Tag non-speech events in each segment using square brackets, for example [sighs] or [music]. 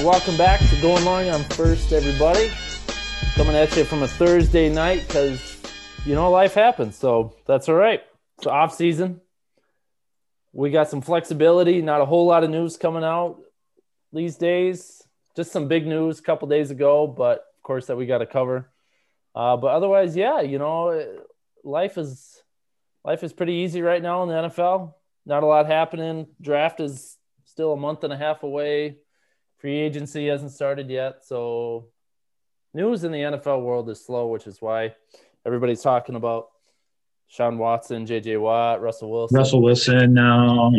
right, welcome back to Going Long on First, everybody. Coming at you from a Thursday night because you know life happens, so that's all right. It's off season. We got some flexibility. Not a whole lot of news coming out these days. Just some big news a couple days ago, but of course that we got to cover. Uh, but otherwise, yeah, you know, life is life is pretty easy right now in the NFL. Not a lot happening. Draft is still a month and a half away. Free agency hasn't started yet, so news in the NFL world is slow, which is why everybody's talking about Sean Watson, J.J. Watt, Russell Wilson. Russell Wilson now.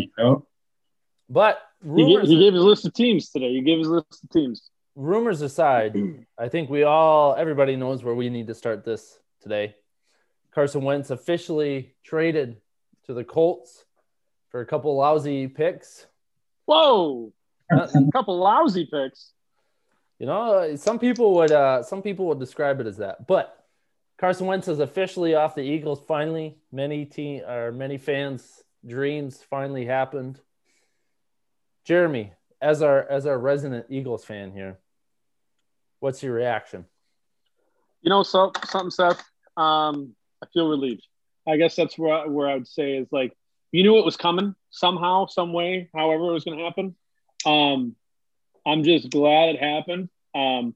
But He gave, he gave his list of teams today. He gave his list of teams. rumors aside, I think we all, everybody knows where we need to start this today. Carson Wentz officially traded to the Colts for a couple lousy picks. Whoa, [laughs] a couple lousy picks. You know, some people would uh, some people would describe it as that, but Carson Wentz is officially off the Eagles. Finally, many team or many fans' dreams finally happened. Jeremy, as our as our resident Eagles fan here, what's your reaction? You know, so something, Seth. Um, I feel relieved. I guess that's where where I would say is like you knew it was coming somehow, some way, however it was going to happen. Um, I'm just glad it happened. Um,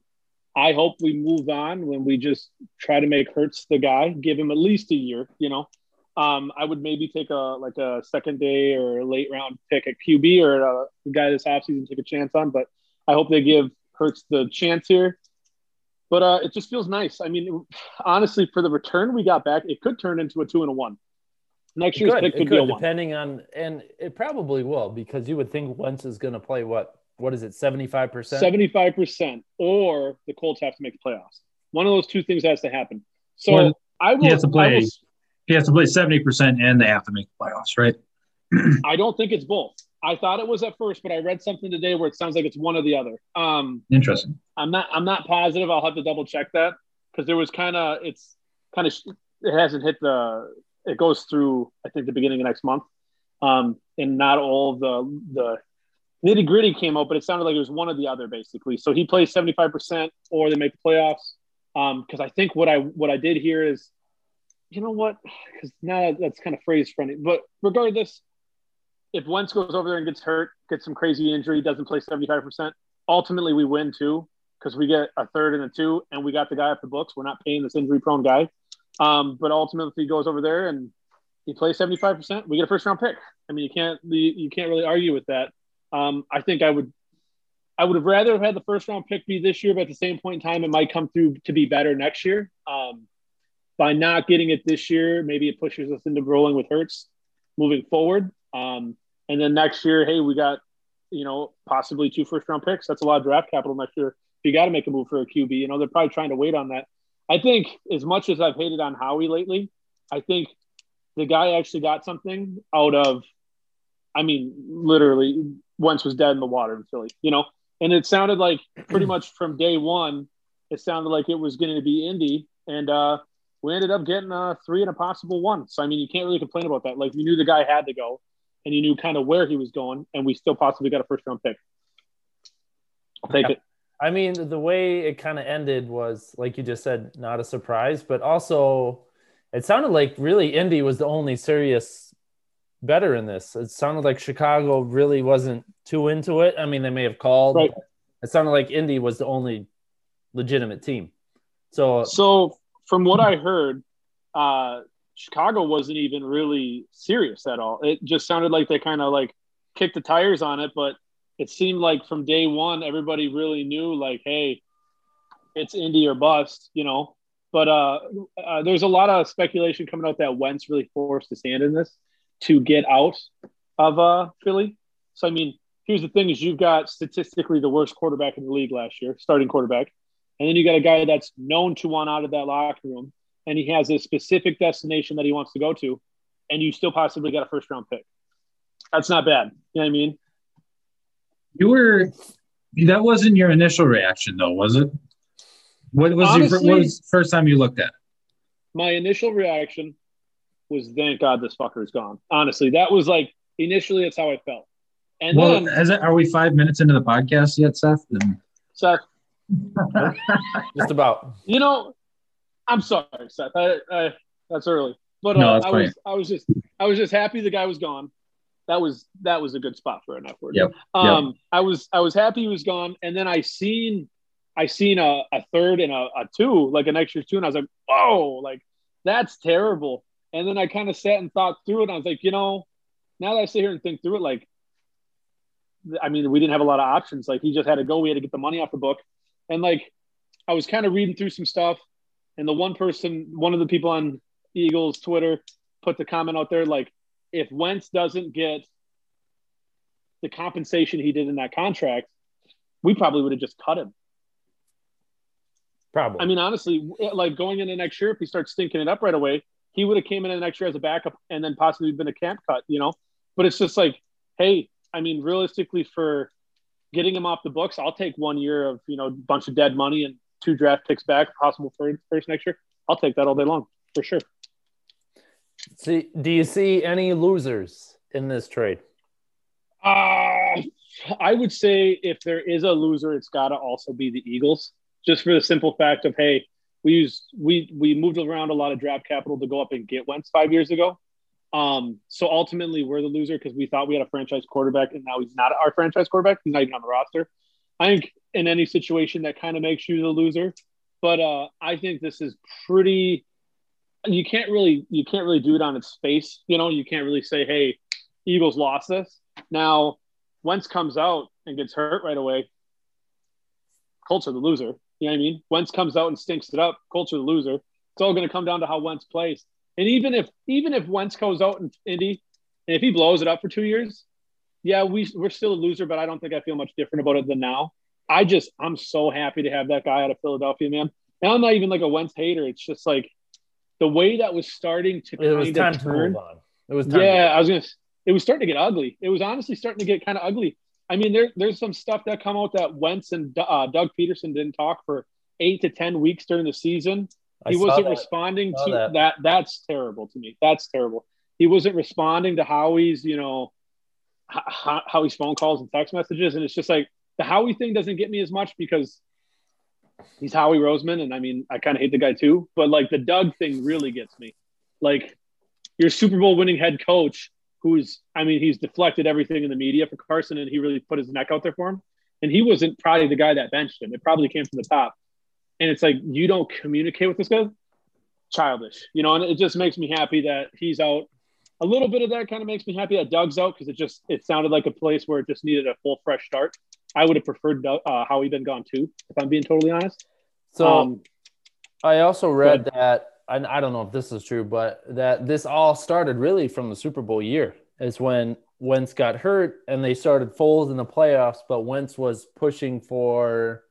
I hope we move on when we just try to make Hurts the guy, give him at least a year. You know, um, I would maybe take a like a second day or late round pick at QB or a, a guy this offseason take a chance on. But I hope they give Hurts the chance here. But uh, it just feels nice. I mean, honestly, for the return we got back, it could turn into a two and a one. Next It year's could, pick it could, be a could one. depending on, and it probably will because you would think Wentz is going to play what? What is it? Seventy five percent. Seventy-five percent, or the Colts have to make the playoffs. One of those two things has to happen. So Well, I will. he has to play- will, He has to play 70% and they have to make the playoffs, right? [clears throat] I don't think it's both. I thought it was at first, but I read something today where it sounds like it's one or the other. Um, Interesting. I'm not. I'm not positive. I'll have to double check that because there was kind of. It's kind of. It hasn't hit the. It goes through. I think the beginning of next month, um, and not all the the nitty gritty came out, but it sounded like it was one or the other basically. So he plays 75 percent, or they make the playoffs. Because I think what I what I did here is, you know what? Because now that's kind of phrase friendly. But regardless, if Wentz goes over there and gets hurt, gets some crazy injury, doesn't play 75 percent, ultimately we win too because we get a third and a two, and we got the guy off the books. We're not paying this injury prone guy. Um, but ultimately, he goes over there and he plays seventy five percent, we get a first round pick. I mean, you can't you can't really argue with that. Um, I think I would I would have rather have had the first round pick be this year, but at the same point in time, it might come through to be better next year. Um, by not getting it this year, maybe it pushes us into rolling with Hurts moving forward. Um, and then next year, hey, we got you know possibly two first round picks. That's a lot of draft capital next year. If You got to make a move for a QB. You know they're probably trying to wait on that. I think as much as I've hated on Howie lately, I think the guy actually got something out of. I mean, literally, Wentz was dead in the water in Philly. You know, and it sounded like pretty much from day one, it sounded like it was going to be Indy, and uh, we ended up getting a three and a possible one. So I mean, you can't really complain about that. Like we knew the guy had to go, and you knew kind of where he was going, and we still possibly got a first round pick. I'll take Yeah. it. I mean, the way it kind of ended was, like you just said, not a surprise, but also it sounded like really Indy was the only serious better in this. It sounded like Chicago really wasn't too into it. I mean, they may have called. Right. It sounded like Indy was the only legitimate team. So, So from what I heard, uh, Chicago wasn't even really serious at all. It just sounded like they kind of like kicked the tires on it, but it seemed like from day one everybody really knew like, hey, it's Indy or bust, you know. But uh, uh, there's a lot of speculation coming out that Wentz really forced his hand in this to get out of uh, Philly. So I mean, here's the thing: is you've got statistically the worst quarterback in the league last year, starting quarterback. And then you got a guy that's known to want out of that locker room, and he has a specific destination that he wants to go to, and you still possibly got a first round pick. That's not bad. You know what I mean? You were that wasn't your initial reaction though, was it? What was your, what was the first time you looked at it? My initial reaction was, "Thank God this fucker is gone." Honestly, that was like initially that's how I felt. And Well, then as are we five minutes into the podcast yet, Seth? Then- Seth, [laughs] Just about. you know, I'm sorry, Seth. I, I, that's early, but No, uh, that's I fine. was I was just I was just happy the guy was gone. That was that was a good spot for an F word. Yep, Um, I was I was happy he was gone, and then I seen I seen a, a third and a, a two, like an extra two, and I was like, oh, like that's terrible. And then I kind of sat and thought through it. And I was like, you know, now that I sit here and think through it, like, I mean, we didn't have a lot of options. Like, he just had to go. We had to get the money off the book. And like, I was kind of reading through some stuff, and the one person, one of the people on Eagles Twitter, put the comment out there like, if Wentz doesn't get the compensation he did in that contract, we probably would have just cut him. Probably. I mean, honestly, like going into next year, if he starts stinking it up right away, he would have came in the next year as a backup and then possibly been a camp cut, you know. But it's just like, hey, I mean, realistically, for getting him off the books, I'll take one year of you know a bunch of dead money and two draft picks back, possible for first next year. I'll take that all day long for sure. See, do you see any losers in this trade? Uh, I would say if there is a loser, it's got to also be the Eagles, just for the simple fact of hey, we used we we moved around a lot of draft capital to go up and get Wentz five years ago. Um, so ultimately, we're the loser because we thought we had a franchise quarterback, and now he's not our franchise quarterback. He's not even on the roster. I think in any situation that kind of makes you the loser, but uh, I think this is pretty. You can't really you can't really do it on its face. You know, you can't really say, "Hey, Eagles lost this." Now, Wentz comes out and gets hurt right away. Colts are the loser. You know what I mean? Wentz comes out and stinks it up. Colts are the loser. It's all going to come down to how Wentz plays. And even if even if Wentz goes out in Indy, and if he blows it up for two years, yeah, we we're still a loser. But I don't think I feel much different about it than now. I just I'm so happy to have that guy out of Philadelphia, man. And I'm not even like a Wentz hater. It's just like the way that was starting to It was time of to turn. move on. It was. Yeah, I was gonna. It was starting to get ugly. It was honestly starting to get kind of ugly. I mean, there there's some stuff that come out that Wentz and uh, Doug Pederson didn't talk for eight to ten weeks during the season. I He wasn't that. responding to that. that. That's terrible to me. That's terrible. He wasn't responding to Howie's, you know, how, Howie's phone calls and text messages, and it's just like the Howie thing doesn't get me as much because he's Howie Roseman, and I mean, I kind of hate the guy too. But like the Doug thing really gets me. Like your Super Bowl winning head coach, who's, I mean, he's deflected everything in the media for Carson, and he really put his neck out there for him. And he wasn't probably the guy that benched him. It probably came from the top. And it's like you don't communicate with this guy. Childish, you know, and it just makes me happy that he's out. A little bit of that kind of makes me happy that Doug's out because it just it sounded like a place where it just needed a full fresh start. I would have preferred uh, Howie been gone too, if I'm being totally honest. So um, I also read ahead. that, and I don't know if this is true, but that this all started really from the Super Bowl year. Is when Wentz got hurt and they started Foles in the playoffs, but Wentz was pushing for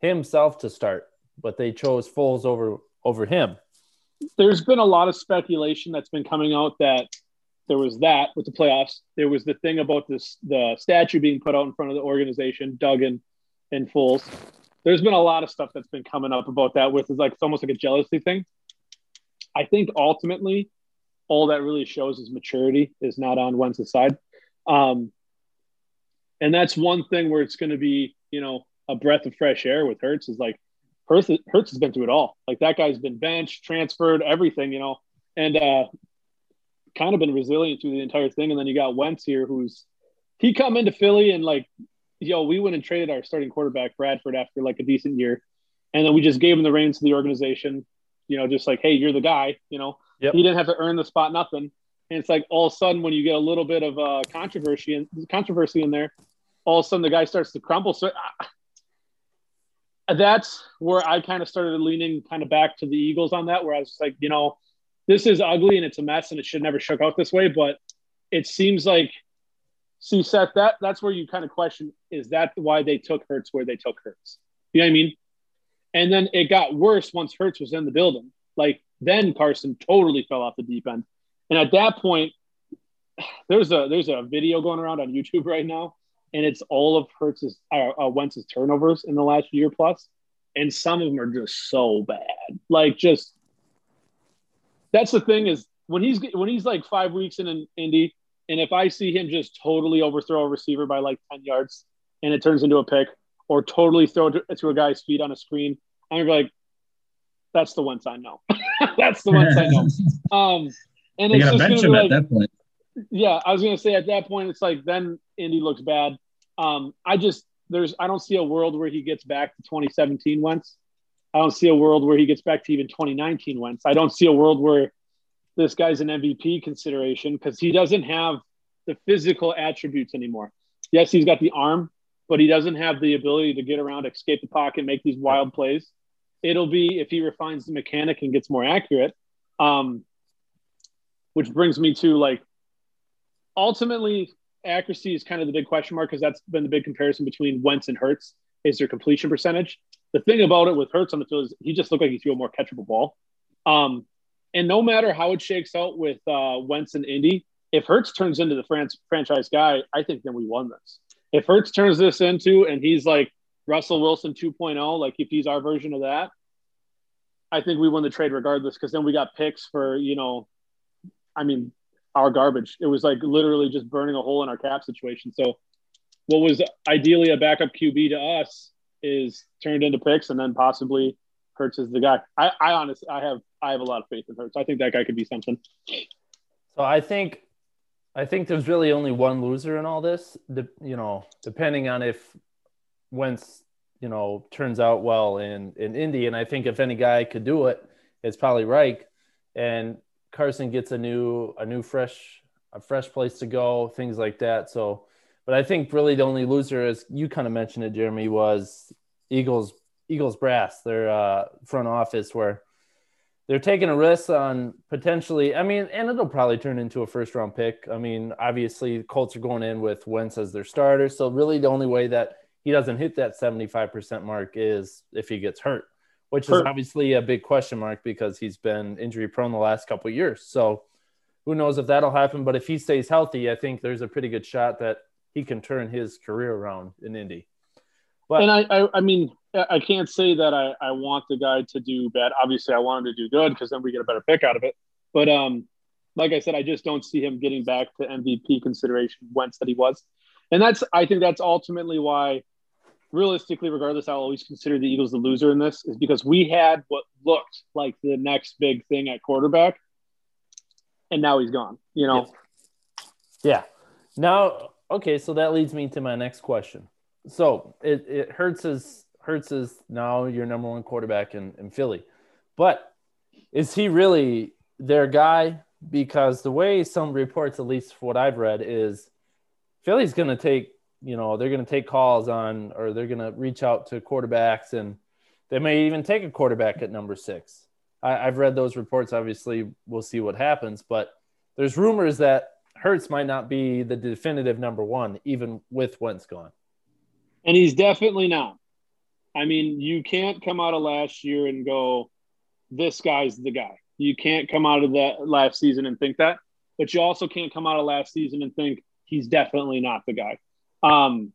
himself to start, but they chose Foles over over him. there's been a lot of speculation that's been coming out that there was that with the playoffs. There was the thing about this the statue being put out in front of the organization, Duggan and Foles. There's been a lot of stuff that's been coming up about that with it's like it's almost like a jealousy thing. I think ultimately all that really shows is maturity is not on Wentz's side. Um, and that's one thing where it's going to be, you know, a breath of fresh air with Hurts is like Hertz, Hurts has been through it all. Like that guy's been benched, transferred, everything, you know, and uh, kind of been resilient through the entire thing. And then you got Wentz here, who's he come into Philly and like, yo, we went and traded our starting quarterback Bradford after like a decent year, and then we just gave him the reins to the organization. You know, just like, hey, you're the guy. You know, Yep. he didn't have to earn the spot, nothing. And it's like all of a sudden when you get a little bit of uh, controversy and controversy in there, all of a sudden the guy starts to crumble. So uh, that's where I kind of started leaning kind of back to the Eagles on that, where I was like, you know, this is ugly and it's a mess and it should never shook out this way. But it seems like, see, Seth, that that's where you kind of question: is that why they took Hurts where they took Hurts? You know what I mean? And then it got worse once Hurts was in the building. Like then Carson totally fell off the deep end. And at that point, [sighs] there's a there's a video going around on YouTube right now, and it's all of Hurts's uh, uh, Wentz's turnovers in the last year plus, and some of them are just so bad. Like just that's the thing is when he's when he's like five weeks in, an Indy, And if I see him just totally overthrow a receiver by like 10 yards and it turns into a pick, or totally throw it to a guy's feet on a screen, I'm gonna be like, that's the one sign no. [laughs] that's the one sign no. [laughs] Um, and it's just bench gonna him be at that point. yeah, I was gonna say at that point, it's like then Indy looks bad. Um, I just there's I don't see a world where he gets back to 2017 Wentz. I don't see a world where he gets back to even 2019 Wentz. I don't see a world where this guy's an MVP consideration because he doesn't have the physical attributes anymore. Yes, he's got the arm, but he doesn't have the ability to get around, escape the pocket, make these wild plays. It'll be if he refines the mechanic and gets more accurate. Um, which brings me to like ultimately accuracy is kind of the big question mark because that's been the big comparison between Wentz and Hurts is their completion percentage. The thing about it with Hurts on the field is he just looked like he threw a more catchable ball. Um, and no matter how it shakes out with uh, Wentz and Indy, if Hurts turns into the fran- franchise guy, I think then we won this. If Hurts turns this into and he's like Russell Wilson 2.0, like if he's our version of that, I think we won the trade regardless because then we got picks for, you know, I mean, our garbage. It was like literally just burning a hole in our cap situation. So what was ideally a backup QB to us is turned into picks and then possibly Hurts is the guy. I, I honestly I have I have a lot of faith in Hurts. I think that guy could be something. So I think I think there's really only one loser in all this. De- you know, depending on if Wentz, you know, turns out well in in Indy, and I think if any guy could do it, it's probably Reich, and Carson gets a new a new fresh a fresh place to go, things like that. So, but I think really the only loser, as you kind of mentioned it, Jeremy, was Eagles Eagles brass, their uh, front office, where they're taking a risk on potentially. I mean, and it'll probably turn into a first round pick. I mean, obviously, Colts are going in with Wentz as their starter, so really the only way that he doesn't hit that seventy five percent mark is if he gets hurt, which is obviously a big question mark because he's been injury prone the last couple of years. So who knows if that'll happen? But if he stays healthy, I think there's a pretty good shot that he can turn his career around in Indy. But And I, I, I mean, I can't say that I, I want the guy to do bad. Obviously, I want him to do good because then we get a better pick out of it. But um, like I said, I just don't see him getting back to MVP consideration Wentz that he was, and that's I think that's ultimately why, realistically, regardless, I'll always consider the Eagles the loser in this is because we had what looked like the next big thing at quarterback, and now he's gone. You know, Yes. Yeah. Now, okay, so that leads me to my next question. So it, it hurts as hurts as now your number one quarterback in, in Philly. But is he really their guy? Because the way some reports, at least what I've read, is Philly's gonna take, you know, they're gonna take calls on or they're gonna reach out to quarterbacks and they may even take a quarterback at number six. I, I've read those reports. Obviously, we'll see what happens, but there's rumors that Hurts might not be the definitive number one, even with Wentz gone. And he's definitely not. I mean, you can't come out of last year and go, this guy's the guy. You can't come out of that last season and think that, but you also can't come out of last season and think he's definitely not the guy. Um,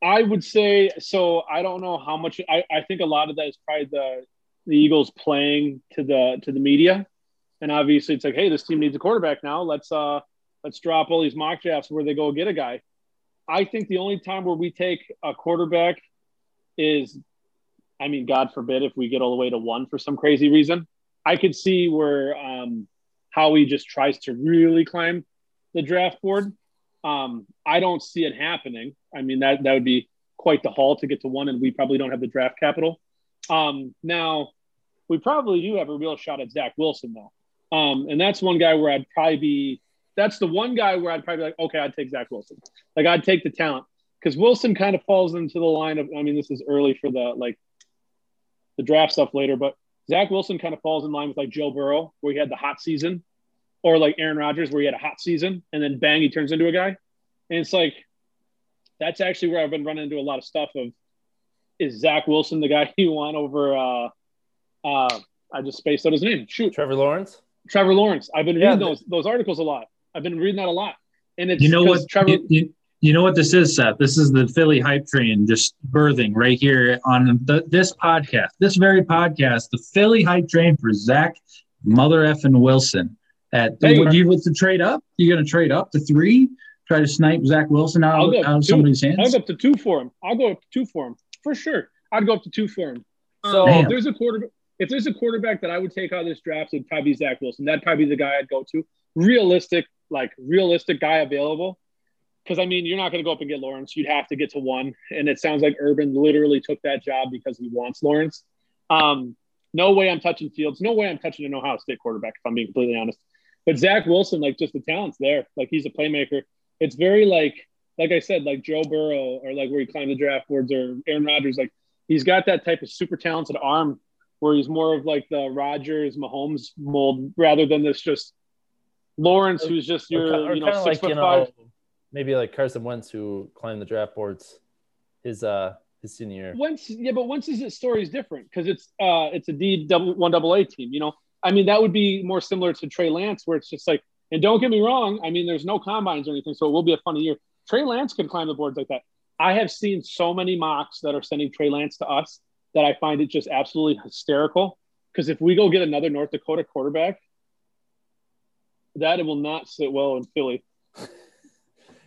I would say so. I don't know how much. I, I think a lot of that is probably the the Eagles playing to the to the media, and obviously it's like, hey, this team needs a quarterback now. Let's uh let's drop all these mock drafts where they go get a guy. I think the only time where we take a quarterback is, I mean, God forbid if we get all the way to one for some crazy reason. I could see where um, Howie just tries to really climb the draft board. Um, I don't see it happening. I mean, that that would be quite the haul to get to one, and we probably don't have the draft capital. Um, now, we probably do have a real shot at Zach Wilson, though, um, and that's one guy where I'd probably be. That's the one guy where I'd probably be like, okay, I'd take Zach Wilson. Like I'd take the talent because Wilson kind of falls into the line of. I mean, this is early for the like the draft stuff later, but Zach Wilson kind of falls in line with like Joe Burrow, where he had the hot season, or like Aaron Rodgers, where he had a hot season and then bang, he turns into a guy. And it's like that's actually where I've been running into a lot of stuff of is Zach Wilson the guy [laughs] you want over uh uh I just spaced out his name. Shoot. Trevor Lawrence? Trevor Lawrence. I've been reading the- those those articles a lot. I've been reading that a lot. And it's You know what? Trevor you, you- you know what this is, Seth? This is the Philly hype train just birthing right here on the, this podcast, this very podcast, the Philly hype train for Zach Mother F and Wilson. At Hey, would you with the trade up? You gonna trade up to three? Try to snipe Zach Wilson out, out of two. somebody's hands. I'll go up to two for him. I'll go up to two for him for sure. I'd go up to two for him. So- Damn. there's a quarter, if there's a quarterback that I would take out of this draft, it'd probably be Zach Wilson. That'd probably be the guy I'd go to. Realistic, like realistic guy available. Because I mean, you're not going to go up and get Lawrence. You'd have to get to one, and it sounds like Urban literally took that job because he wants Lawrence. Um, no way I'm touching Fields. No way I'm touching an Ohio State quarterback. If I'm being completely honest, but Zach Wilson, like just the talent's there. Like he's a playmaker. It's very like, like I said, like Joe Burrow or like where he climbed the draft boards or Aaron Rodgers. Like he's got that type of super talented arm where he's more of like the Rodgers Mahomes mold rather than this just Lawrence, who's just your ki- or you know six like foot you know, five. maybe like Carson Wentz who climbed the draft boards his uh his senior year. Wentz, yeah, but Wentz's story is different because it's uh it's a D double one double A team. You know, I mean that would be more similar to Trey Lance, where it's just like, and don't get me wrong, I mean there's no combines or anything, so it will be a funny year. Trey Lance could climb the boards like that. I have seen so many mocks that are sending Trey Lance to us that I find it just absolutely hysterical. Because if we go get another North Dakota quarterback, that it will not sit well in Philly. [laughs]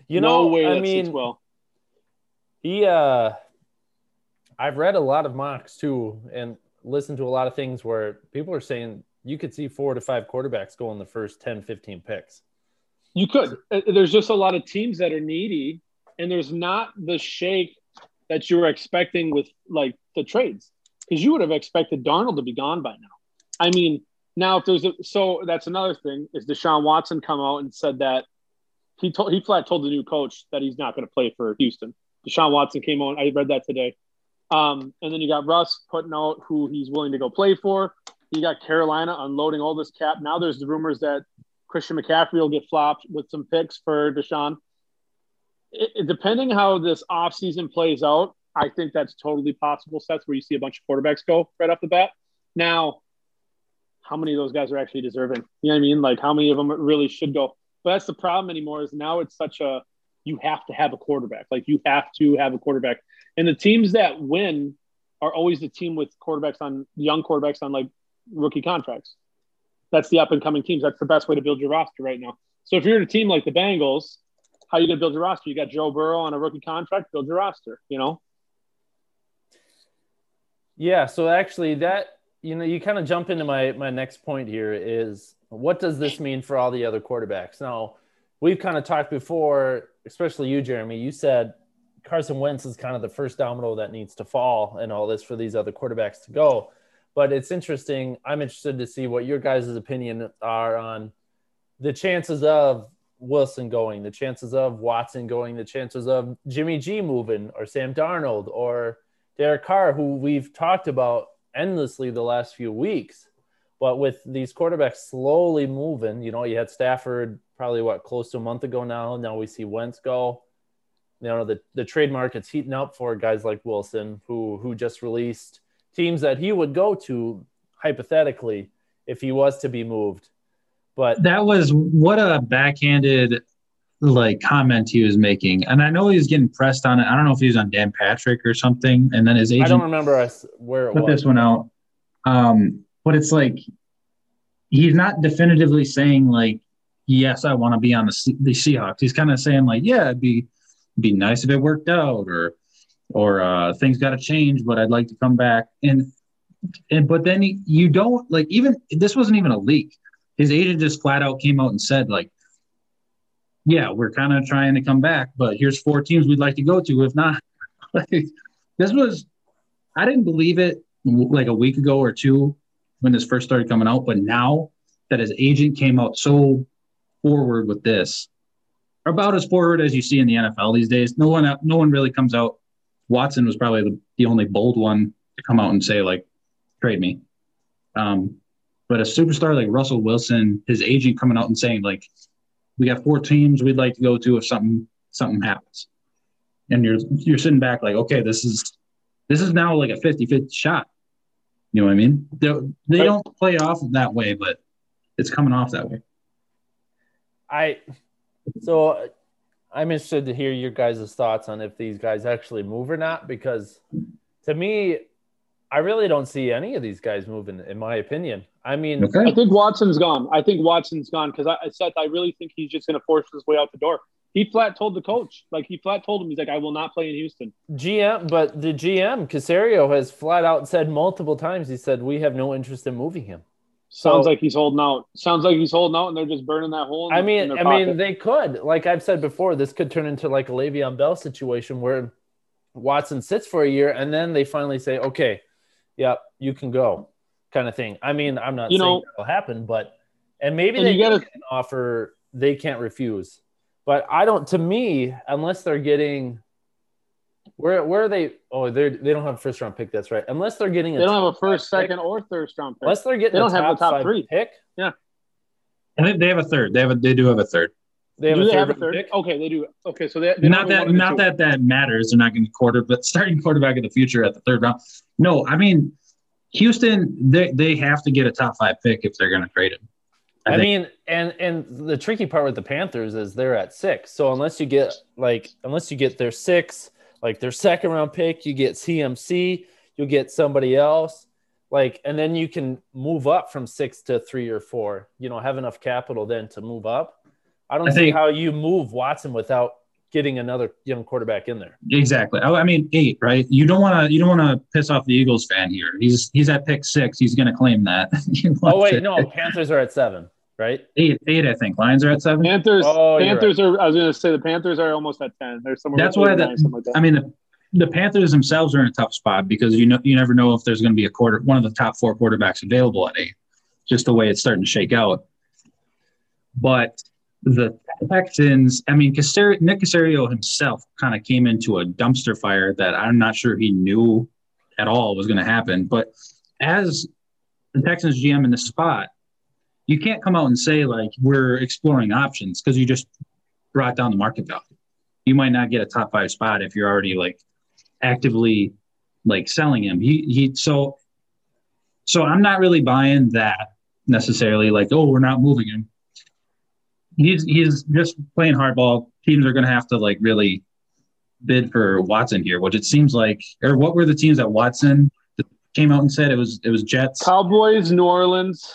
You no know, way I that mean, sits well. he uh I've read a lot of mocks too and listened to a lot of things where people are saying you could see four to five quarterbacks go in the first 10, 15 picks. You could. Uh, There's just a lot of teams that are needy, and there's not the shake that you were expecting with like the trades, because you would have expected Darnold to be gone by now. I mean, now if there's a so that's another thing is Deshaun Watson come out and said that he told he flat told the new coach that he's not going to play for Houston. Deshaun Watson came on. I read that today. Um, and then you got Russ putting out who he's willing to go play for. You got Carolina unloading all this cap. Now there's the rumors that Christian McCaffrey will get flopped with some picks for Deshaun. It, depending how this offseason plays out, I think that's totally possible Seth where you see a bunch of quarterbacks go right off the bat. Now, how many of those guys are actually deserving? You know what I mean? Like how many of them really should go? But that's the problem anymore is now it's such a you have to have a quarterback. Like you have to have a quarterback. And the teams that win are always the team with quarterbacks on young quarterbacks on like rookie contracts. That's the up and coming teams. That's the best way to build your roster right now. So if you're in a team like the Bengals, how you gonna build your roster? You got Joe Burrow on a rookie contract, build your roster, you know? Yeah, so actually that you know, you kind of jump into my my next point here is what does this mean for all the other quarterbacks? Now, we've kind of talked before, especially you, Jeremy. You said Carson Wentz is kind of the first domino that needs to fall and all this for these other quarterbacks to go. But it's interesting. I'm interested to see what your guys' opinion are on the chances of Wilson going, the chances of Watson going, the chances of Jimmy G moving, or Sam Darnold, or Derek Carr, who we've talked about endlessly the last few weeks. But with these quarterbacks slowly moving, you know, you had Stafford probably what close to a month ago now. Now we see Wentz go. You know, the, the trade market's heating up for guys like Wilson, who who just released teams that he would go to hypothetically if he was to be moved. But That was what a backhanded like comment he was making, and I know he was getting pressed on it. I don't know if he was on Dan Patrick or something, and then his agent I don't remember us where it put was. this one out. Um, but it's like he's not definitively saying like, yes, I want to be on the the Seahawks. He's kind of saying like, yeah, it'd be be nice if it worked out, or or uh, things got to change, but I'd like to come back. And and but then he, you don't like even this wasn't even a leak. His agent just flat out came out and said like, yeah, we're kind of trying to come back, but here's four teams we'd like to go to. If not, [laughs] like, this was I didn't believe it like a week ago or two when this first started coming out, but now that his agent came out so forward with this, about as forward as you see in the NFL these days, no one no one really comes out. Watson was probably the, the only bold one to come out and say like, trade me. Um, but a superstar like Russell Wilson, his agent coming out and saying like, we got four teams we'd like to go to if something something happens, and you're you're sitting back like, okay, this is this is now like a 50-50 shot. You know what I mean? They, they Right. don't play off that way, but it's coming off that way. I so I'm interested to hear your guys' thoughts on if these guys actually move or not, because to me, I really don't see any of these guys moving, in my opinion. I mean, Okay. I think Watson's gone. I think Watson's gone because I, I said I really think he's just going to force his way out the door. He flat told the coach, like he flat told him, he's like, I will not play in Houston. GM, but the GM Caserio has flat out said multiple times. He said we have no interest in moving him. Sounds So- like he's holding out. Sounds like he's holding out, and they're just burning that hole. In I their- mean, in I their mean, they could. Like I've said before, this could turn into like a Le'Veon Bell situation where Watson sits for a year and then they finally say, "Okay, yep, you can go," kind of thing. I mean, I'm not You saying know- that'll happen, but and maybe And they gotta- get an offer they can't refuse. But I don't. To me, unless they're getting. Where, where are they? Oh, they they don't have a first round pick. That's right. Unless they're getting a they don't have a first, five pick. second, or third round pick. Unless they're getting They don't a have a top three. pick. Yeah, think they have a third. They have a, they do have a third. They have do a they third have a third? pick. Okay, they do. Okay, so they, they not that one of the not that that matters. They're not going to quarter, but starting quarterback of the future at the third round. No, I mean Houston. They they have to get a top five pick if they're going to trade him. I, think- mean, and and the tricky part with the Panthers is they're at six. So unless you get like unless you get their six, like their second round pick, you get CMC, you'll get somebody else. Like, and then you can move up from six to three or four. You know, have enough capital then to move up. I don't I see think- how you move Watson without getting another young quarterback in there. Exactly. I, I mean, eight, right? You don't want to. You don't want to piss off the Eagles fan here. He's he's at pick six. He's going to claim that. [laughs] Oh wait, to- no, Panthers are at seven, right? eight, eight. I think Lions are at seven. Panthers. Oh, you're Panthers are. I was going to say the Panthers are almost at ten. They're somewhere. That's why nine, that- like that. I mean, the, the Panthers themselves are in a tough spot because you know you never know if there's going to be a quarter one of the top four quarterbacks available at eight. Just the way it's starting to shake out. But the Texans, I mean, Caserio, Nick Caserio himself kind of came into a dumpster fire that I'm not sure he knew at all was going to happen. But as the Texans GM in the spot, you can't come out and say like we're exploring options because you just brought down the market value. You might not get a top five spot if you're already like actively like selling him. He he so so I'm not really buying that necessarily. Like oh we're not moving him. He's he's just playing hardball. Teams are going to have to like really bid for Watson here, which it seems like. Or what were the teams that Watson came out and said it was it was Jets. Cowboys, New Orleans.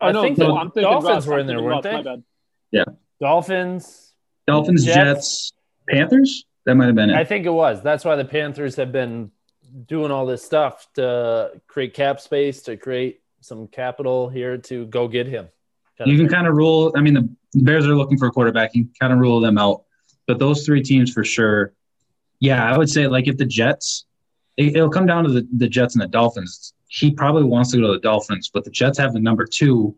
I know, think no, the I'm thinking Dolphins Russ, were in there, weren't Russ, they? my bad. Dolphins, Dolphins, Jets. Jets, Panthers. That might have been it. I think it was. That's why the Panthers have been doing all this stuff to create cap space, to create some capital here to go get him. kind You can thing. kind of rule. I mean, the Bears are looking for a quarterback. You kind of rule them out. But those three teams for sure. Yeah, I would say like if the Jets, it, it'll come down to the, the Jets and the Dolphins. He probably wants to go to the Dolphins, but the Jets have the number two.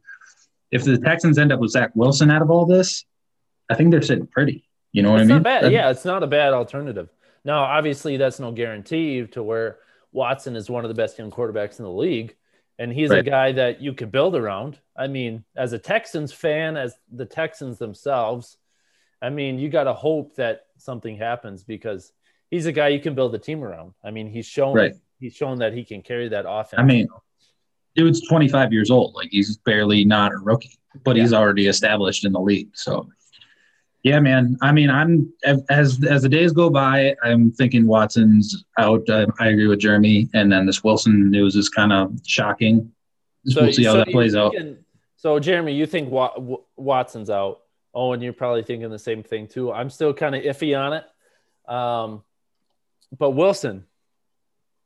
If the Texans end up with Zach Wilson out of all this, I think they're sitting pretty. You know what it's I mean? not bad. Yeah, it's not a bad alternative. Now, obviously, that's no guarantee to where Watson is one of the best young quarterbacks in the league, and he's a guy that you could build around. I mean, as a Texans fan, as the Texans themselves, I mean, you got to hope that something happens because he's a guy you can build a team around. I mean, he's shown Right. he's shown that he can carry that offense. I mean, dude's 25 years old. Like he's barely not a rookie, but he's already established in the league. So, yeah, man. I mean, I'm as as the days go by, I'm thinking Watson's out. I, I agree with Jeremy, and then this Wilson news is kind of shocking. So, we'll see how so that you plays out. So, Jeremy, you think Wa- Watson's out? Oh, and you're probably thinking the same thing too. I'm still kind of iffy on it. Um, but Wilson,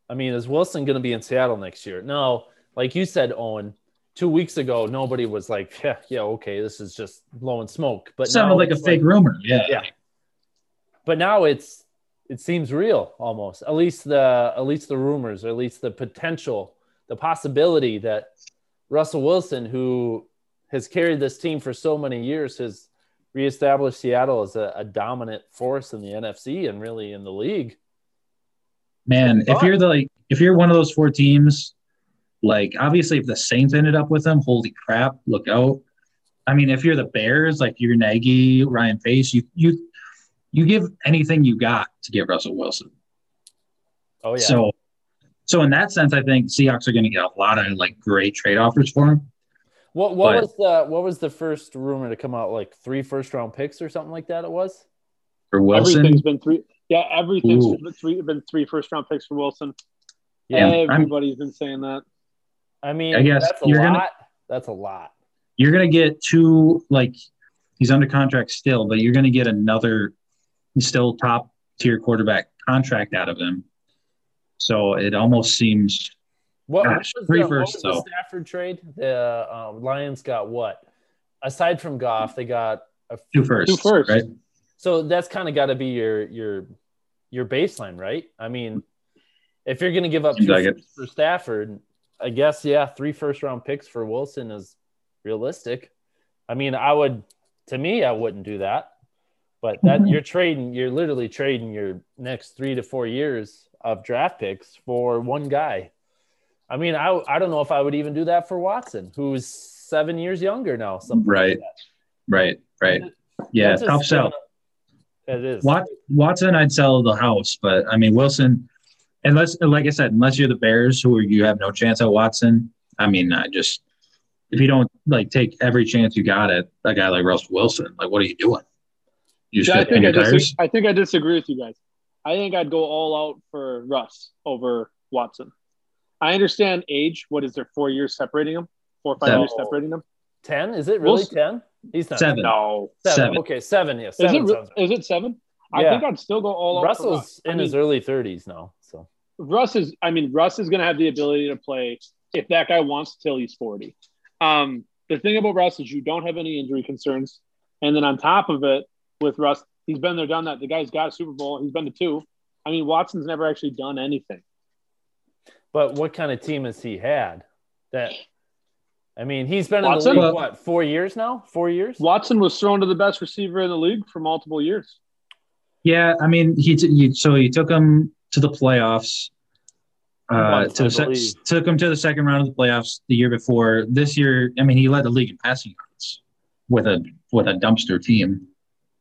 I mean, is Wilson going to be in Seattle next year? No, like you said, Owen. Two weeks ago, nobody was like, "Yeah, yeah, okay, this is just blowing smoke." But Sounded like a it's fake rumor. Yeah. Yeah. but now it's it seems real almost at least the at least the rumors or at least the potential the possibility that russell wilson who has carried this team for so many years has reestablished seattle as a, a dominant force in the nfc and really in the league Man, if you're the like, if you're one of those four teams, like obviously if the Saints ended up with them, holy crap, look out. I mean, if you're the Bears, like you're Nagy, Ryan Pace, you you you give anything you got to get Russell Wilson. oh yeah So so in that sense, I think Seahawks are going to get a lot of like great trade offers for him. what, what but- was the what was the first rumor to come out like three first round picks or something like that it was For Wilson, Everything's been three. Yeah, everything's Ooh. been three, been three first round picks for Wilson. Yeah, I'm- Everybody's been saying that. I mean I guess that's a you're lot gonna- That's a lot. You're gonna get two like he's under contract still, but you're gonna get another still top tier quarterback contract out of him. So it almost seems What, what was, three the, what was the though. Stafford trade? The uh, Lions got what? Aside from Goff, they got a two firsts, Two firsts. right? So that's kind of got to be your your your baseline, right? I mean, if you're going to give up Seems two like for Stafford, I guess yeah, three first round picks for Wilson is realistic. I mean, I would to me, I wouldn't do that. But that Mhm. you're trading, you're literally trading your next three to four years of draft picks for one guy. I mean, I I don't know if I would even do that for Watson, who's seven years younger now. Something like Right. Right, right. Yeah, That's tough sell. It is. Watson, I'd sell the house, but I mean Wilson, unless like I said, unless you're the Bears who you have no chance at Watson. I mean, I just if you don't like take every chance you got at a guy like Russell Wilson, like what are you doing? You Yeah, I think I, your tires? dis- I think I disagree with you guys. I think I'd go all out for Russ over Watson. I understand age. What is there? Four years separating them? Four or five Seven. years separating them? Ten? Is it really Wilson- ten? He's not Seven. No. Seven. Seven. Okay, seven. Yeah, Is it, re- is it seven? I think I'd still go all out. for Russell's Russ. in I mean, his early thirties now, so Russ is. I mean, Russ is going to have the ability to play if that guy wants till he's forty. Um, the thing about Russ is you don't have any injury concerns, and then on top of it, with Russ, he's been there, done that. The guy's got a Super Bowl. He's been to two. I mean, Watson's never actually done anything. but what kind of team has he had? That I mean, he's been Watson? in the league what four years now? Four years? Watson was thrown to the best receiver in the league for multiple years. Yeah, I mean, he, t- he so he took him to the playoffs. Uh, to the sec- took him to the second round of the playoffs the year before. This year, I mean, he led the league in passing yards with a with a dumpster team.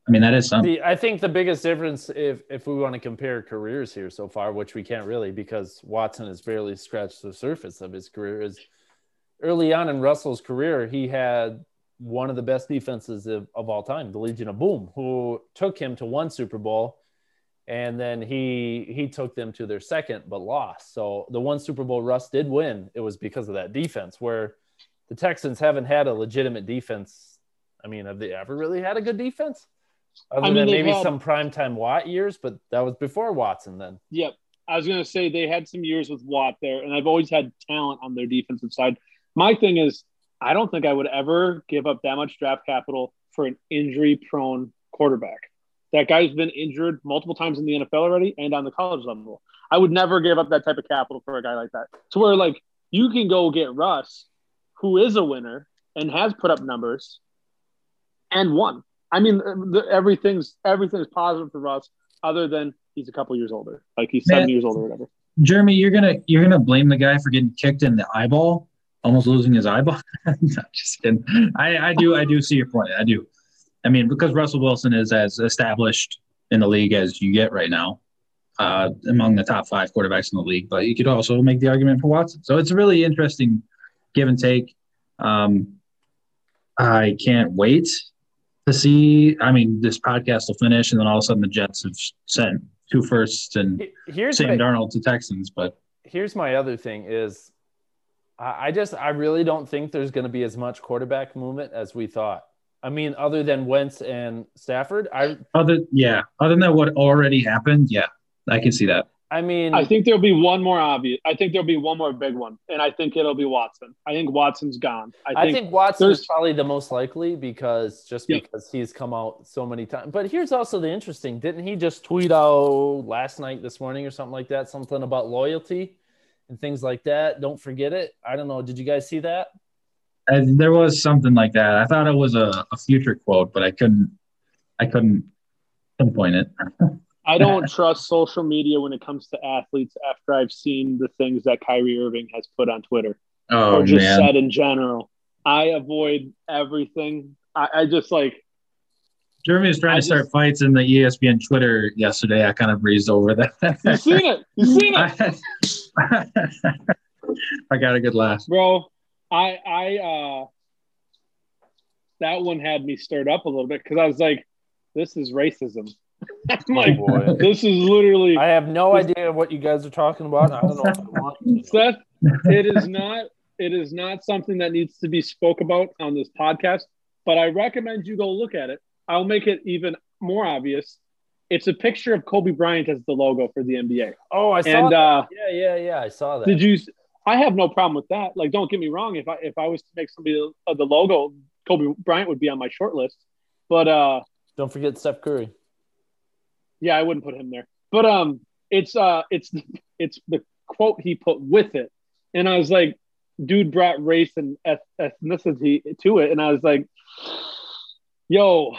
I mean, that is something. The, I think the biggest difference, if if we want to compare careers here so far, which we can't really because Watson has barely scratched the surface of his career, is early on in Russell's career, he had one of the best defenses of, of all time, the Legion of Boom, who took him to one Super Bowl, and then he he took them to their second but lost. So the one Super Bowl Russ did win, it was because of that defense. Where the Texans haven't had a legitimate defense. I mean, have they ever really had a good defense? Other I mean, than maybe had- some primetime Watt years, but that was before Watson then. Yep. I was going to say they had some years with Watt there, and I've always had talent on their defensive side. My thing is, I don't think I would ever give up that much draft capital for an injury prone quarterback. That guy's been injured multiple times in the NFL already and on the college level. I would never give up that type of capital for a guy like that. To where, like, you can go get Russ, who is a winner and has put up numbers and won. I mean, uh, the, everything's everything's positive for Russ, other than he's a couple years older, like he's seven years older or whatever. Jeremy, you're gonna you're gonna blame the guy for getting kicked in the eyeball, almost losing his eyeball. [laughs] just kidding. I, I do I do see your point. I do. I mean, because Russell Wilson is as established in the league as you get right now, uh, among the top five quarterbacks in the league. But you could also make the argument for Watson. So it's a really interesting give and take. Um, I can't wait to see. I mean, this podcast will finish, and then all of a sudden the Jets have sent two firsts and Here's Sam my, Darnold to Texans, but here's my other thing is I, I just I really don't think there's going to be as much quarterback movement as we thought. I mean, other than Wentz and Stafford, I other yeah, other than what already happened, yeah, I can see that. I mean, I think there'll be one more obvious. I think there'll be one more big one, and I think it'll be Watson. I think Watson's gone. I I think, think, Watson is probably the most likely because just Yeah. because he's come out so many times. But here's also the interesting: didn't he just tweet out last night, this morning, or something like that, something about loyalty and things like that? Don't forget it. I don't know. Did you guys see that? Uh, there was something like that. I thought it was a, a future quote, but I couldn't, I couldn't pinpoint it. [laughs] I don't trust social media when it comes to athletes after I've seen the things that Kyrie Irving has put on Twitter Oh or just man, said in general. I avoid everything. I, I just like Jeremy was trying I to start just- fights in the ESPN Twitter yesterday. I kind of breezed over that. you've seen it. You've seen it, I, [laughs] I got a good laugh. bro. I I uh that one had me stirred up a little bit because I was like, this is racism. [laughs] I'm like, Oh, boy. this is literally I have no idea what you guys are talking about. I don't know if I want. [laughs] Seth, it is not. it is not something that needs to be spoke about on this podcast, but I recommend you go look at it. I'll make it even more obvious. It's a picture of Kobe Bryant as the logo for the NBA. Oh, I saw And that. uh, yeah, yeah, yeah. I saw that. did you? I have no problem with that. Like, don't get me wrong. If I if I was to make somebody of the logo, Kobe Bryant would be on my short list. But uh, Don't forget Steph Curry. yeah, I wouldn't put him there. But um, it's uh, it's it's the quote he put with it, and I was like, dude brought race and eth- ethnicity to it, and I was like, yo,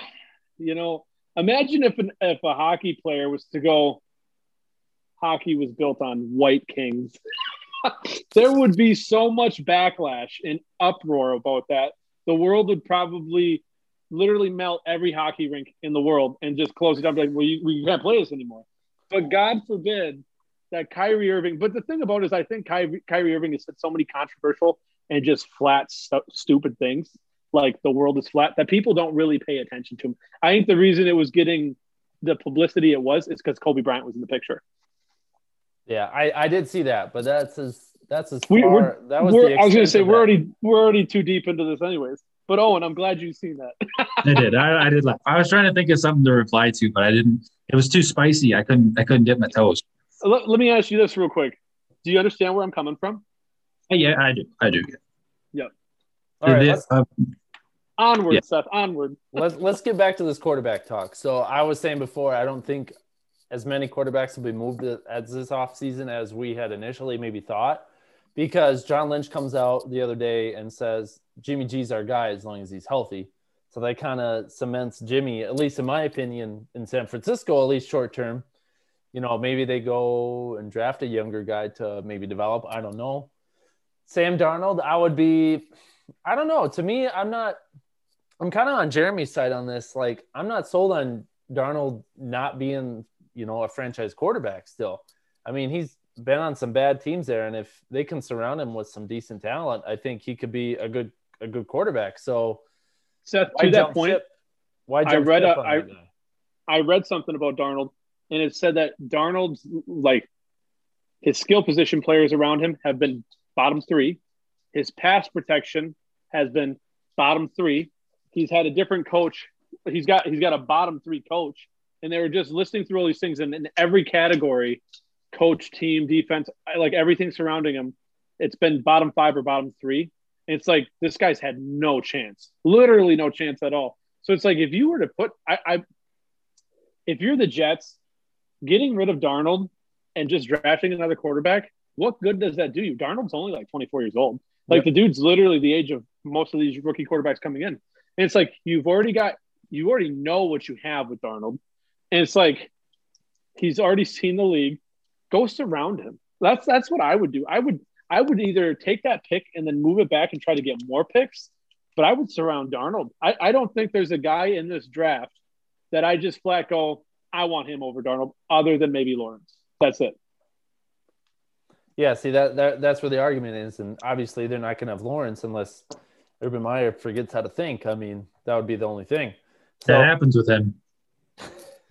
you know, imagine if an if a hockey player was to go, hockey was built on white kings. [laughs] there would be so much backlash and uproar about that. The world would probably literally melt every hockey rink in the world and just close it up. Like, well, you, we can't play this anymore. But God forbid that Kyrie Irving. But the thing about it is, I think Kyrie, Kyrie Irving has said so many controversial and just flat, stu- stupid things, like the world is flat, that people don't really pay attention to him. I think the reason it was getting the publicity it was is because Kobe Bryant was in the picture. Yeah, I, I did see that, but that's as that's as far. we're- that was. The I was going to say we're that. already we're already too deep into this, anyways. But Owen, I'm glad you've seen that. I did. I, I did laugh. I was trying to think of something to reply to, but I didn't. It was too spicy. I couldn't. I couldn't dip my toes. let, let me ask you this real quick. Do you understand where I'm coming from? Yeah, I do. I do. All right, Did it- uh, Onward, Yeah. Seth. Onward. let's let's get back to this quarterback talk. So I was saying before, I don't think as many quarterbacks will be moved as this offseason as we had initially maybe thought, because John Lynch comes out the other day and says Jimmy G's our guy as long as he's healthy. So that kind of cements Jimmy, at least in my opinion, in San Francisco, at least short term. You know, maybe they go and draft a younger guy to maybe develop. I don't know. Sam Darnold, I would be, I don't know. To me, I'm not, I'm kind of on Jeremy's side on this. Like, I'm not sold on Darnold not being, you know, a franchise quarterback still. I mean, he's been on some bad teams there, and if they can surround him with some decent talent, I think he could be a good a good quarterback. So Seth, to that point, ship? Why I read a- uh, I- I read something about Darnold, and it said that Darnold's like his skill position players around him have been bottom three. His pass protection has been bottom three. He's had a different coach. He's got he's got a bottom three coach, and they were just listing through all these things, and in every category, coach, team, defense, like everything surrounding him, it's been bottom five or bottom three. And it's like this guy's had no chance, literally no chance at all. So it's like if you were to put, I, I if you're the Jets, getting rid of Darnold and just drafting another quarterback, what good does that do you? Darnold's only like 24 years old. Like Yep. the dude's literally the age of most of these rookie quarterbacks coming in. And it's like you've already got, you already know what you have with Darnold. And it's like he's already seen the league. Go surround him. That's that's what I would do. I would I would either take that pick and then move it back and try to get more picks, but I would surround Darnold. I, I don't think there's a guy in this draft that I just flat go, I want him over Darnold, other than maybe Lawrence. That's it. Yeah, see that, that that's where the argument is, and obviously they're not going to have Lawrence unless Urban Meyer forgets how to think. I mean, that would be the only thing. So that happens with him.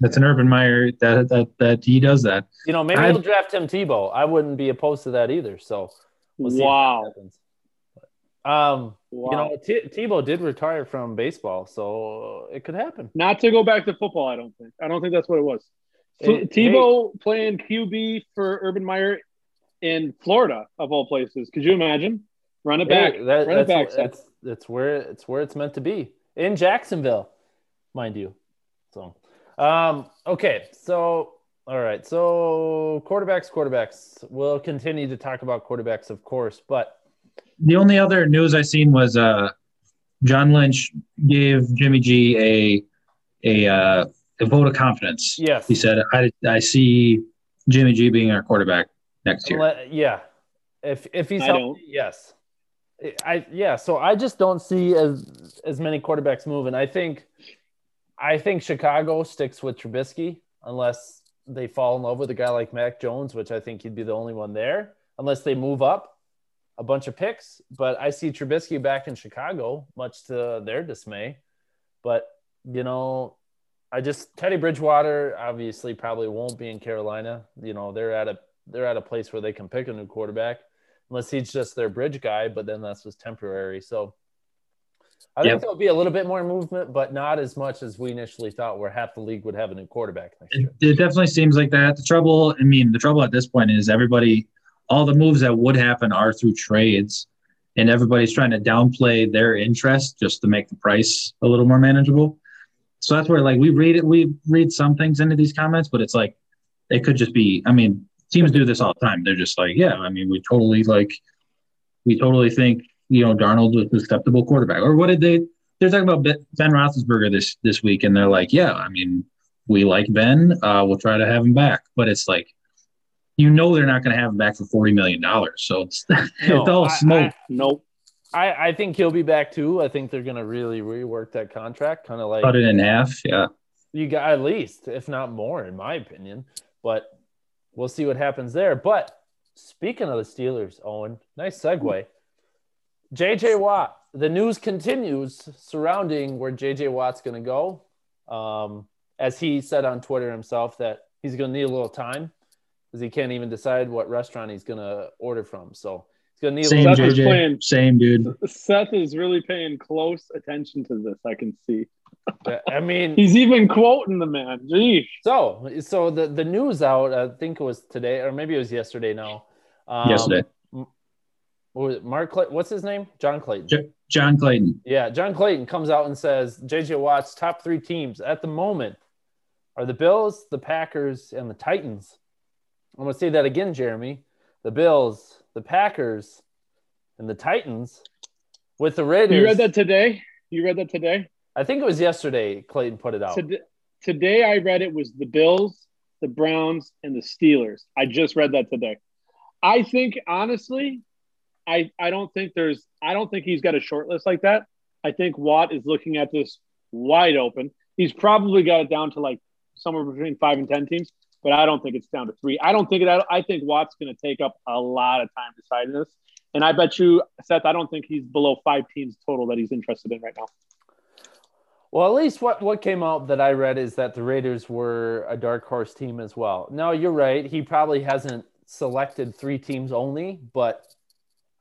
That's an Urban Meyer that that that he does that. you know, maybe I'd- he'll draft Tim Tebow. I wouldn't be opposed to that either. So we'll see if that wow. happens. Um, wow. you know, T- Tebow did retire from baseball, so it could happen. Not to go back to football, I don't think. I don't think that's what it was. Hey, Tebow playing QB for Urban Meyer in Florida, of all places. Could you imagine? Run it back. That- Run it that's, back, that's that's where it's where it's meant to be in Jacksonville, mind you. So, um, okay, so all right, so quarterbacks, quarterbacks. We'll continue to talk about quarterbacks, of course, but The only other news I seen was uh, John Lynch gave Jimmy G a a uh, a vote of confidence. yes, He said, "I I see Jimmy G being our quarterback next year." Unle- yeah. If if he's I healthy, don't. yes. I yeah, so I just don't see as as many quarterbacks moving. I think I think Chicago sticks with Trubisky unless they fall in love with a guy like Mac Jones, which I think he'd be the only one there, unless they move up a bunch of picks. But I see Trubisky back in Chicago, much to their dismay. But you know, I just Teddy Bridgewater obviously probably won't be in Carolina. You know, they're at a they're at a place where they can pick a new quarterback. unless he's just their bridge guy. But then that's just temporary. So I Yep. think there'll be a little bit more movement, but not as much as we initially thought. Where half the league would have a new quarterback next It, year. it definitely seems like that. The trouble, I mean, the trouble at this point is everybody, all the moves that would happen are through trades, and everybody's trying to downplay their interest just to make the price a little more manageable. So that's where like we read it, we read some things into these comments, but it's like it could just be. I mean, teams do this all the time. They're just like, yeah, I mean, we totally like, we totally think you know Darnold was an acceptable quarterback, or what did they? They're talking about Ben Roethlisberger this this week, and they're like, yeah, I mean, we like Ben. Uh, we'll try to have him back. But it's like, you know, they're not going to have him back for forty million dollars. So it's [laughs] it's all I- smoke. Nope. I, I think he'll be back too. I think they're going to really rework that contract, kind of like Cut it in half. Yeah. you got at least, if not more, in my opinion. But we'll see what happens there. But speaking of the Steelers, Owen, nice segue. JJ Watt, the news continues surrounding where JJ Watt's going to go. Um, as he said on Twitter himself, that he's going to need a little time because he can't even decide what restaurant he's going to order from. So he's going to need Same a Seth little JJ. playing- Same dude. Seth is really paying close attention to this. I can see. I mean, He's even quoting the man. Geesh. So, so the the news out, I think it was today, or maybe it was yesterday. Now, um, Yesterday. What was? Mark, Clay- what's his name? John Clayton. J- John Clayton. yeah, John Clayton comes out and says JJ Watt's top three teams at the moment are the Bills, the Packers, and the Titans. I'm going to say that again, Jeremy. The Bills, the Packers, and the Titans. With the Raiders, You read that today? You read that today? I think it was yesterday. Clayton put it out. Today, today I read it was the Bills, the Browns, and the Steelers. I just read that today. I think honestly, I I don't think there's I don't think he's got a short list like that. I think Watt is looking at this wide open. He's probably got it down to like somewhere between five and ten teams, but I don't think it's down to three. I don't think that I think Watt's going to take up a lot of time deciding this, and I bet you, Seth, I don't think he's below five teams total that he's interested in right now. Well, at least what, what came out that I read is that the Raiders were a dark horse team as well. No, you're right. He probably hasn't selected three teams only, but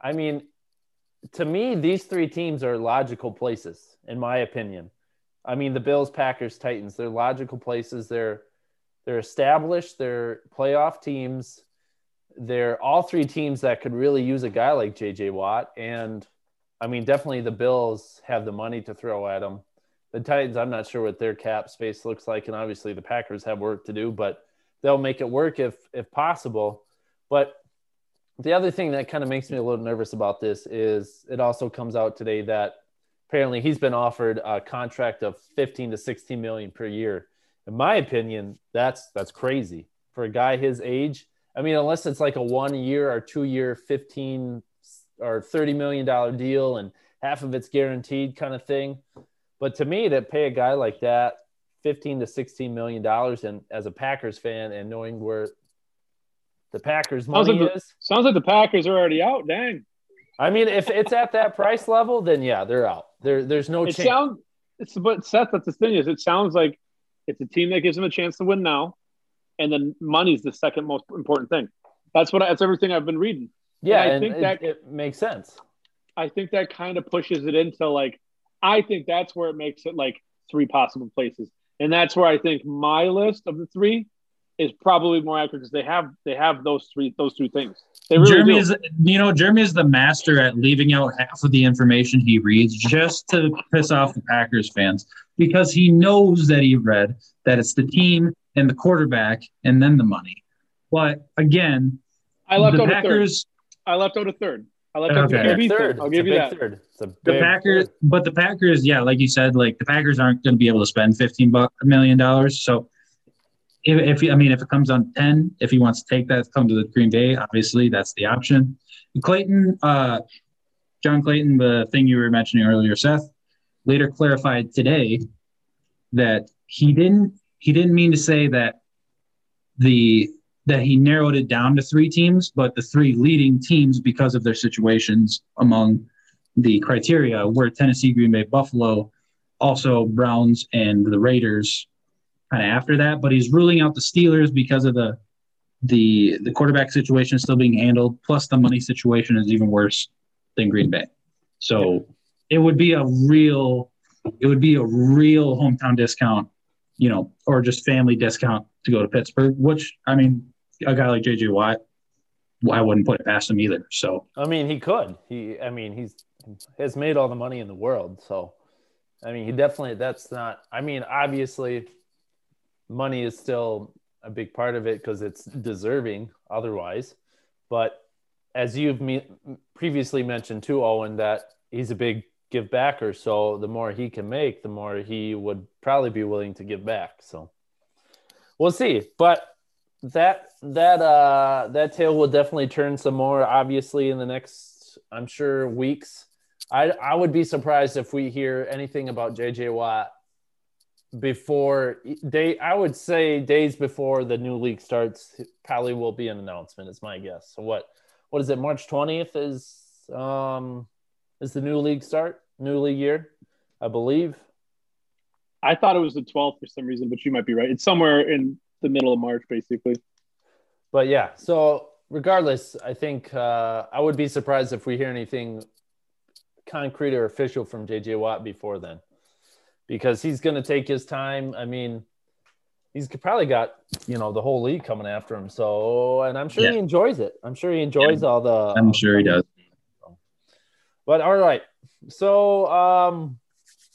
I mean, to me, these three teams are logical places, in my opinion. I mean, the Bills, Packers, Titans, they're logical places. They're they're established, they're playoff teams. They're all three teams that could really use a guy like JJ Watt. And I mean, definitely the Bills have the money to throw at him the Titans, I'm not sure what their cap space looks like, and obviously the Packers have work to do, but they'll make it work if if possible. But the other thing that kind of makes me a little nervous about this is it also comes out today that apparently he's been offered a contract of 15 to 16 million per year. In my opinion, that's that's crazy for a guy his age. I mean, unless it's like a one year or two year 15 or 30 million dollar deal and half of it's guaranteed kind of thing. But to me, to pay a guy like that 15 to 16 million dollars, and as a Packers fan, and knowing where the Packers Sounds money like the- is, Sounds like the Packers are already out. Dang. I mean, if it's at that price level, then yeah, they're out. There, there's no It chance. sounds. It's but Seth. That's the thing is, it sounds like it's a team that gives them a chance to win now, and then money's the second most important thing. That's what. I, that's everything I've been reading. yeah, and I think it, that- it makes sense. I think that kind of pushes it into like. I think that's where it makes it like three possible places, and that's where I think my list of the three is probably more accurate because they have they have those three those two things. They really Jeremy do. is, you know, Jeremy is the master at leaving out half of the information he reads just to piss off the Packers fans because he knows that he read that it's the team and the quarterback and then the money. But again, I left the out a third. Packers, I left out a third. I left out Okay. a third. third. I'll It's give a you big that. third. It's a the Packers, third. but the Packers, yeah, like you said, like the Packers aren't going to be able to spend fifteen bu- million dollars. So, if, if I mean, if it comes on ten, if he wants to take that, come to the Green Bay, obviously that's the option. Clayton, uh, John Clayton, the thing you were mentioning earlier, Seth, later clarified today that he didn't he didn't mean to say that the that he narrowed it down to three teams, but the three leading teams because of their situations among the criteria were Tennessee, Green Bay, Buffalo, also Browns and the Raiders kind of after that. But he's ruling out the Steelers because of the the the quarterback situation is still being handled. Plus, the money situation is even worse than Green Bay. So it would be a real, it would be a real hometown discount, you know, or just family discount to go to Pittsburgh. Which I mean, a guy like JJ Watt, I wouldn't put it past him either. So I mean, he could. He, I mean, he's has made all the money in the world. So, I mean, he definitely. That's not. I mean, obviously, money is still a big part of it because it's deserving otherwise. But as you've me- previously mentioned too, Owen, that he's a big give backer. So the more he can make, the more he would probably be willing to give back. So we'll see. But that that uh that tail will definitely turn some more obviously in the next i'm sure weeks i i would be surprised if we hear anything about jj watt before day i would say days before the new league starts probably will be an announcement is my guess so what what is it march 20th is um is the new league start new league year i believe I thought it was the 12th for some reason, but you might be right. It's somewhere in the middle of March, basically. but yeah so regardless i think uh i would be surprised if we hear anything concrete or official from jj watt before then because he's going to take his time. I mean he's probably got you know the whole league coming after him. So and i'm sure he enjoys it. I'm sure he enjoys all the I'm sure he does. but all right. So um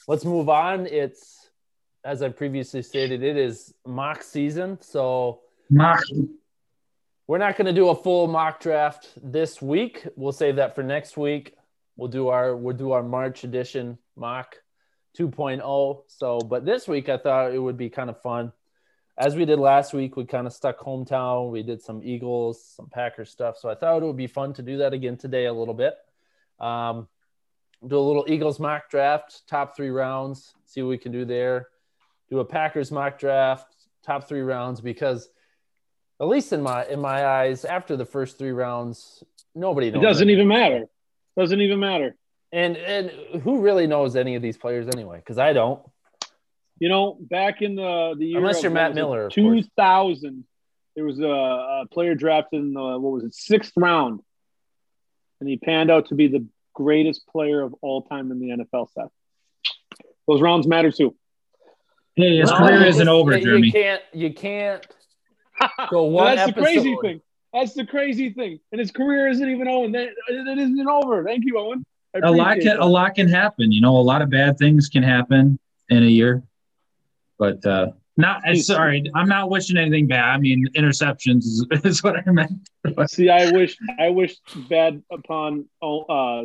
let's move on. It's as i previously stated it is mock season. So Mock. We're not going to do a full mock draft this week. We'll save that for next week. We'll do our we'll do our March edition mock 2.0. So, but this week I thought it would be kind of fun. As we did last week, we kind of stuck hometown. We did some Eagles, some Packers stuff. So I thought it would be fun to do that again today a little bit. Um, do a little Eagles mock draft, top three rounds, see what we can do there. Do a Packers mock draft, top three rounds, because at least in my in my eyes, after the first three rounds, nobody It doesn't even matter. Doesn't even matter. And and who really knows any of these players anyway? Because I don't. You know, back in the the year Unless you're what Matt Miller, 2000, there was a, a player drafted in the what was it sixth round, and he panned out to be the greatest player of all time in the NFL. Set those rounds matter too. Hey, his career you isn't just- over, you can't you can't [laughs] go one That's the crazy thing. That's the crazy thing. And his career isn't even over. It isn't over. Thank you, Owen. I A lot can that. a lot can happen. You know, a lot of bad things can happen in a year. But uh not sorry, I'm not wishing anything bad. I mean, interceptions is, [laughs] is what I meant. See, I wish I wished bad upon uh,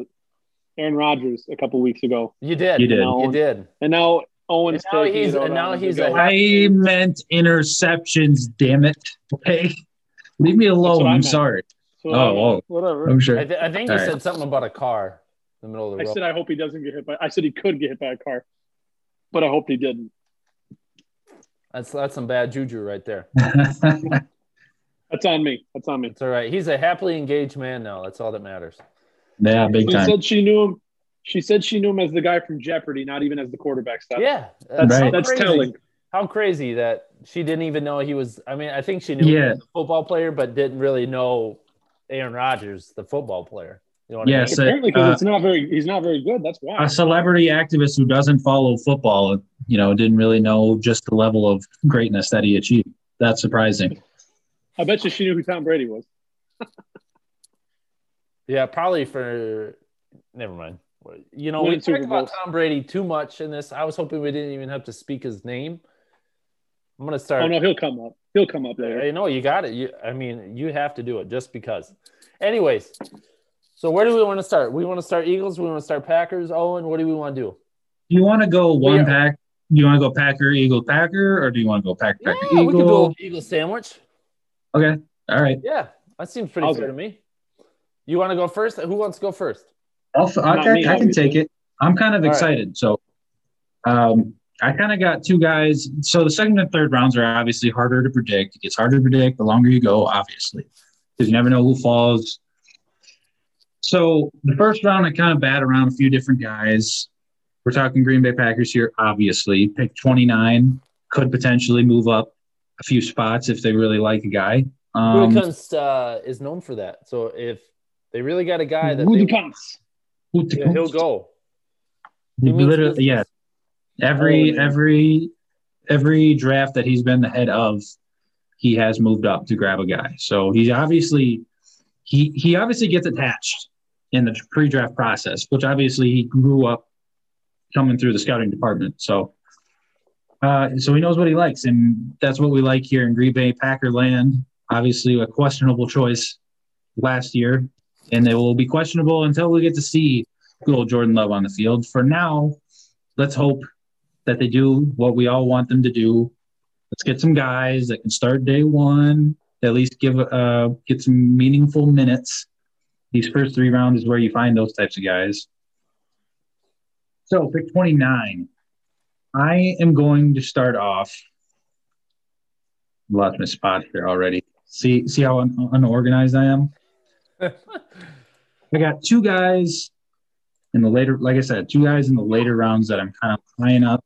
Aaron Rodgers a couple weeks ago, You did. You did. You did. and now Owen's And now he's- and now he's guy. a- I meant interceptions, damn it. [laughs] Okay. Leave me alone. I I'm meant. sorry. Oh, oh. whatever. I'm sure. I, th- I think you All right. said something about a car in the middle of the I road. said I hope he doesn't get hit by. I said he could get hit by a car, but I hoped he didn't. That's that's some bad juju right there. [laughs] That's on me. That's on me. It's all right. He's a happily engaged man now. That's all that matters. yeah, big She time. said she knew him. She said she knew him as the guy from Jeopardy, not even as the quarterback stuff. Yeah, that's, Right. that's crazy. telling. How crazy that she didn't even know he was. I mean, I think she knew he was a football player, but didn't really know Aaron Rodgers, the football player. You know what Yes. So, Apparently, because uh, it's not very. He's not very good. That's why. a celebrity activist who doesn't follow football, you know, didn't really know just the level of greatness that he achieved. That's surprising. I bet you she knew who Tom Brady was. [laughs] Yeah, probably for. Never mind. You know, we Winning talked about Tom Brady too much in this. I was hoping we didn't even have to speak his name. I'm gonna start. Oh no, he'll come up. He'll come up later. I know you got it. You, I mean, you have to do it just because. Anyways, so where do we want to start? We want to start Eagles. We want to start Packers. Owen, what do we want to do? Do you want to go one Yeah. pack? Do you want to go Packer, Eagle, Packer, or do you want to go Packer, Yeah, Packer, we could do Eagle? an Eagle sandwich. Okay. All right. Yeah, that seems pretty I'll fair to me. You want to go first? Who wants to go first? I'll, f- okay, me, I can take it. I'm kind of All right. excited. So, um, I kind of got two guys. So the second and third rounds are obviously harder to predict. It gets harder to predict the longer you go, obviously, because you never know who falls. So the first round, I kind of bat around a few different guys. We're talking Green Bay Packers here, obviously. Pick 29 could potentially move up a few spots if they really like a guy. Um, Gutekunst uh, is known for that. So if they really got a guy that they, yeah, he'll go. He He literally, yeah. Every Oh, every every draft that he's been the head of, he has moved up to grab a guy. So he's obviously he he obviously gets attached in the pre-draft process, which obviously he grew up coming through the scouting department. So uh, so he knows what he likes, and that's what we like here in Green Bay Packer land. Obviously, a questionable choice last year, and they will be questionable until we get to see good old Jordan Love on the field. For now, let's hope that they do what we all want them to do. Let's get some guys that can start day one, at least give uh get some meaningful minutes. These first three rounds is where you find those types of guys. So pick 29. I am going to start off. Lost my spot here already. See see how un- unorganized I am? [laughs] I got two guys in the later, like I said, two guys in the later rounds that I'm kind of eyeing up.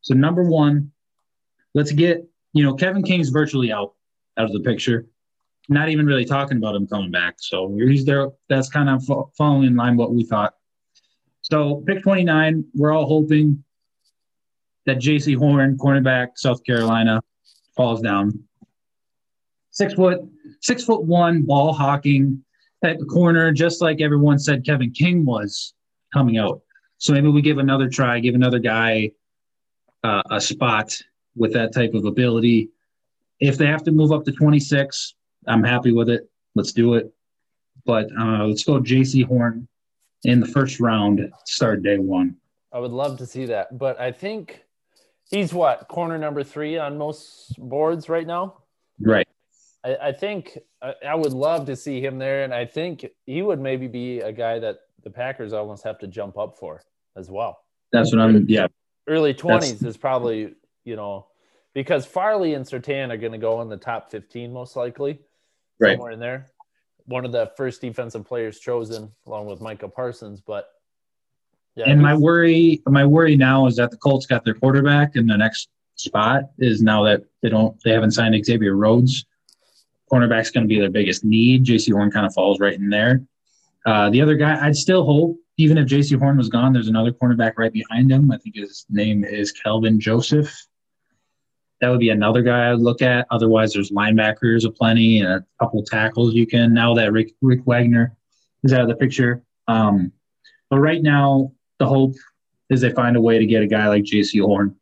So number one, let's get you know Kevin King's virtually out out of the picture. Not even really talking about him coming back. So he's there. That's kind of fo- following in line what we thought. So pick 29. We're all hoping that Jaycee Horn, cornerback, South Carolina, falls down. Six foot, six foot one, ball hawking at of corner, just like everyone said Kevin King was coming out. So maybe we give another try, give another guy uh, a spot with that type of ability. If they have to move up to 26, I'm happy with it. Let's do it. But uh, let's go Jaycee Horn in the first round, start day one. I would love to see that, but I think he's what corner number three on most boards right now. Right. I, I think I, I would love to see him there, and I think he would maybe be a guy that the Packers almost have to jump up for as well. That's what I'm. Yeah. Early twenties is probably you know because Farley and Surtain are going to go in the top fifteen most likely, Right. somewhere in there. One of the first defensive players chosen, along with Micah Parsons, but yeah, And my worry, my worry now is that the Colts got their quarterback, and the next spot is now that they don't, they haven't signed Xavier Rhodes. Cornerback's going to be their biggest need. Jaycee Horn kind of falls right in there. Uh, the other guy, I'd still hope, even if Jaycee Horn was gone, there's another cornerback right behind him. I think his name is Kelvin Joseph. That would be another guy I'd look at. Otherwise, there's linebackers aplenty and a couple tackles you can. Now that Rick Rick Wagner is out of the picture, um, but right now the hope is they find a way to get a guy like Jaycee Horn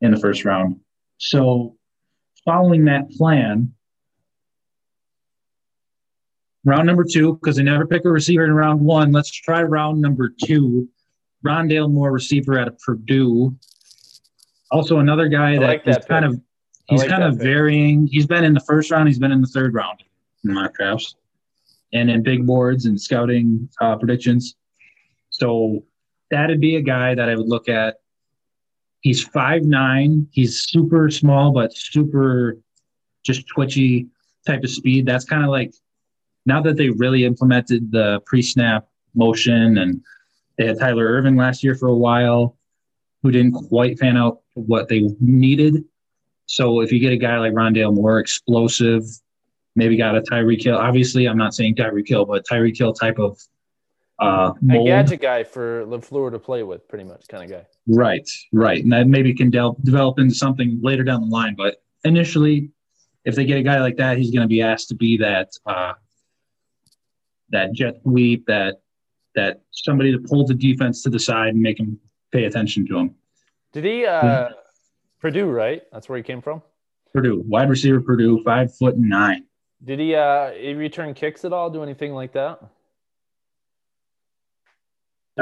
in the first round. So, following that plan, round number two, because they never pick a receiver in round one, let's try round number two. Rondale Moore, receiver out of Purdue. Also, another guy that like that kind of he's like kind of pick. varying. He's been in the first round. He's been in the third round in mock drafts, and in big boards and scouting uh, predictions. So that'd be a guy that I would look at. He's five nine. He's super small, but super just twitchy type of speed. That's kind of like now that they really implemented the pre-snap motion and they had Tyler Ervin last year for a while, who didn't quite fan out what they needed. So if you get a guy like Rondale Moore, explosive, maybe got a Tyreek Hill. Obviously, I'm not saying Tyreek Hill, but Tyreek Hill type of uh, a gadget guy for LaFleur to play with, pretty much kind of guy. Right, right, and that maybe can del- develop into something later down the line. But initially, if they get a guy like that, he's going to be asked to be that uh, that jet sweep, that that somebody to pull the defense to the side and make him pay attention to him. Did he? Uh, Purdue, right? That's where he came from. Purdue, wide receiver, Purdue, five foot nine. Did he? Uh, he return kicks at all? Do anything like that? Do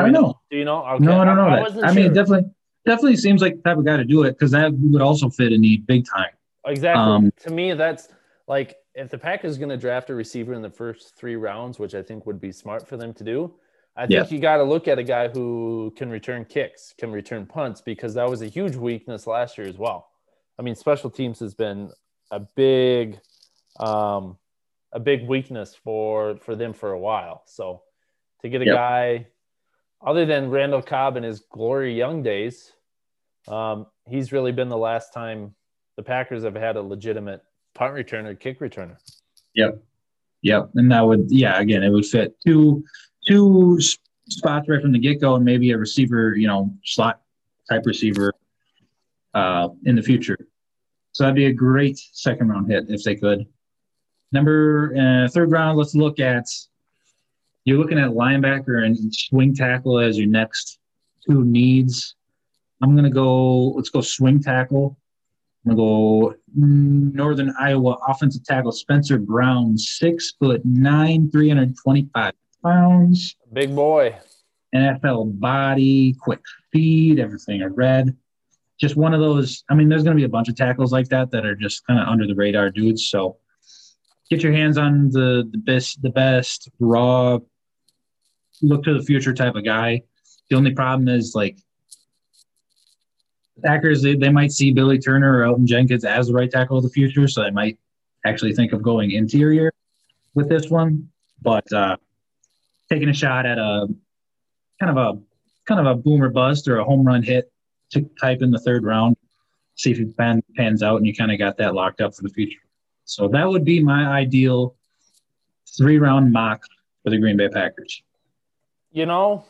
I don't know. Do you know? Okay. No, I don't know I, wasn't I mean, sure. definitely definitely seems like the type of guy to do it because that would also fit a need big time. Exactly. Um, to me, that's like if the Packers is going to draft a receiver in the first three rounds, which I think would be smart for them to do. I think Yeah. you got to look at a guy who can return kicks, can return punts, because that was a huge weakness last year as well. I mean, special teams has been a big, um, a big weakness for for them for a while. So to get a Yep. guy other than Randall Cobb in his glory young days, um, he's really been the last time the Packers have had a legitimate punt returner, kick returner. Yep. Yep. And that would, yeah, again, it would fit two two spots right from the get go, and maybe a receiver, you know, slot type receiver uh, in the future. So that'd be a great second round hit if they could. Number uh, third round, let's look at. You're looking at linebacker and swing tackle as your next two needs. I'm gonna go. Let's go swing tackle. I'm gonna go Northern Iowa offensive tackle Spencer Brown, six foot nine, 325 pounds. Big boy. NFL body, quick feed, everything I read. Just one of those. I mean, there's going to be a bunch of tackles like that that are just kind of under the radar dudes. So get your hands on the the best, the best raw, look to the future type of guy. The only problem is like Packers, they, they might see Billy Turner or Elgton Jenkins as the right tackle of the future, so they might actually think of going interior with this one. But uh, taking a shot at a kind of a kind of a boomer bust or a home run hit to type in the third round, see if it pan, pans out, and you kind of got that locked up for the future. So that would be my ideal three round mock for the Green Bay Packers. You know,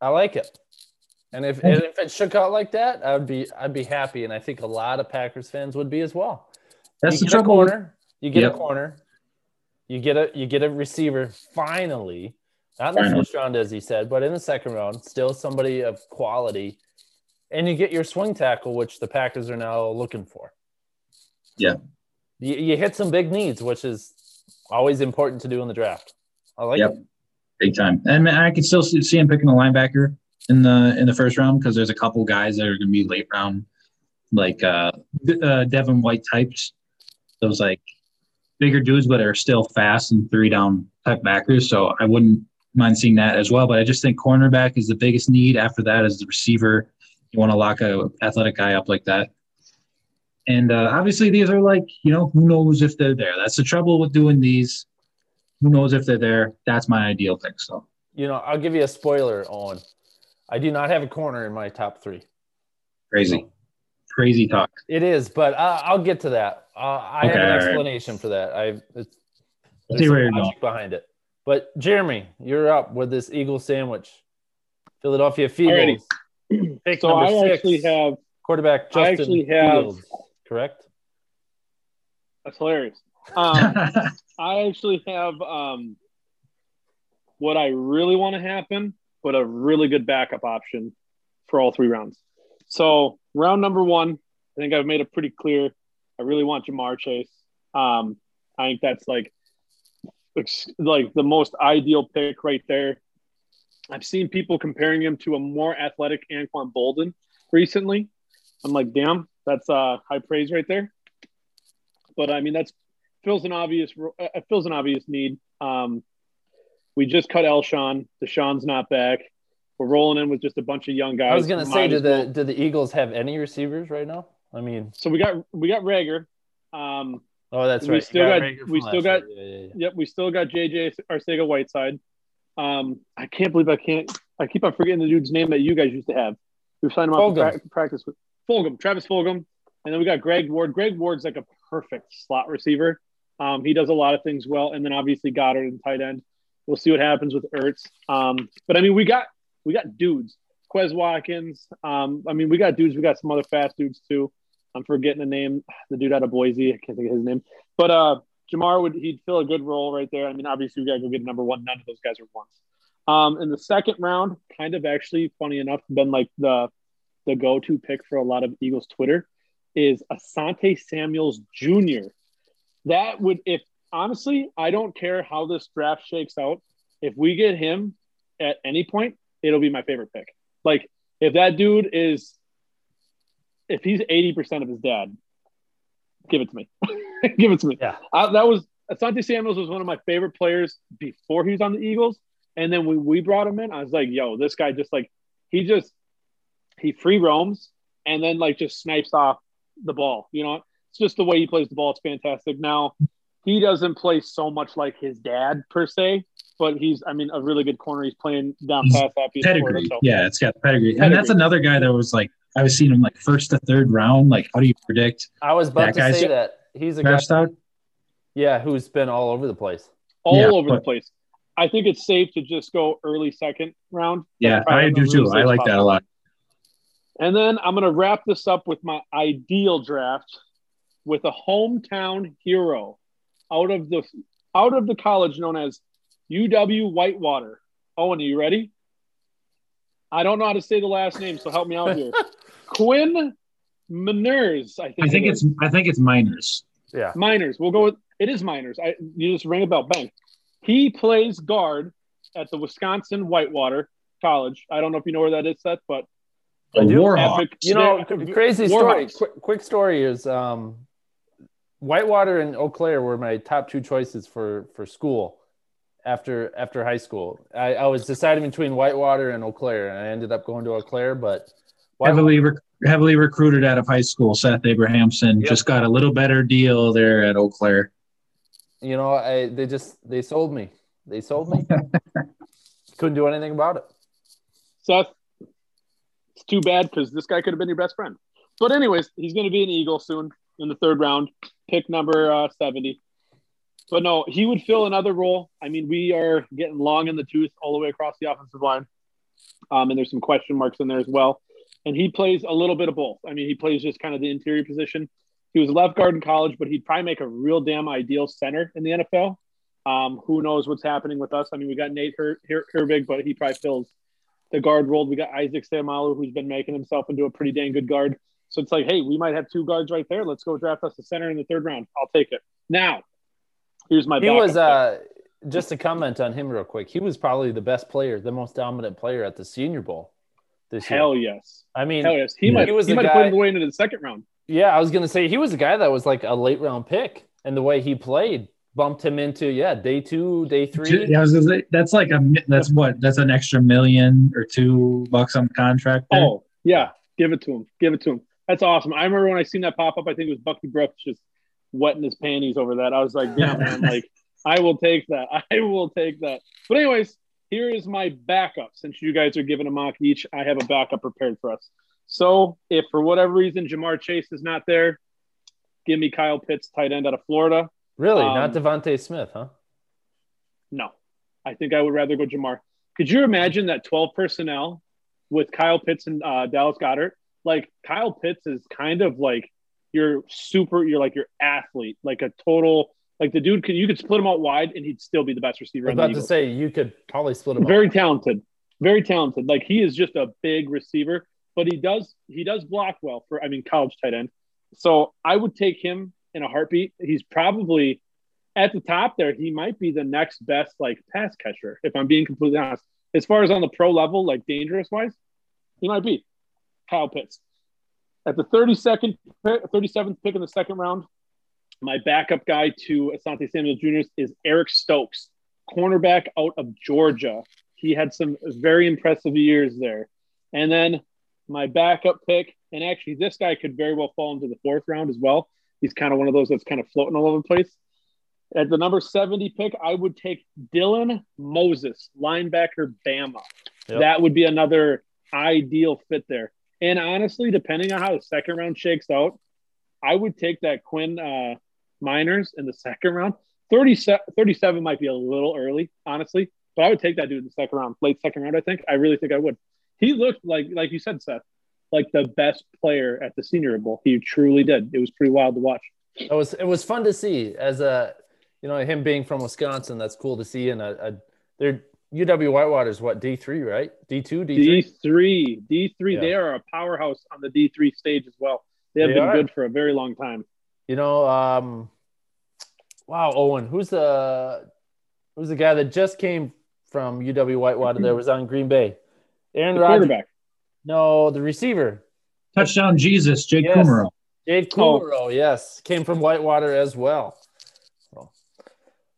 I like it. And if and if it shook out like that, I would be I'd be happy, and I think a lot of Packers fans would be as well. That's you the trouble. corner. You get Yep. a corner. You get a you get a receiver finally, not in the first round as he said, but in the second round, still somebody of quality, and you get your swing tackle, which the Packers are now looking for. Yeah. you, you hit some big needs, which is always important to do in the draft. I like Yep. it. big time. And I can still see see him picking a linebacker in the in the first round because there's a couple guys that are going to be late round, like uh, uh, Devin White types. Those like bigger dudes, but are still fast and three down type backers. So I wouldn't mind seeing that as well. But I just think cornerback is the biggest need. After that is the receiver. You want to lock a athletic guy up like that. And uh, obviously, these are like you know who knows if they're there. That's the trouble with doing these. Who knows if they're there? That's my ideal pick. So. You know, I'll give you a spoiler, Owen. I do not have a corner in my top three. Crazy, crazy talk. It is, but uh, I'll get to that. Uh, I Okay, have an all right. explanation for that. I it's, there's see where you're logic behind it. But Jeremy, you're up with this Eagle sandwich. Philadelphia Alrighty. Eagles. [clears throat] Pick So number I six. actually have quarterback Justin I actually have- Fields. Correct. that's hilarious. Um, [laughs] I actually have um, what I really want to happen, but a really good backup option for all three rounds. So round number one, I think I've made it pretty clear. I really want Ja'Marr Chase. Um, I think that's like ex- like the most ideal pick right there. I've seen people comparing him to a more athletic Anquan Boldin recently. I'm like, damn, that's uh, high praise right there. But I mean, that's fills an obvious uh, fills an obvious need. Um, we just cut Alshon. DeSean's not back. We're rolling in with just a bunch of young guys. I was gonna say, do the well- do the Eagles have any receivers right now? I mean, So we got we got Reagor. Um, oh, that's We right. Still got- we still got- Yeah, yeah, yeah. Yep, we still got JJ Arcega Whiteside. Um, I can't believe I can't. I keep on forgetting the dude's name that you guys used to have. We've signed him up to pra- practice with Fulgham, Travis Fulgham, and then we got Greg Ward. Greg Ward's like a perfect slot receiver. Um, he does a lot of things well, and then obviously Goedert and tight end. We'll see what happens with Ertz. Um, but I mean, we got we got dudes. Quez Watkins. Um, I mean, we got dudes. We got some other fast dudes too. I'm forgetting the name. The dude out of Boise. I can't think of his name. But uh, Ja'Marr would he'd fill a good role right there. I mean, obviously we gotta go get number one. None of those guys are ones. Um, in the second round, kind of actually funny enough, been like the the go-to pick for a lot of Eagles Twitter is Asante Samuels Jr. That would if honestly, I don't care how this draft shakes out. If we get him at any point, it'll be my favorite pick. Like if that dude is if he's 80% of his dad, give it to me. [laughs] give it to me. Yeah. I, that was Asante Samuels was one of my favorite players before he was on the Eagles. And then when we brought him in, I was like, yo, this guy just like he just he free roams and then like just snipes off the ball. You know, it's just the way he plays the ball. It's fantastic. Now he doesn't play so much like his dad per se, but he's I mean a really good corner. He's playing down He's past happy. pedigree. so- Yeah, it's got pedigree. And that's another guy that was like I was seeing him like first to third round. Like, how do you predict? I was about That to guy's- say that. he's a guy, Draft yeah, who's been all over the place. all Yeah, over the place. I think it's safe to just go early second round. Yeah, I do too. I like that a lot. And then I'm going to wrap this up with my ideal draft with a hometown hero out of the out of the college known as UW Whitewater. Owen, are you ready? I don't know how to say the last name, so help me out here. [laughs] Quinn Meinerz, I think. I think it it's is. I think it's Meinerz. Yeah. Meinerz. We'll go with it is Meinerz. I you just ring a bell, bang. He plays guard at the Wisconsin Whitewater College. I don't know if you know where that is, Seth, but I do. Warhawks. Epic- You know, Yeah. crazy story. Warhawks. Quick, quick story is um, Whitewater and Eau Claire were my top two choices for for school after after high school. I, I was deciding between Whitewater and Eau Claire, and I ended up going to Eau Claire. But Whitewater, heavily rec- heavily recruited out of high school. Seth Abrahamson Yep. just got a little better deal there at Eau Claire. you know, I they just they sold me. They sold me. [laughs] Couldn't do anything about it. Seth, it's too bad because this guy could have been your best friend. But anyways, he's going to be an Eagle soon in the third round, pick number uh, 70. But no, he would fill another role. I mean, we are getting long in the tooth all the way across the offensive line. Um, and there's some question marks in there as well. And he plays a little bit of both. I mean, he plays just kind of the interior position. He was left guard in college, but he'd probably make a real damn ideal center in the NFL. Um, who knows what's happening with us? I mean, we got Nate Her- Her- Herbig, but he probably fills the guard role. We got Isaac Seumalo, who's been making himself into a pretty dang good guard. So it's like, hey, we might have two guards right there. Let's go draft us a center in the third round. I'll take it. Now, here's my He was uh, just to comment on him real quick. He was probably the best player, the most dominant player at the Senior Bowl this year. hell yes, I mean, hell yes. He Yeah. might He was he the might have guy- put him away into the second round. Yeah, I was gonna say he was a guy that was like a late round pick, and the way he played bumped him into yeah day two, day three. Yeah, I was gonna say, that's like a that's what that's an extra million or two bucks on the contract. There. Oh yeah, give it to him. Give it to him. That's awesome. I remember when I seen that pop up. I think it was Bucky Brooks just wetting his panties over that. I was like, damn man, [laughs] like I will take that. [laughs] I will take that. But anyways, here is my backup. Since you guys are giving a mock each, I have a backup prepared for us. So if for whatever reason Ja'Marr Chase is not there, give me Kyle Pitts, tight end out of Florida. Really, Um, not DeVonta Smith, huh? No, I think I would rather go Ja'Marr. Could you imagine that 12 personnel with Kyle Pitts and uh, Dallas Goedert? Like Kyle Pitts is kind of like your super, you're like your athlete, like a total, like the dude can you could split him out wide and he'd still be the best receiver. I was about to say you could probably split him. Very talented, very talented. Like he is just a big receiver, but he does he does block well for I mean college tight end. So I would take him in a heartbeat. He's probably at the top there. He might be the next best like pass catcher, if I'm being completely honest. As far as on the pro level, like dangerous wise, he might be Kyle Pitts. At the 32nd, 37th pick in the second round, my backup guy to Asante Samuel Jr. is Eric Stokes, cornerback out of Georgia. He had some very impressive years there. And then my backup pick, and actually this guy could very well fall into the fourth round as well. He's kind of one of those that's kind of floating all over the place. At the number 70 pick, I would take Dylan Moses, linebacker Bama. Yep. That would be another ideal fit there. And honestly, depending on how the second round shakes out, I would take that Quinn uh, Meinerz in the second round. 37, 37 might be a little early, honestly, but I would take that dude in the second round, late second round. I think. I really think I would. He looked like, like you said, Seth, like the best player at the Senior Bowl. He truly did. It was pretty wild to watch. It was it was fun to see as a you know him being from Wisconsin. That's cool to see. And a, a they're UW Whitewater is what D three right? D two D D three. three, D three. Yeah. They are a powerhouse on the D three stage as well. They have They been are. good for a very long time. You know, um, wow, Owen, who's the who's the guy that just came from UW Whitewater? That was on Green Bay. Aaron The Rodgers. quarterback. No, the receiver. Touchdown Jesus, Jake Yes. Kumerow. Jade Oh. Yes, came from Whitewater as well.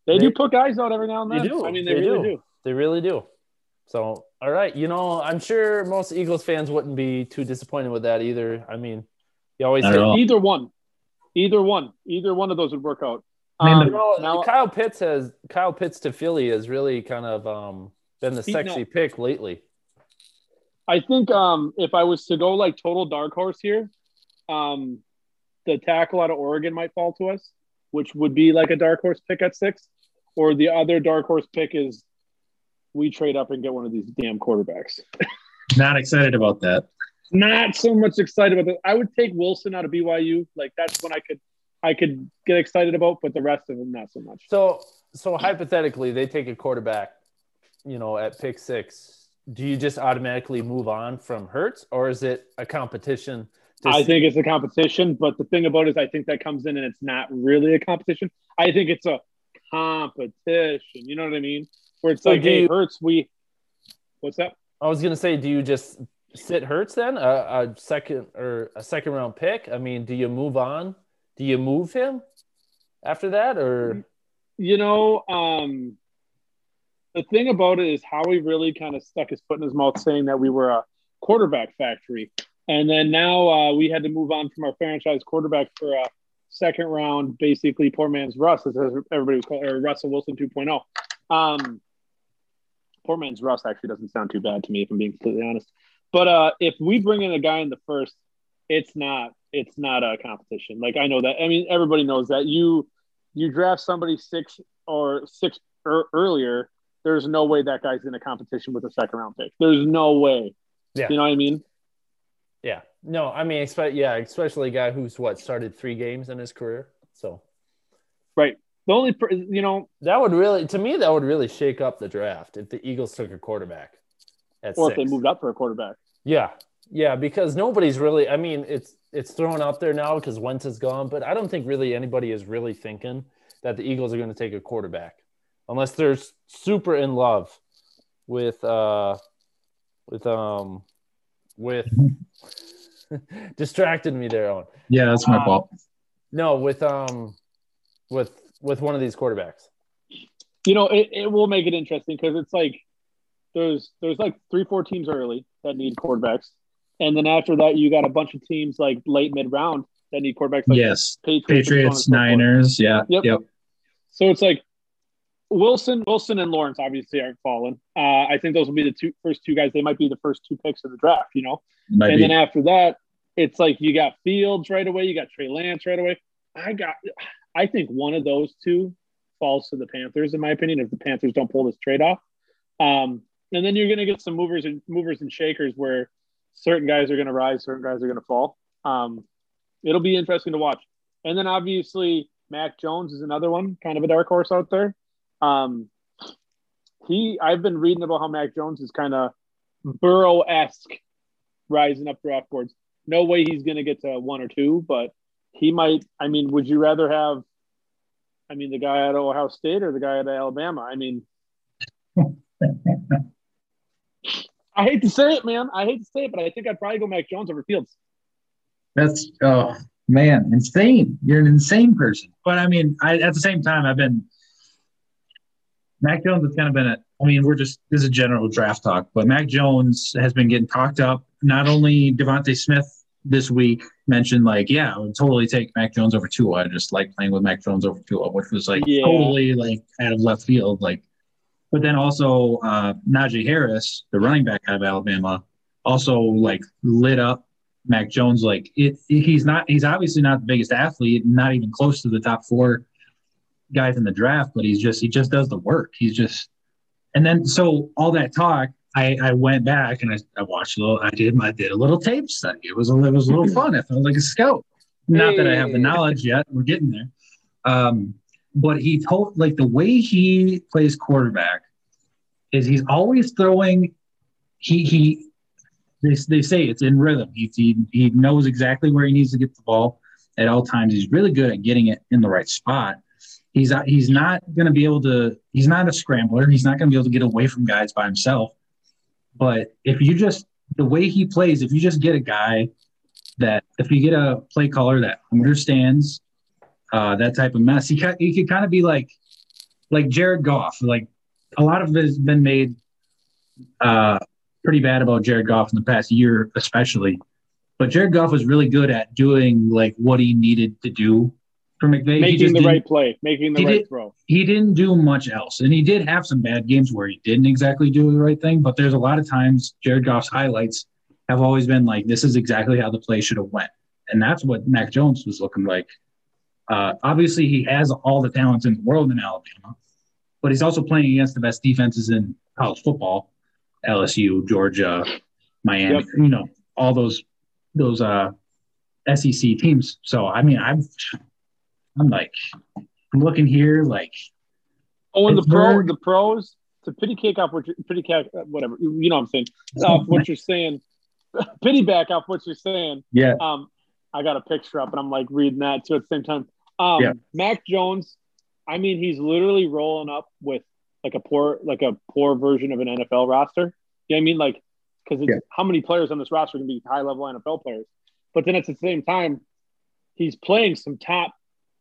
They, They- do put guys out every now and then. They then. do. I mean, they, They really do. do. They really do. So, all right, you know, I'm sure most Eagles fans wouldn't be too disappointed with that either. I mean, you always say. Either one, either one, either one of those would work out. Um, you know, now, Kyle Pitts has Kyle Pitts to Philly has really kind of um, been the sexy not- pick lately. I think um, if I was to go like total dark horse here, um, the tackle out of Oregon might fall to us, which would be like a dark horse pick at six, or the other dark horse pick is we trade up and get one of these damn quarterbacks. Not excited about that. Not so much excited about that. I would take Wilson out of BYU. Like that's when I could I could get excited about, but the rest of them not so much. So so hypothetically, they take a quarterback, you know, at pick six. Do you just automatically move on from Hurts, or is it a competition? to I see- think it's a competition, but the thing about it is I think that comes in and it's not really a competition. I think it's a competition. You know what I mean? Where it's So like, hey, you- Hurts, we what's that? I was gonna say, do you just sit Hurts then a, a second or a second round pick? I mean, do you move on? Do you move him after that, or You know, um the thing about it is Howie really kind of stuck his foot in his mouth saying that we were a quarterback factory. And then now uh, we had to move on from our franchise quarterback for a second round, basically poor man's Russ, as everybody was calling or Russell Wilson 2.0. Um, poor man's Russ actually doesn't sound too bad to me, if I'm being completely honest. But uh, if we bring in a guy in the first, it's not it's not a competition. Like I know that. I mean, everybody knows that. You you draft somebody six or six er, earlier, there's no way that guy's in a competition with a second round pick. There's no way. Yeah. You know what I mean? yeah? No, I mean, expect yeah, especially a guy who's what started three games in his career. So Right. The only, you know, that would really, to me, that would really shake up the draft if the Eagles took a quarterback at or six. if they moved up for a quarterback. Yeah, yeah, because nobody's really. I mean, it's it's thrown out there now because Wentz is gone, but I don't think really anybody is really thinking that the Eagles are going to take a quarterback unless they're super in love with uh with um with [laughs] distracted me there on Yeah, that's my Uh, fault. no with um with with one of these quarterbacks. You know, it, it will make it interesting because it's like there's there's like three, four teams early that need quarterbacks. And then after that, you got a bunch of teams like late mid round that need quarterbacks like yes. Patriots, and so on and Patriots, so. Niners. Yeah. Yep. Yep. So it's like Wilson, Wilson, and Lawrence obviously aren't falling. Uh, I think those will be the two first two guys. They might be the first two picks of the draft. You know, Might and be. then after that, it's like you got Fields right away. You got Trey Lance right away. I got. I think one of those two falls to the Panthers, in my opinion, if the Panthers don't pull this trade off. Um, and then you're going to get some movers and movers and shakers where certain guys are going to rise, certain guys are going to fall. Um, it'll be interesting to watch. And then obviously Mac Jones is another one, kind of a dark horse out there. Um, he, I've been reading about how Mac Jones is kind of Burrow esque, rising up draft boards. No way he's going to get to one or two, but he might. I mean, would you rather have? I mean, the guy at Ohio State or the guy at Alabama? I mean, I hate to say it, man. I hate to say it, but I think I'd probably go Mac Jones over Fields. That's oh man, insane. You're an insane person. But I mean, I at the same time, I've been Mac Jones has kind of been a. I mean, we're just this is a general draft talk, but Mac Jones has been getting talked up. Not only DeVonta Smith this week mentioned like, yeah, I would totally take Mac Jones over Tua. I just like playing with Mac Jones over Tua, which was like Yeah. totally like out of left field. Like, but then also uh, Najee Harris, the running back out of Alabama, also like lit up Mac Jones. Like it, he's not. He's obviously not the biggest athlete, not even close to the top four guys in the draft. But he's just he just does the work. He's just. And then so all that talk, I, I went back and I, I watched a little. I did I did a little tape study. It was a it was a little fun. I felt like a scout. Not that I have the knowledge yet. We're getting there. Um, but he told like the way he plays quarterback is he's always throwing. He he they, they say it's in rhythm. He, he he knows exactly where he needs to get the ball at all times. He's really good at getting it in the right spot. He's he's not going to be able to. He's not a scrambler. He's not going to be able to get away from guys by himself. But if you just the way he plays, if you just get a guy that if you get a play caller that understands uh, that type of mess, he ca- he could kind of be like like Jared Goff. Like a lot of it has been made uh, pretty bad about Jared Goff in the past year, especially. But Jared Goff was really good at doing like what he needed to do for McVay. he making the right play, making the right did- throw. he didn't do much else. And he did have some bad games where he didn't exactly do the right thing. But there's a lot of times Jared Goff's highlights have always been like, this is exactly how the play should have went. and that's what Mac Jones was looking like. Uh, obviously, he has all the talents in the world in Alabama, but he's also playing against the best defenses in college football: LSU, Georgia, Miami. Yep. You know, all those those uh, SEC teams. So I mean, I'm I'm like I'm looking here like. Oh, and the pro the pros to pity cake off what you're pity cake whatever you know what I'm saying off what you're saying [laughs] pity back off what you're saying. Yeah. Um, I got a picture up and I'm like reading that too at the same time. Um, yeah. Mac Jones, I mean, he's literally rolling up with like a poor, like a poor version of an NFL roster. You know what I mean? Like, because yeah. how many players on this roster can be high level NFL players? But then at the same time, he's playing some top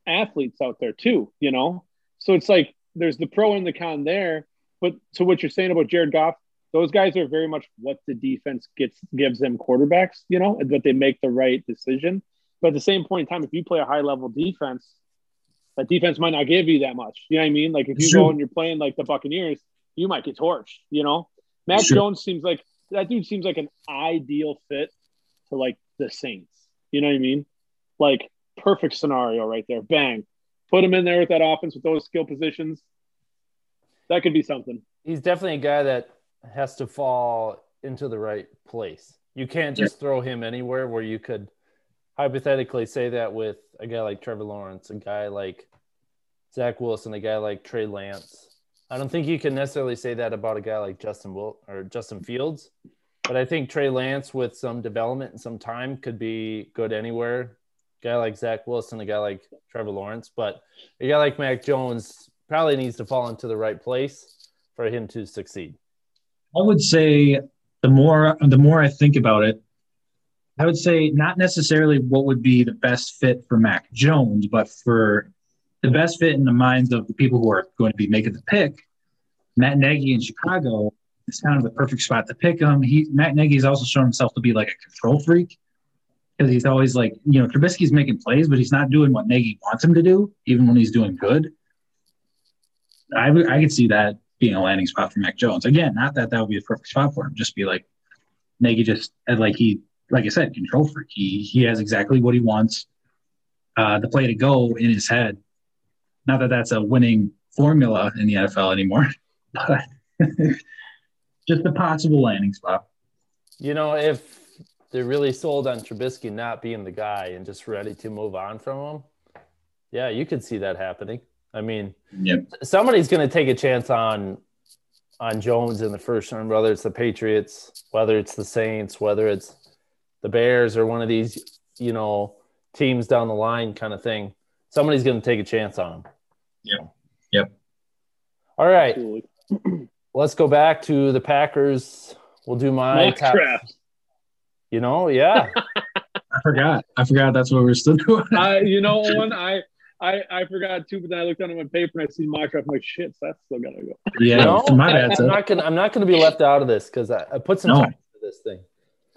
athletes out there too, you know? So it's like there's the pro and the con there. But to what you're saying about Jared Goff, those guys are very much what the defense gets gives them quarterbacks, you know, that they make the right decision. But at the same point in time, if you play a high level defense, that defense might not give you that much. You know what I mean? Like if you sure. go and you're playing like the Buccaneers, you might get torched, you know? Mac sure. Jones seems like that dude seems like an ideal fit to like the Saints. You know what I mean? Like perfect scenario right there. Bang. Put him in there with that offense with those skill positions. That could be something. He's definitely a guy that has to fall into the right place. You can't just throw him anywhere where you could hypothetically say that with a guy like Trevor Lawrence, a guy like Zach Wilson, a guy like Trey Lance. I don't think you can necessarily say that about a guy like Justin Will or Justin Fields, but I think Trey Lance with some development and some time could be good anywhere. Guy like Zach Wilson, a guy like Trevor Lawrence, but a guy like Mac Jones probably needs to fall into the right place for him to succeed. I would say the more the more I think about it, I would say not necessarily what would be the best fit for Mac Jones, but for the best fit in the minds of the people who are going to be making the pick. Matt Nagy in Chicago is kind of the perfect spot to pick him. He Matt has also shown himself to be like a control freak because he's always like, you know, Trubisky's making plays, but he's not doing what Nagy wants him to do, even when he's doing good. I I could see that being a landing spot for Mac Jones. Again, not that that would be a perfect spot for him. Just be like Nagy, just like he, like I said, control freak. He he has exactly what he wants. Uh, the play to go in his head. Not that that's a winning formula in the NFL anymore, [laughs] but [laughs] just a possible landing spot. You know, if they're really sold on Trubisky not being the guy and just ready to move on from him, yeah, you could see that happening. I mean, yep. somebody's going to take a chance on on Jones in the first round, whether it's the Patriots, whether it's the Saints, whether it's the Bears or one of these, you know, teams down the line kind of thing. Somebody's going to take a chance on him. Yep. Yep. All right. Let's go back to the Packers. We'll do my Mock top. Draft. You know, yeah. [laughs] I forgot. I forgot that's what we're still doing. I, you know, [laughs] Owen, I I, I forgot too, but then I looked down at my paper and I see mock draft. I'm like, shit, so that's still gotta go. Yeah, no, my bad. I, am not gonna I'm not gonna be left out of this because I, I, put some no. time into this thing.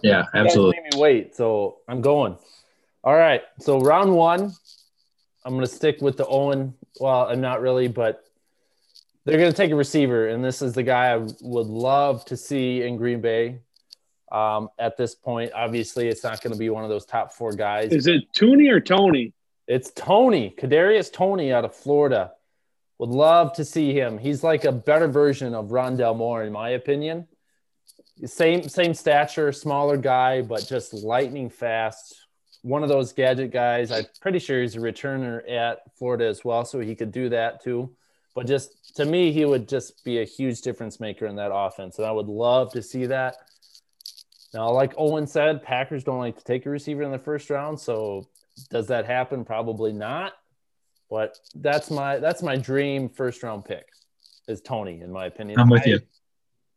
Yeah, absolutely. Made me wait, so I'm going. All right, so round one, I'm gonna stick with the Owen. Well, I'm not really, but they're gonna take a receiver, and this is the guy I would love to see in Green Bay. Um, at this point, obviously, it's not going to be one of those top four guys. Is it Tooney or Tony? It's Tony, Kadarius Toney out of Florida. Would love to see him. He's like a better version of Rondale Moore, in my opinion. Same same stature, smaller guy, but just lightning fast. One of those gadget guys. I'm pretty sure he's a returner at Florida as well, so he could do that too. But just to me, he would just be a huge difference maker in that offense, and I would love to see that. Now, like Owen said, Packers don't like to take a receiver in the first round, so does that happen? Probably not. But that's my that's my dream first round pick is Toney, in my opinion. I'm with I, you.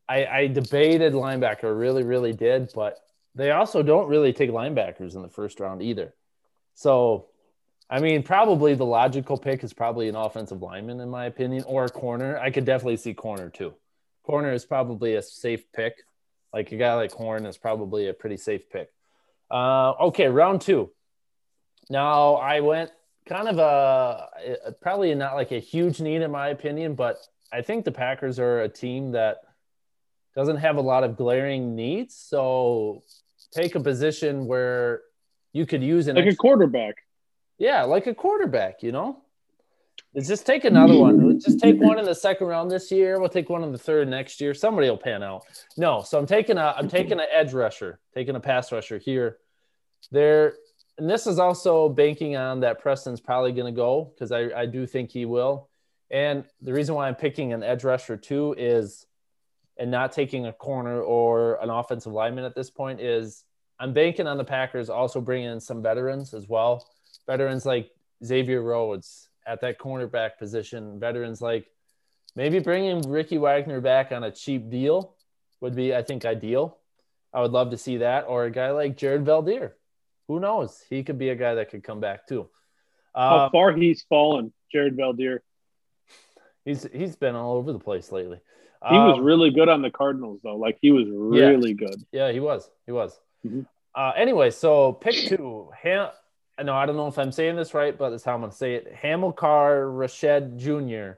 I, I debated linebacker, really, really did, but they also don't really take linebackers in the first round either. So, I mean, probably the logical pick is probably an offensive lineman, in my opinion, or a corner. I could definitely see corner too. Corner is probably a safe pick. Like a guy like Horn is probably a pretty safe pick. Uh, okay, round two. Now I went kind of a probably not like a huge need in my opinion, but I think the Packers are a team that doesn't have a lot of glaring needs. So take a position where you could use an like a quarterback. yeah, like a quarterback, you know. Let's just take another one. Let's just take one in [laughs] the second round this year. We'll take one in the third next year. Somebody will pan out. No, so I'm taking a I'm taking an edge rusher, taking a pass rusher here. There, and this is also banking on that Preston's probably going to go because I I do think he will. And the reason why I'm picking an edge rusher too is, and not taking a corner or an offensive lineman at this point is I'm banking on the Packers also bringing in some veterans as well. Veterans like Xavier Rhodes at that cornerback position. Veterans like maybe bringing Ricky Wagner back on a cheap deal would be, I think, ideal. I would love to see that. Or a guy like Jared Veldheer. Who knows? He could be a guy that could come back too. How Um, far he's fallen, Jared Veldheer. he's he's been all over the place lately. He was Um, really good on the Cardinals, though. Like he was really good. Yeah, he was. He was. Mhm. Uh, anyway, so pick two. Ham. No, I don't know if I'm saying this right, but that's how I'm going to say it. Hamilcar Rashed Jr.,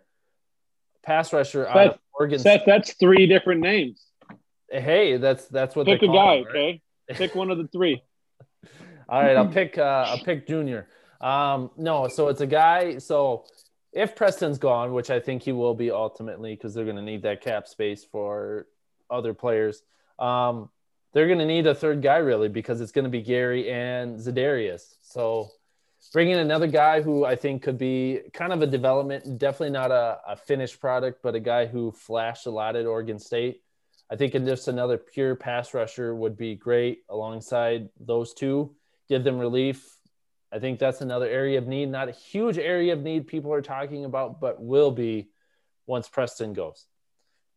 pass rusher out of Oregon. Seth, that's three different names. Hey, that's that's what Pick they a guy, him, right? okay? Pick one of the three. [laughs] [laughs] All right, I'll pick. Uh, I'll pick Junior. Um, no, so it's a guy. So if Preston's gone, which I think he will be ultimately, because they're going to need that cap space for other players. Um, they're going to need a third guy really because it's going to be Gary and Za'Darius. So bringing another guy who I think could be kind of a development, definitely not a, a finished product, but a guy who flashed a lot at Oregon State. I think in just another pure pass rusher would be great alongside those two. Give them relief. I think that's another area of need, not a huge area of need people are talking about, but will be once Preston goes.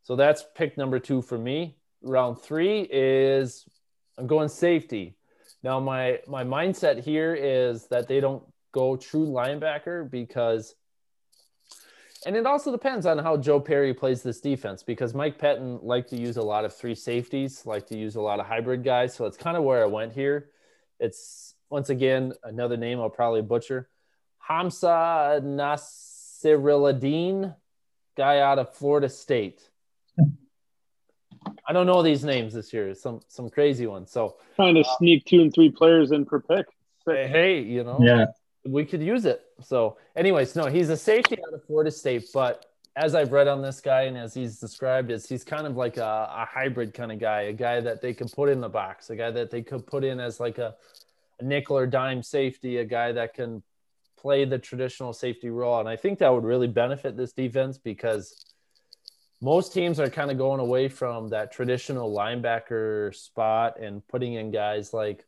So that's pick number two for me. Round three is I'm going safety. Now my my mindset here is that they don't go true linebacker because and it also depends on how Joe Barry plays this defense because Mike Pettine liked to use a lot of three safeties, like to use a lot of hybrid guys. So it's kind of where I went here. It's once again another name I'll probably butcher. Hamsah Nasirildeen, guy out of Florida State. I don't know these names this year. Some some crazy ones. So Trying to uh, sneak two and three players in per pick. hey, you know, Yeah. we could use it. So, anyways, no, he's a safety out of Florida State, but as I've read on this guy and as he's described, is he's kind of like a, a hybrid kind of guy, a guy that they could put in the box, a guy that they could put in as like a, a nickel or dime safety, a guy that can play the traditional safety role. And I think that would really benefit this defense because most teams are kind of going away from that traditional linebacker spot and putting in guys like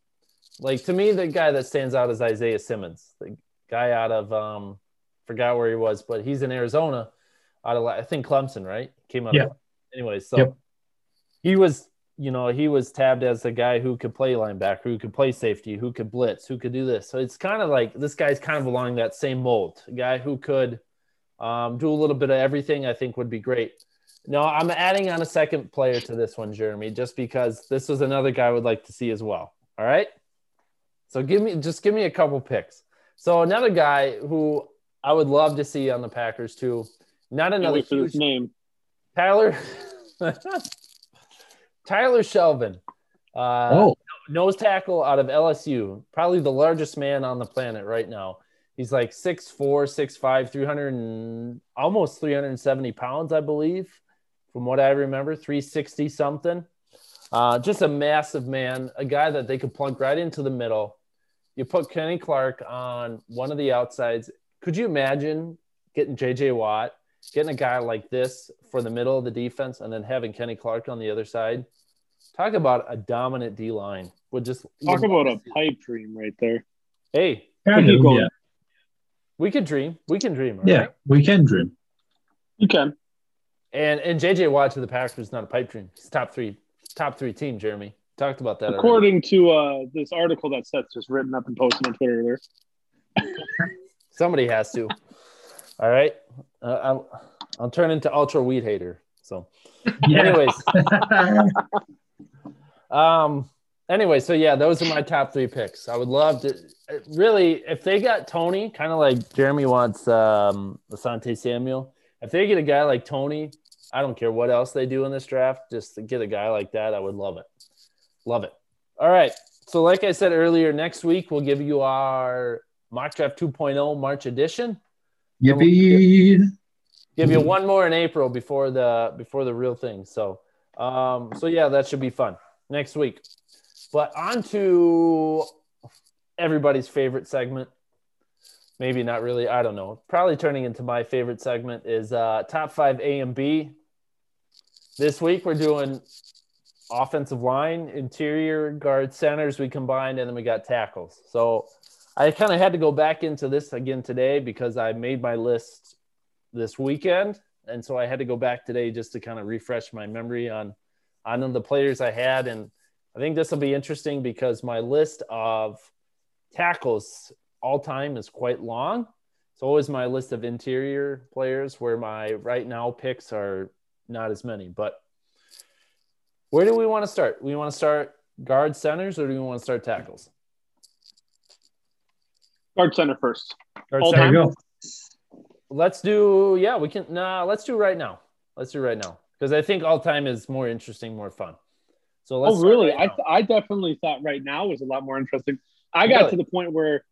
like to me the guy that stands out is Isaiah Simmons, the guy out of um forgot where he was, but he's in Arizona out of I think Clemson, right? Came out Yeah. of anyways, so Yep. he was you know, he was tabbed as the guy who could play linebacker, who could play safety, who could blitz, who could do this. So it's kind of like this guy's kind of along that same mold. A guy who could um, do a little bit of everything, I think would be great. No, I'm adding on a second player to this one, Jeremy, just because this was another guy I would like to see as well. All right. So give me just give me a couple picks. So another guy who I would love to see on the Packers too. Not another huge this name. Tyler [laughs] Tyler Shelvin. Uh, Oh, nose tackle out of LSU, probably the largest man on the planet right now. He's like 6'4, 6'5, 300 and almost 370 pounds, I believe, from what I remember, 360 something. Uh, just a massive man, a guy that they could plunk right into the middle. You put Kenny Clark on one of the outsides. Could you imagine getting JJ Watt, getting a guy like this for the middle of the defense, and then having Kenny Clark on the other side? Talk about a dominant D line. Would just Talk about a to see it. pipe dream right there. Hey, kind keep of, going. yeah. we could dream. We can dream. all Yeah, right? we can dream. You can. And and JJ Watt to the Packers is not a pipe dream. It's top three, top three team. Jeremy talked about that. already. According to uh, this article that Seth's just written up and posted on Twitter earlier. [laughs] Somebody has to. All right. Uh, I'll I'll turn into ultra weed hater. So, anyways, [laughs] um, anyway, so yeah, those are my top three picks. I would love to really if they got Toney, kind of like Jeremy wants um, Asante Samuel. If they get a guy like Toney, I don't care what else they do in this draft. Just to get a guy like that, I would love it. Love it. All right. So, like I said earlier, next week we'll give you our mock draft 2.0 March edition. Yippee! Give you one more in April before the before the real thing. So, um, so yeah, that should be fun next week. But on to everybody's favorite segment. Maybe not really. I don't know. Probably turning into my favorite segment is uh, top five A and B. This week we're doing offensive line, interior guard, centers. We combined, and then we got tackles. So I kind of had to go back into this again today because I made my list this weekend, and so I had to go back today just to kind of refresh my memory on on the players I had, and I think this will be interesting because my list of tackles all time is quite long. It's always my list of interior players where my right now picks are not as many. But where do we want to start? We want to start guard centers or do we want to start tackles? Guard center first. Guard All There center. you go. Let's do yeah, we can nah, let's do right now. Let's do right now. Because I think all time is more interesting, more fun. So let's oh, really? right I, now. I definitely thought right now was a lot more interesting. I oh, got Really? to the point where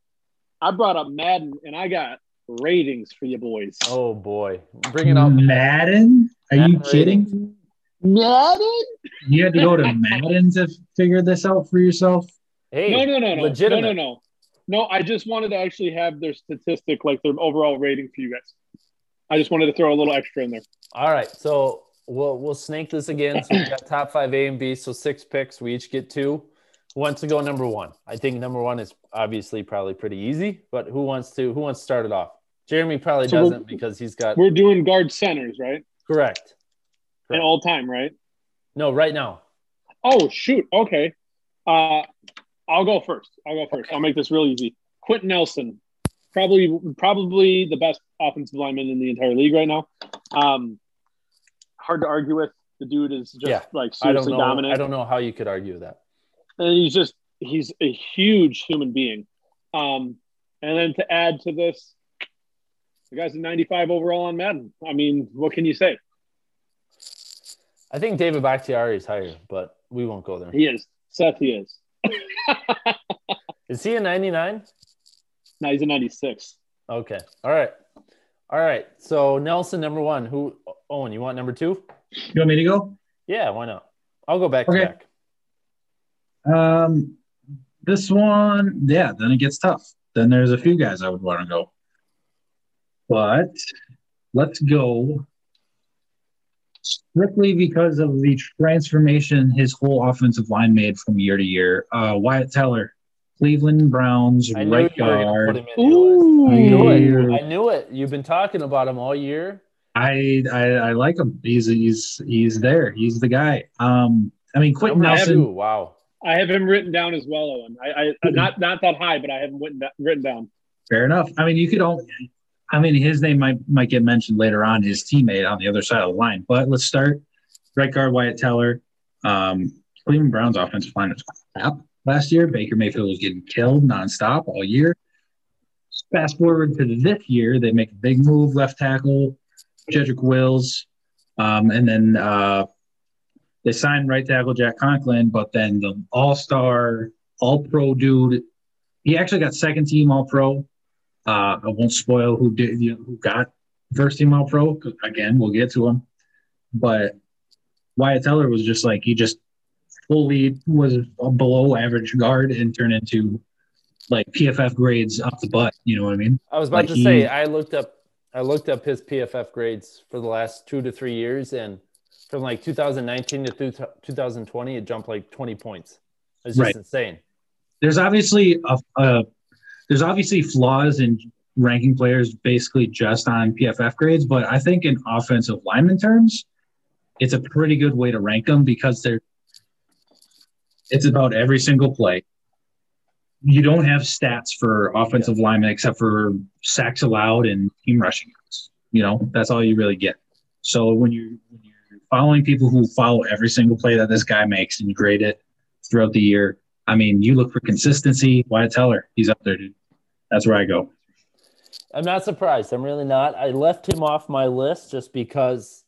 I brought up Madden and I got ratings for you boys. Oh boy. Bring it up. Madden? Are you Madden kidding? Madden? You had to go to Madden to figure this out for yourself? Hey, no, no, no, no, legitimate. no, no, no. No, I just wanted to actually have their statistic, like their overall rating for you guys. I just wanted to throw a little extra in there. All right, so we'll we'll snake this again. So we got top five A and B, so six picks. We each get two. Wants to go number one? I think number one is obviously probably pretty easy, but who wants to who wants to start it off? Jeremy probably So doesn't because he's got We're doing guard centers, right? correct. Correct. all time, right? No, right now. Oh shoot. Okay. Uh I'll go first. I'll go first. I'll make this real easy. Quenton Nelson, probably probably the best offensive lineman in the entire league right now. Um hard to argue with. The dude is just Yeah. like I don't seriously know. dominant. I don't know how you could argue that. And he's just he's a huge human being. Um, and then to add to this, the guy's a 95 overall on Madden. I mean, what can you say? I think David Bakhtiari is higher, but we won't go there. He is. Seth, he is. [laughs] Is he a 99? No, he's a 96. Okay. All right. All right. So Nelson, number one. Who? Owen, you want number two? You want me to go? Yeah, why not? I'll go back Okay. to back. Um, this one, yeah, then it gets tough. Then there's a few guys I would want to go. But let's go strictly because of the transformation his whole offensive line made from year to year. Uh, Wyatt Teller, Cleveland Browns, I right you were put guard. him in your. I knew Ooh. it. I knew it. You've been talking about him all year. I, I I like him. He's he's he's there. He's the guy. Um, I mean, Quenton Number Nelson. two. Wow. I have him written down as well, Owen. I, I not not that high, but I have him written, written down. Fair enough. I mean, you could only. I mean, his name might might get mentioned later on. His teammate on the other side of the line. But let's start. Right guard Wyatt Teller. Um, Cleveland Browns offensive line was crap last year. Baker Mayfield was getting killed nonstop all year. Fast forward to this year, they make a big move, left tackle, Jedrick Wills, um, and then uh, they signed right tackle Jack Conklin. But then the All Star, All Pro dude, he actually got second team All Pro. Uh, I won't spoil who did you know, who got first team all pro. Again, we'll get to him. But Wyatt Teller was just like he just fully was a below average guard and turned into like PFF grades up the butt. You know what I mean? I was about Like to he- say I looked up I looked up his PFF grades for the last two to three years, and from like 2019 to two- 2020, it jumped like 20 points. It's just Right. insane. There's obviously a, a there's obviously flaws in ranking players basically just on PFF grades, but I think in offensive lineman terms, it's a pretty good way to rank them because they're it's about every single play. You don't have stats for offensive linemen except for sacks allowed and team rushing. You know, that's all you really get. So when you when you're following people who follow every single play that this guy makes and you grade it throughout the year, I mean, you look for consistency. Wyatt Teller, he's up there, dude. That's where I go. I'm not surprised. I'm really not. I left him off my list just because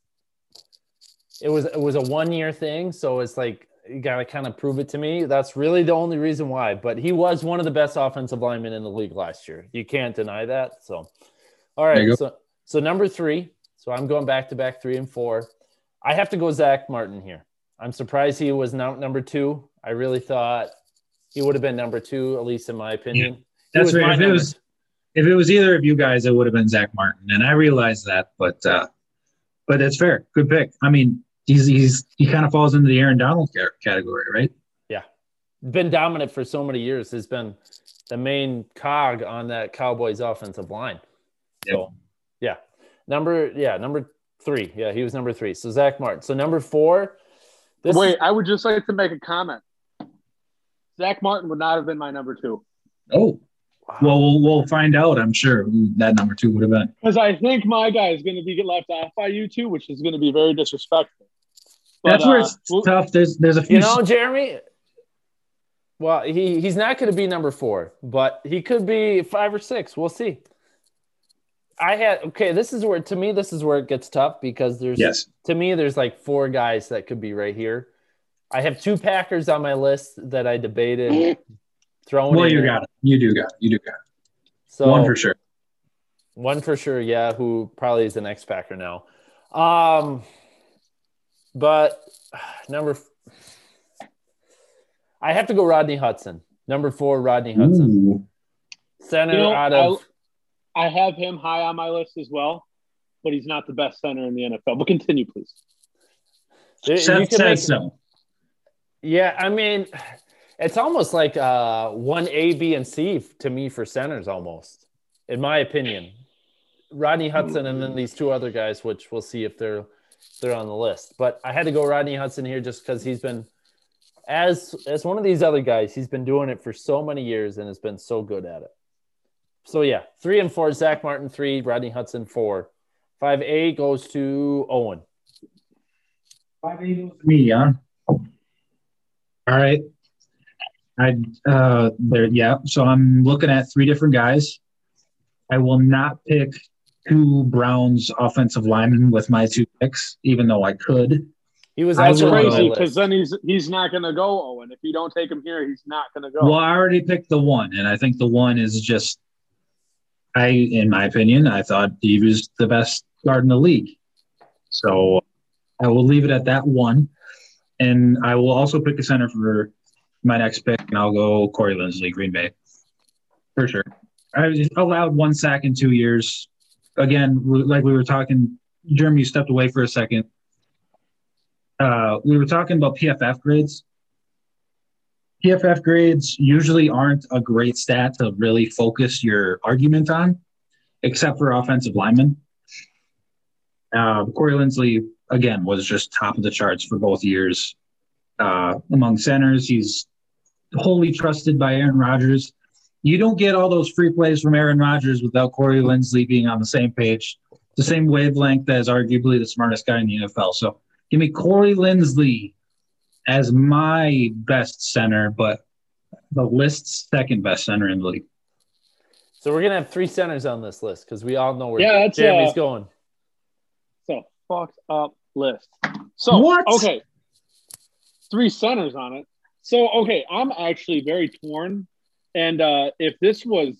it was it was a one year thing. So it's like you got to kind of prove it to me. That's really the only reason why. But he was one of the best offensive linemen in the league last year. You can't deny that. So, all right. So, so number three. So I'm going back to back three and four. I have to go Zach Martin here. I'm surprised he was not number two. I really thought he would have been number two, at least in my opinion. Yeah. That's right. If it was if it was either of you guys, it would have been Zach Martin, and I realize that, but uh, but that's fair. Good pick. I mean, he's he's he kind of falls into the Aaron Donald category, right? Yeah, been dominant for so many years. Has been the main cog on that Cowboys offensive line. So, yeah, number yeah number three. Yeah, he was number three. So Zach Martin. So number four. Wait, I would just like to make a comment. Zach Martin would not have been my number two. Oh, wow. well, we'll we'll find out. I'm sure that number two would have been because I think my guy is going to be get left off by you two, which is going to be very disrespectful. But, That's where it's uh, tough. There's there's a few. You know, Jeremy. Well, he he's not going to be number four, but he could be five or six. We'll see. I had okay. This is where to me this is where it gets tough because there's yes. to me there's like four guys that could be right here. I have two Packers on my list that I debated throwing. Well, you got it. You do got it. You do got it. So one for sure. One for sure. Yeah, who probably is the next Packer now. Um, but number, I have to go Rodney Hudson. Number four, Rodney Hudson. Ooh. Center you know, out of. I have him high on my list as well, but he's not the best center in the NFL. But continue, please. Seth says so. Yeah, I mean, it's almost like uh, one A, B, and C to me for centers, almost, in my opinion. Rodney Hudson and then these two other guys, which we'll see if they're they're on the list. But I had to go Rodney Hudson here just because he's been as as one of these other guys, he's been doing it for so many years and has been so good at it. So yeah, three and four, Zach Martin three, Rodney Hudson four. Five A goes to Owen. Five A goes to me, yeah. All right. I uh there yeah. So I'm looking at three different guys. I will not pick two Browns offensive linemen with my two picks, even though I could. He was that's crazy because then he's he's not going to go. Owen, if you don't take him here, he's not going to go. Well, I already picked the one, and I think the one is just. I, in my opinion, I thought he was the best guard in the league, so I will leave it at that one. And I will also pick a center for my next pick, and I'll go Corey Linsley, Green Bay, for sure. I was allowed one sack in two years. Again, like we were talking, Jeremy stepped away for a second. Uh, we were talking about PFF grades. PFF grades usually aren't a great stat to really focus your argument on, except for offensive linemen. Uh, Corey Linsley again was just top of the charts for both years uh, among centers. He's wholly trusted by Aaron Rodgers. You don't get all those free plays from Aaron Rodgers without Corey Linsley being on the same page, the same wavelength as arguably the smartest guy in the NFL. So give me Corey Linsley as my best center, but the list's second best center in the league. So we're gonna have three centers on this list because we all know where yeah, Jeremy's uh, going. So fucked up list. So what? okay, three centers on it. So okay, I'm actually very torn. And uh, if this was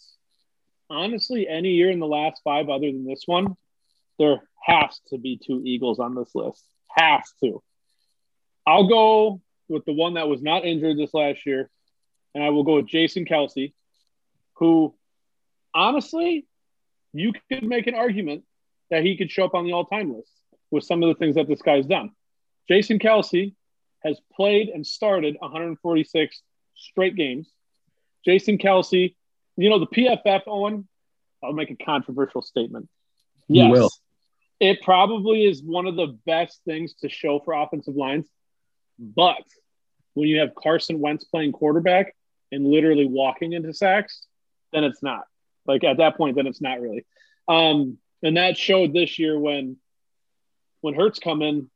honestly any year in the last five other than this one, there has to be two Eagles on this list. Has to. I'll go with the one that was not injured this last year, and I will go with Jason Kelce, who honestly, you could make an argument that he could show up on the all-time list with some of the things that this guy's done. Jason Kelce has played and started 146 straight games. Jason Kelce, you know, the PFF, Owen, I'll make a controversial statement. Yes. It probably is one of the best things to show for offensive lines. But when you have Carson Wentz playing quarterback and literally walking into sacks, then it's not. Like at that point, then it's not really. Um, and that showed this year when when Hurts come in,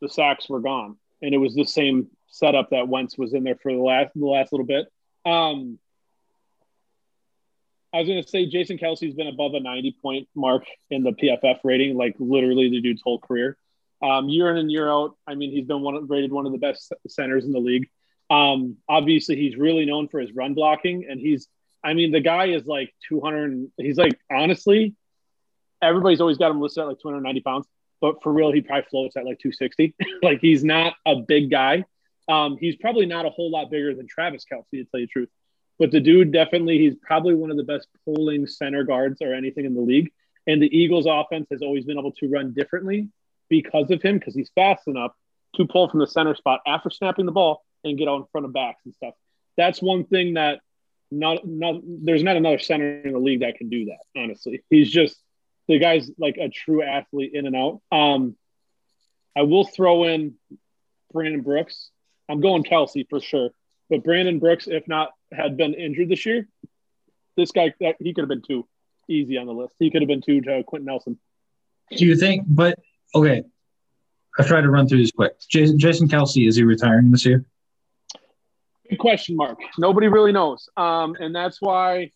the sacks were gone, and it was the same setup that Wentz was in there for the last the last little bit. Um, I was going to say Jason Kelce's been above a 90 point mark in the PFF rating, like literally the dude's whole career. Um, year in and year out. I mean, he's been one rated one of the best centers in the league. Um, obviously, he's really known for his run blocking, and he's. I mean, the guy is like 200. He's like honestly, everybody's always got him listed at like 290 pounds, but for real, he probably floats at like 260. [laughs] like he's not a big guy. Um, he's probably not a whole lot bigger than Travis Kelce, to tell you the truth. But the dude definitely, he's probably one of the best pulling center guards or anything in the league. And the Eagles' offense has always been able to run differently because of him, because he's fast enough to pull from the center spot after snapping the ball and get out in front of backs and stuff. That's one thing that not, not there's not another center in the league that can do that. Honestly, he's just the guy's like a true athlete in and out. Um, I will throw in Brandon Brooks. I'm going Kelce for sure, but Brandon Brooks, if not had been injured this year, this guy he could have been two easy on the list. He could have been two to Quenton Nelson. Do you think? But okay, I try to run through this quick. Jason, Jason Kelce is he retiring this year? Good question mark. Nobody really knows, um, and that's why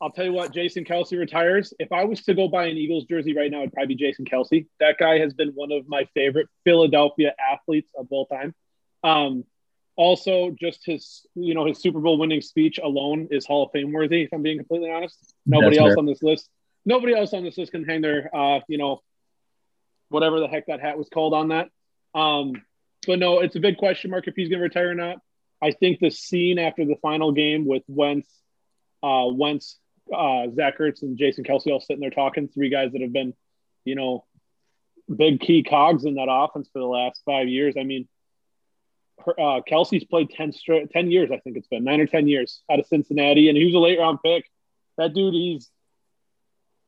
I'll tell you what. Jason Kelce retires. If I was to go buy an Eagles jersey right now, it'd probably be Jason Kelce. That guy has been one of my favorite Philadelphia athletes of all time. Um, also, just his, you know, his Super Bowl winning speech alone is Hall of Fame worthy. If I'm being completely honest, nobody That's else fair. on this list, nobody else on this list can hang their, uh, you know, whatever the heck that hat was called on that. Um, but no, it's a big question mark if he's going to retire or not. I think the scene after the final game with Wentz, uh, Wentz, uh, Zach Ertz, and Jason Kelce all sitting there talking, three guys that have been, you know, big key cogs in that offense for the last five years. I mean, uh, Kelce's played 10 straight, 10 years, I think it's been nine or 10 years out of Cincinnati, and he was a late round pick. That dude, he's,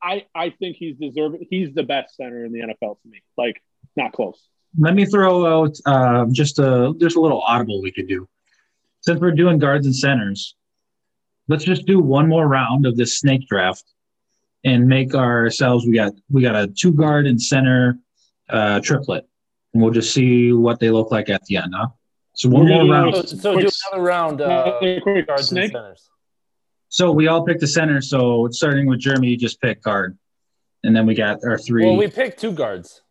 I, I think he's deserved. He's the best center in the NFL to me. Like, not close. Let me throw out uh, just a just a little audible we could do. Since we're doing guards and centers, let's just do one more round of this snake draft and make ourselves. We got we got a two guard and center uh, triplet, and we'll just see what they look like at the end. Huh? So one more round. So, so do another round. Uh, quick guards snake. and centers. So we all picked a center. So starting with Jeremy, you just pick guard, and then we got our three. Well, we picked two guards.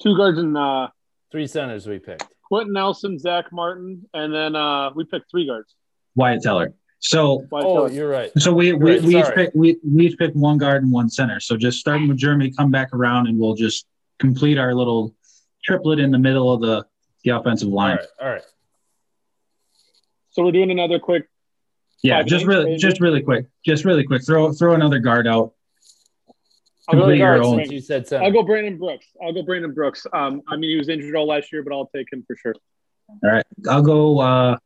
Two guards and uh, three centers. We picked Quenton Nelson, Zach Martin, and then uh, we picked three guards. Wyatt Teller. So Wyatt oh, Teller. you're right. So we we, right. we each pick we, we each pick one guard and one center. So just starting with Jeremy, come back around, and we'll just complete our little triplet in the middle of the the offensive line. All right. All right. So we're doing another quick. Yeah, just really, maybe? just really quick, just really quick. Throw throw another guard out. I'll go, guards, you said I'll go Brandon Brooks. I'll go Brandon Brooks. Um, I mean, he was injured all last year, but I'll take him for sure. All right, I'll go. Uh,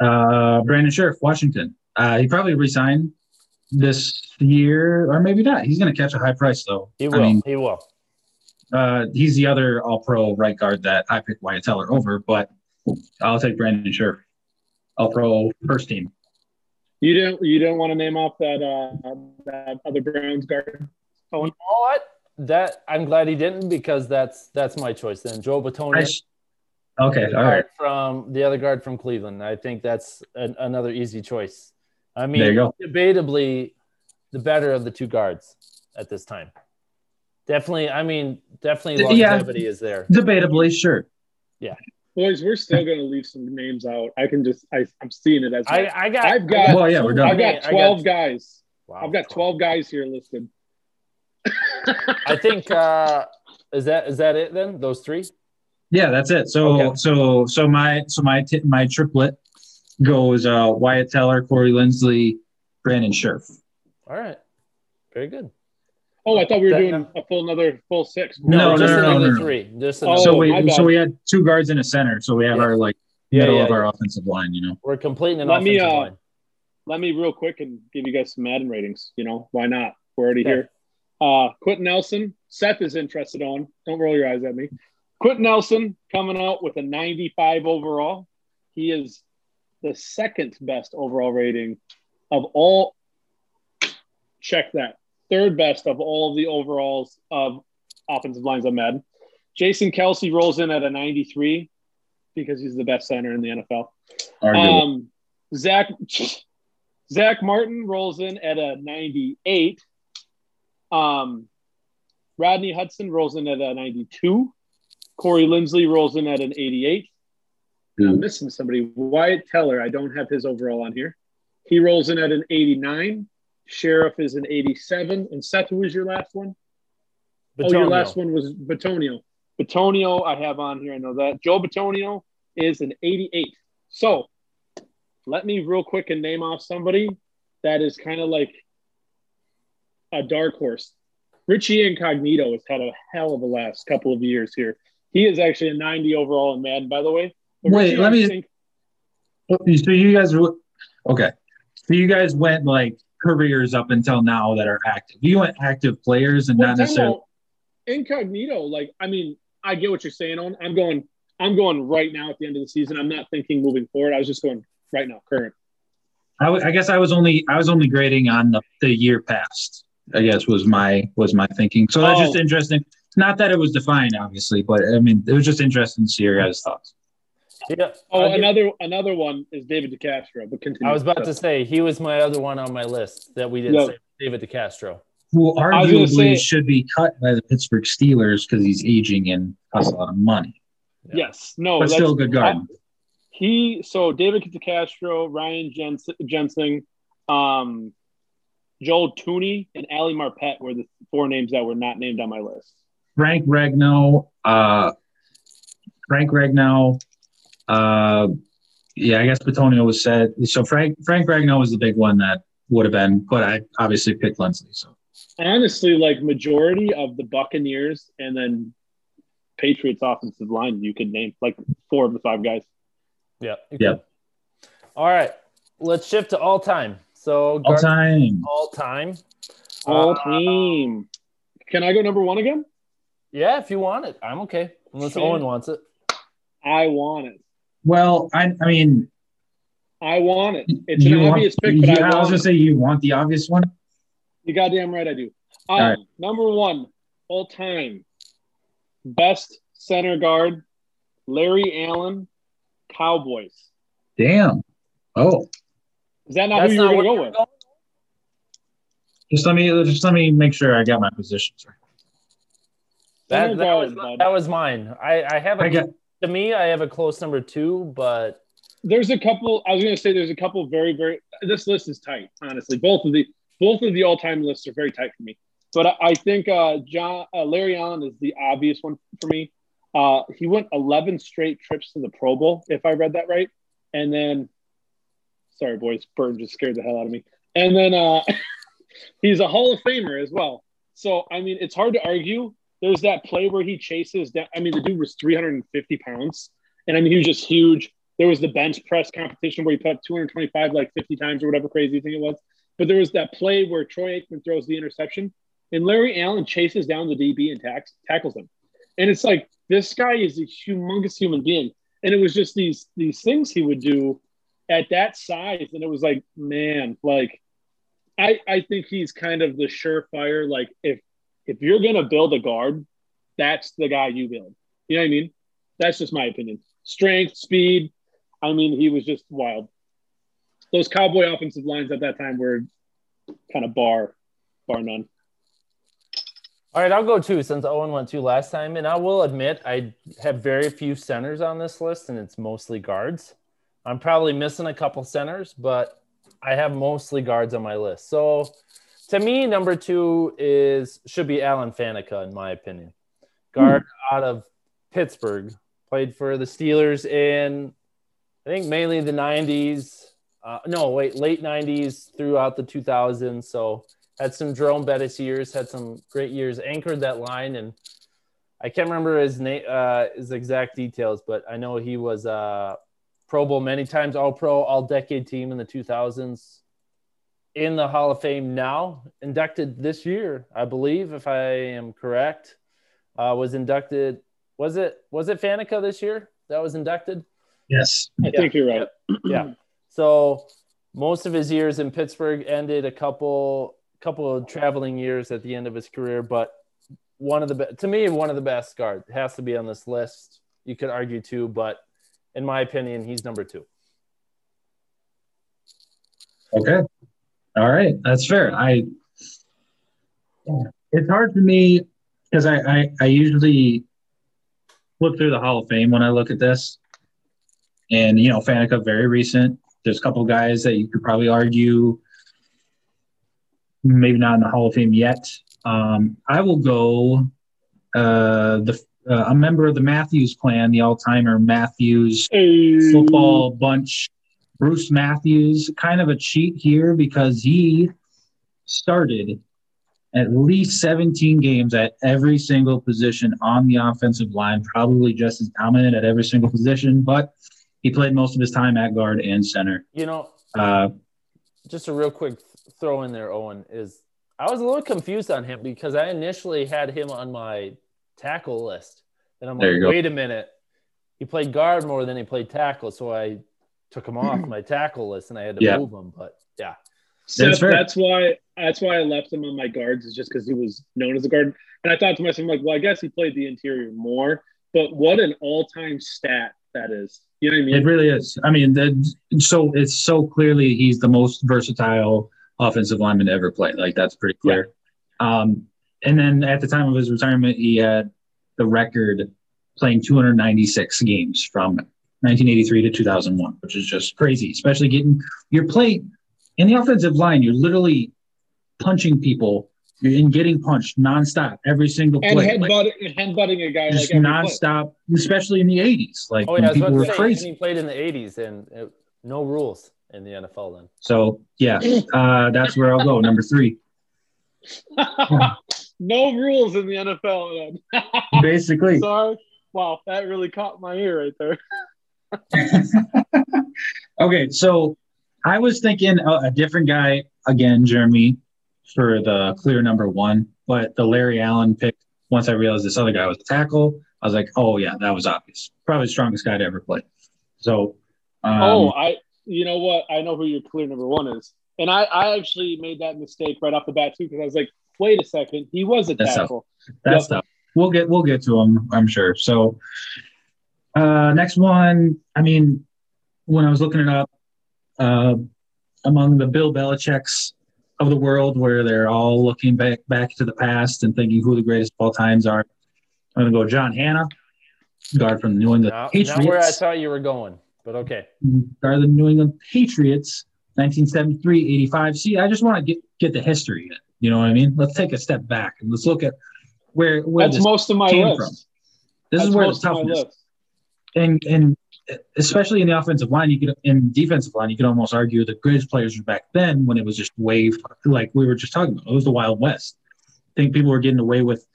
uh, Brandon Scherff, Washington. Uh, he probably resigned this year, or maybe not. He's going to catch a high price, though. He will. I mean, he will. Uh, he's the other All Pro right guard that I picked Wyatt Teller over, but I'll take Brandon Scherff, All Pro first team. You don't you don't want to name off that uh, that other Browns guard? Oh, you know what? That I'm glad he didn't because that's that's my choice then. Joe Bitonio. Sh- okay, all right. From the other guard from Cleveland, I think that's an, another easy choice. I mean, debatably the better of the two guards at this time. Definitely, I mean, definitely longevity yeah, is there. Debatably, sure. Yeah. Boys, we're still going to leave some names out. I can just, I, I'm seeing it as I, I got. I've got. Well, yeah, we're done. I've got 12 got, guys. Wow, I've got 12 guys here listed. I think uh is that is that it then? Those three? Yeah, that's it. So okay. so so my so my t- my triplet goes uh Wyatt Teller, Corey Linsley, Brandon Scherff. All right. Very good. Oh, I thought we were that, doing a full another full six. No, no, just no, no, no, no, three. Just oh, so we so we had two guards in a center, so we have yeah. our like yeah, middle yeah, of our offensive line. You know, we're completing an let offensive me, uh, line. Let me real quick and give you guys some Madden ratings. You know, why not? We're already okay. here. Uh, Quenton Nelson, Seth is interested on. Don't roll your eyes at me. Quenton Nelson coming out with a 95 overall. He is the second best overall rating of all. Check that third best of all the overalls of offensive lines on Madden. Jason Kelce rolls in at a 93 because he's the best center in the NFL. Um, Zach [laughs] Zach Martin rolls in at a 98. Um, Rodney Hudson rolls in at a 92. Corey Linsley rolls in at an 88. Ooh. I'm missing somebody. Wyatt Teller, I don't have his overall on here. He rolls in at an 89. Scherff is an 87. And Seth, who was your last one? Oh, your last one was Bitonio. Bitonio, I have on here. I know that. Joe Bitonio is an 88. So let me real quick and name off somebody that is kind of like a dark horse. Richie Incognito has had a hell of a last couple of years here. He is actually a 90 overall in Madden, by the way. But Wait, Richie, let me- think- oh, So you guys were okay. So you guys went like careers up until now that are active. You went active players and Well, not uh, necessarily. incognito. Like, I mean, I get what you're saying. On, I'm going. I'm going right now at the end of the season. I'm not thinking moving forward. I was just going right now, current. I, w- I guess I was only I was only grading on the, the year past. I guess was my was my thinking. So that's just Oh. interesting. Not that it was defined, obviously, but I mean it was just interesting to see your guys' thoughts. Yeah. Oh, I'll give- another another one is David DeCastro. But continue. I was about to say he was my other one on my list that we didn't Yeah. say. David DeCastro. Who arguably say- should be cut by the Pittsburgh Steelers because he's aging and costs a lot of money, yes. No. but still a good guard. He so David DeCastro, Ryan Jens, Jensen, um, Joel Thuney, and Ali Marpet were the four names that were not named on my list. Frank Ragnow, uh, Frank Ragnow, uh, yeah, I guess Bitonio was said. So Frank Frank Ragnow was the big one that would have been, but I obviously picked Linsley. So Honestly, like majority of the Buccaneers and then Patriots offensive line, you could name like four of the five guys. Yeah. Yeah. All right. Let's shift to all time. So all time. all time. All Uh, team. Can I go number one again? Yeah, if you want it, I'm okay. Unless Sure. Owen wants it. I want it. Well, I, I mean, I want it. It's an want- obvious pick, but yeah, I I was want gonna it. say you want the obvious one. You goddamn right I do. Um, All right. Number one, all time, best center guard, Larry Allen, Cowboys. Damn. Oh, Is that not That's who you not were going to you go with? going- just let me just let me make sure I got my positions right. That, that, was, bud. that was mine. I, I have a I got to me, I have a close number two, but There's a couple. I was going to say there's a couple very very. This list is tight. Honestly, both of the both of the all time lists are very tight for me. But I, I think uh, John uh, Larry Allen is the obvious one for me. Uh, he went 11 straight trips to the Pro Bowl, if I read that right. And then, sorry, boys, Burton just scared the hell out of me. And then uh, [laughs] he's a Hall of Famer as well. So, I mean, it's hard to argue. There's that play where he chases down. I mean, the dude was 350 pounds. And I mean, he was just huge. There was the bench press competition where he put up 225 like 50 times or whatever crazy thing it was. But there was that play where Troy Aikman throws the interception and Larry Allen chases down the DB and tackles him. And it's like, this guy is a humongous human being. And it was just these these things he would do at that size. And it was like, man, like I I think he's kind of the surefire. Like if if you're gonna build a guard, that's the guy you build. You know what I mean? That's just my opinion. Strength, speed. I mean, he was just wild. Those cowboy offensive lines at that time were kind of bar, bar none. all right, I'll go two since Owen went two last time. And I will admit, I have very few centers on this list, and it's mostly guards. I'm probably missing a couple centers, but I have mostly guards on my list. So to me, number two is should be Alan Faneca, in my opinion. Guard out of Pittsburgh, played for the Steelers in I think mainly the 90s. Uh, no, wait, late 90s throughout the 2000s. So had some Jerome Bettis years, had some great years, anchored that line, and I can't remember his name, uh, his exact details, but I know he was uh, Pro Bowl many times, All Pro, All Decade team in the 2000s, in the Hall of Fame now, inducted this year, I believe, if I am correct. Uh, was inducted. Was it was it Faneca this year that was inducted? Yes. I think you're right. yeah. So most of his years in Pittsburgh ended a couple couple of traveling years at the end of his career, but one of the be- to me one of the best guard has to be on this list. You could argue too, but in my opinion, he's number two. Okay. All right. That's fair. I it's hard for me because I, I I usually look through the Hall of Fame when I look at this, and you know, Faneca very recent. There's a couple guys that you could probably argue maybe not in the Hall of Fame yet. Um, I will go uh, the uh, a member of the Matthews clan, the all-timer Matthews Hey. football bunch, Bruce Matthews. Kind of a cheat here because he started at least 17 games at every single position on the offensive line, probably just as dominant at every single position, but he played most of his time at guard and center. You know, Uh, just a real quick throw in there, Owen, is I was a little confused on him because I initially had him on my tackle list. And I'm like, wait a minute. He played guard more than he played tackle. So I took him off [clears throat] my tackle list and I had to Yeah. move him. But yeah. Seth, That's that's why that's why I left him on my guards is just because he was known as a guard. And I thought to myself, like, well, I guess he played the interior more, but what an all-time stat that is. You know what I mean? It really is. I mean, the, so it's so clearly he's the most versatile offensive lineman to ever play. Like that's pretty clear. Um, and then at the time of his retirement, he had the record playing 296 games from 1983 to 2001, which is just crazy. Especially getting your play in the offensive line, you're literally punching people you're in getting punched nonstop every single And play. Like, headbutting, headbutting a guy just like every play. nonstop, especially in the 80s. Like Oh, when yeah. People were say, crazy. he played in the 80s and it, no rules in the NFL then. So yeah, uh, that's where I'll go. Number three. [laughs] no rules in the NFL. Then. [laughs] Basically. Sorry. Wow, that really caught my ear right there. [laughs] [laughs] okay, so I was thinking a, a different guy again, Jeremy, for the clear number one, but the Larry Allen pick. Once I realized this other guy was a tackle, I was like, oh yeah, that was obvious. Probably the strongest guy to ever play. So, um, oh, I. You know what? I know who your clear number one is, and I, I actually made that mistake right off the bat too because I was like, wait a second, he was a That's tackle. that's Yep. tough. We'll get we'll get to him, I'm sure. So, uh, next one. I mean, when I was looking it up, uh, among the Bill Belichick's of the world, where they're all looking back back to the past and thinking who the greatest of all times are, I'm gonna go John Hannah, guard from the New England Not, Patriots. not where I thought you were going, but okay. guard of the New England Patriots, 1973, 85. See, I just want to get get the history. in, You know what I mean? Let's take a step back and let's look at where where That's this most of my came list. from. This That's is where the most of my toughness, list. And and especially in the offensive line, you could in defensive line, you could almost argue the greatest players were back then when it was just way like we were just talking about. It was the Wild West. I think people were getting away with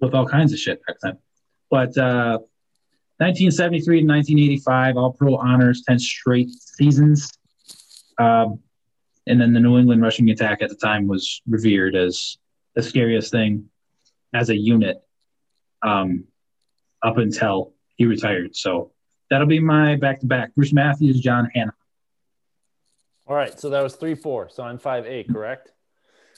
with all kinds of shit back then. But uh, 1973 to 1985, All Pro honors, 10 straight seasons. Um, and then the New England rushing attack at the time was revered as the scariest thing as a unit um, up until he retired. So that'll be my back to back. Bruce Matthews, John Hannah. All right. So that was 3 4. So I'm 5 8, correct?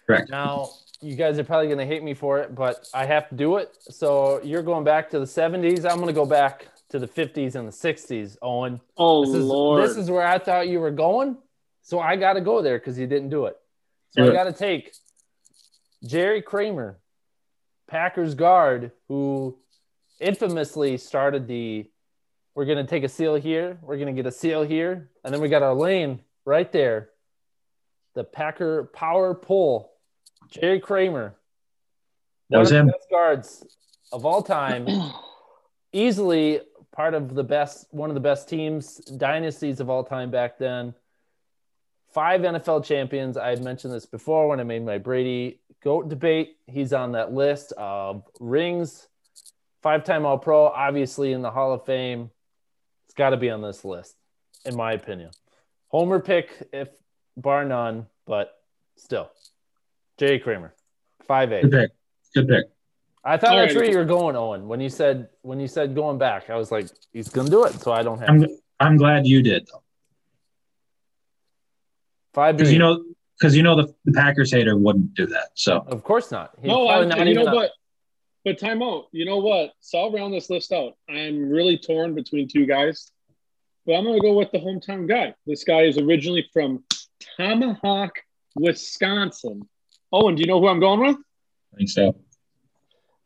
Correct. Now, you guys are probably going to hate me for it, but I have to do it. So you're going back to the 70s. I'm going to go back to the 50s and the 60s, Owen. Oh This is, Lord! this is where I thought you were going. So I got to go there because you didn't do it. So Do I got to take Jerry Kramer, Packers guard, who infamously started the we're going to take a seal here, we're going to get a seal here, and then we got our lane right there. The Packer power pull. Jerry Kramer. That one was the him. best guards of all time [clears throat] easily part of the best one of the best teams dynasties of all time back then five nfl champions i had mentioned this before when i made my brady goat debate he's on that list of rings five-time all pro obviously in the hall of fame it's got to be on this list in my opinion homer pick if bar none but still jay kramer 5-8 Good pick. Good pick. I thought that's Alrighty. where you were going, Owen. When you said when you said going back, I was like, he's gonna do it, so I don't have I'm, to. I'm glad you did though. five. Because you know because you know the, the Packers hater wouldn't do that. So of course not. He's no, I, not you know even. But time out. You know what? So I'll round this list out. I'm really torn between two guys, but I'm going to go with the hometown guy. This guy is originally from Tomahawk, Wisconsin. Owen, do you know who I'm going with? I think so.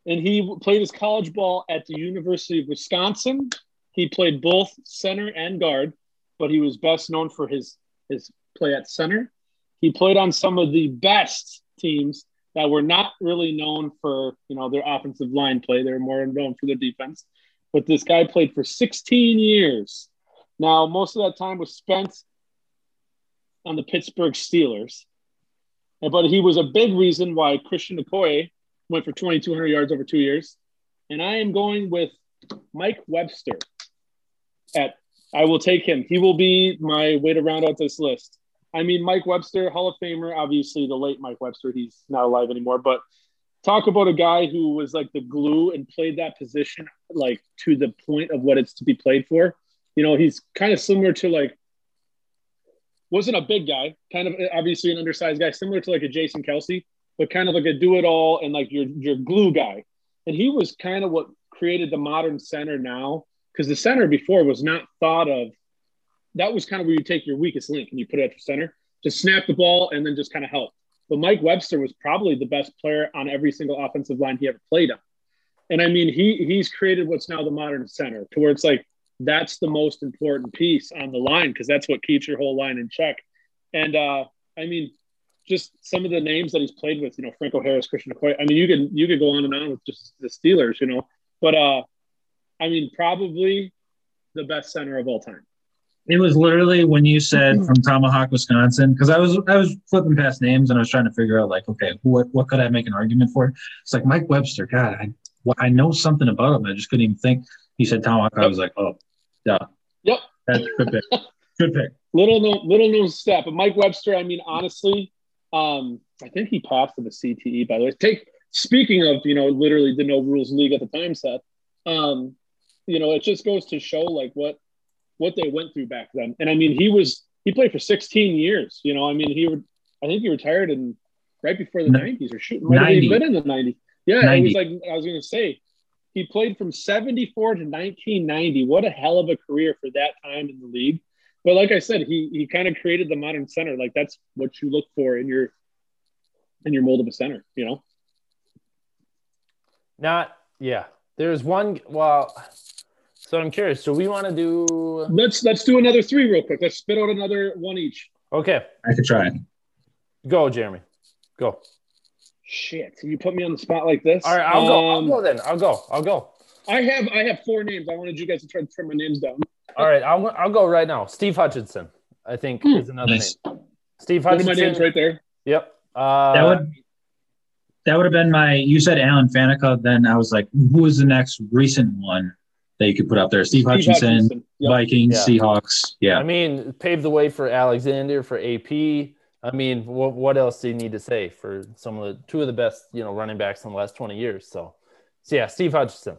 and he played his college ball at the University of Wisconsin. He played both center and guard, but he was best known for his his play at center. He played on some of the best teams that were not really known for you know their offensive line play. They were more known for their defense. But this guy played for 16 years. Now, most of that time was spent on the Pittsburgh Steelers. But he was a big reason why Christian Okoye went for 2,200 yards over two years. And I am going with Mike Webster. At I will take him. He will be my way to round out this list. I mean, Mike Webster, Hall of Famer, obviously the late Mike Webster. He's not alive anymore, but talk about a guy who was like the glue and played that position like to the point of what it's to be played for. You know, he's kind of similar to like wasn't a big guy, kind of obviously an undersized guy, similar to like a Jason Kelce, but kind of like a do it all and like your your glue guy. And he was kind of what created the modern center now because the center before was not thought of. That was kind of where you take your weakest link and you put it at the center, to snap the ball and then just kind of help. But Mike Webster was probably the best player on every single offensive line he ever played on. And I mean, he he's created what's now the modern center to where it's like that's the most important piece on the line because that's what keeps your whole line in check. And uh, I mean, just some of the names that he's played with, you know, Franco Harris, Christian Okoye. I mean, you can you could go on and on with just the Steelers, you know. But uh, I mean, probably the best center of all time. It was literally when you said from Tomahawk, Wisconsin, because I was I was flipping past names and I was trying to figure out like, okay, what what could I make an argument for? It's like Mike Webster. God, I I know something about him. I just couldn't even think. He said Tomahawk. I was like, oh, yeah. Yep. That's good pick. [laughs] good pick. Little known, little known step, but Mike Webster. I mean, honestly, um, I think he passed in the CTE. By the way, take speaking of you know literally the no rules league at the time, Seth. Um, you know, it just goes to show like what what they went through back then. And I mean, he was he played for 16 years. You know, I mean, he would I think he retired in right before the 90s or shooting right 90. been in the 90s. Yeah, 90. it was like I was going to say he played from 74 to 1990. What a hell of a career for that time in the league. But like I said, he he kind of created the modern center. Like that's what you look for in your in your mold of a center, you know. Not yeah. There's one well so I'm curious. So we want to do let's let's do another three real quick. Let's spit out another one each. Okay. I could try. Go, Jeremy. Go. Shit, you put me on the spot like this. All right, I'll um, go. I'll um, go then. I'll go. I'll go. I have I have four names. I wanted you guys to try to trim my names down. All right, I'll I'll go right now. Steve Hutchinson, I think, hmm, is another nice. name. Steve Hutchinson. One of my names right there. Yep. Uh, that would that would have been my. You said Alan Faneca. Then I was like, who was the next recent one that you could put up there? Steve, Steve Hutchinson, Hutchinson. Yep. Vikings, yeah. Seahawks. Yeah. I mean, paved the way for Alexander for AP. I mean, what, what else do you need to say for some of the two of the best, you know, running backs in the last 20 years? So, so yeah, Steve Hutchinson.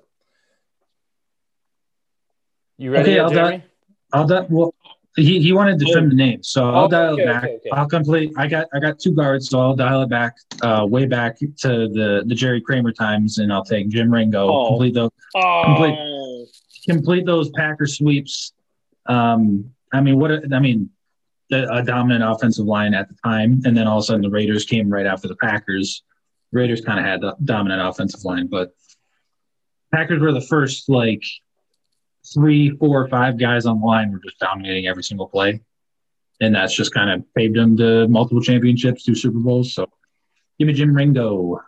You ready, okay, I'll Jeremy? I'll di- well, he, he wanted to trim the name, so I'll oh, dial okay, it back. Okay, okay. I'll complete. I got I got two guards, so I'll dial it back uh, way back to the the Jerry Kramer times, and I'll take Jim Ringo. Oh. Complete those. Oh. Complete, complete those Packer sweeps. Um, I mean, what? I mean, a dominant offensive line at the time, and then all of a sudden the Raiders came right after the Packers. Raiders kind of had the dominant offensive line, but Packers were the first like three, four, five guys on the line were just dominating every single play, and that's just kind of paved them to multiple championships, two Super Bowls. So, give me Jim Ringo.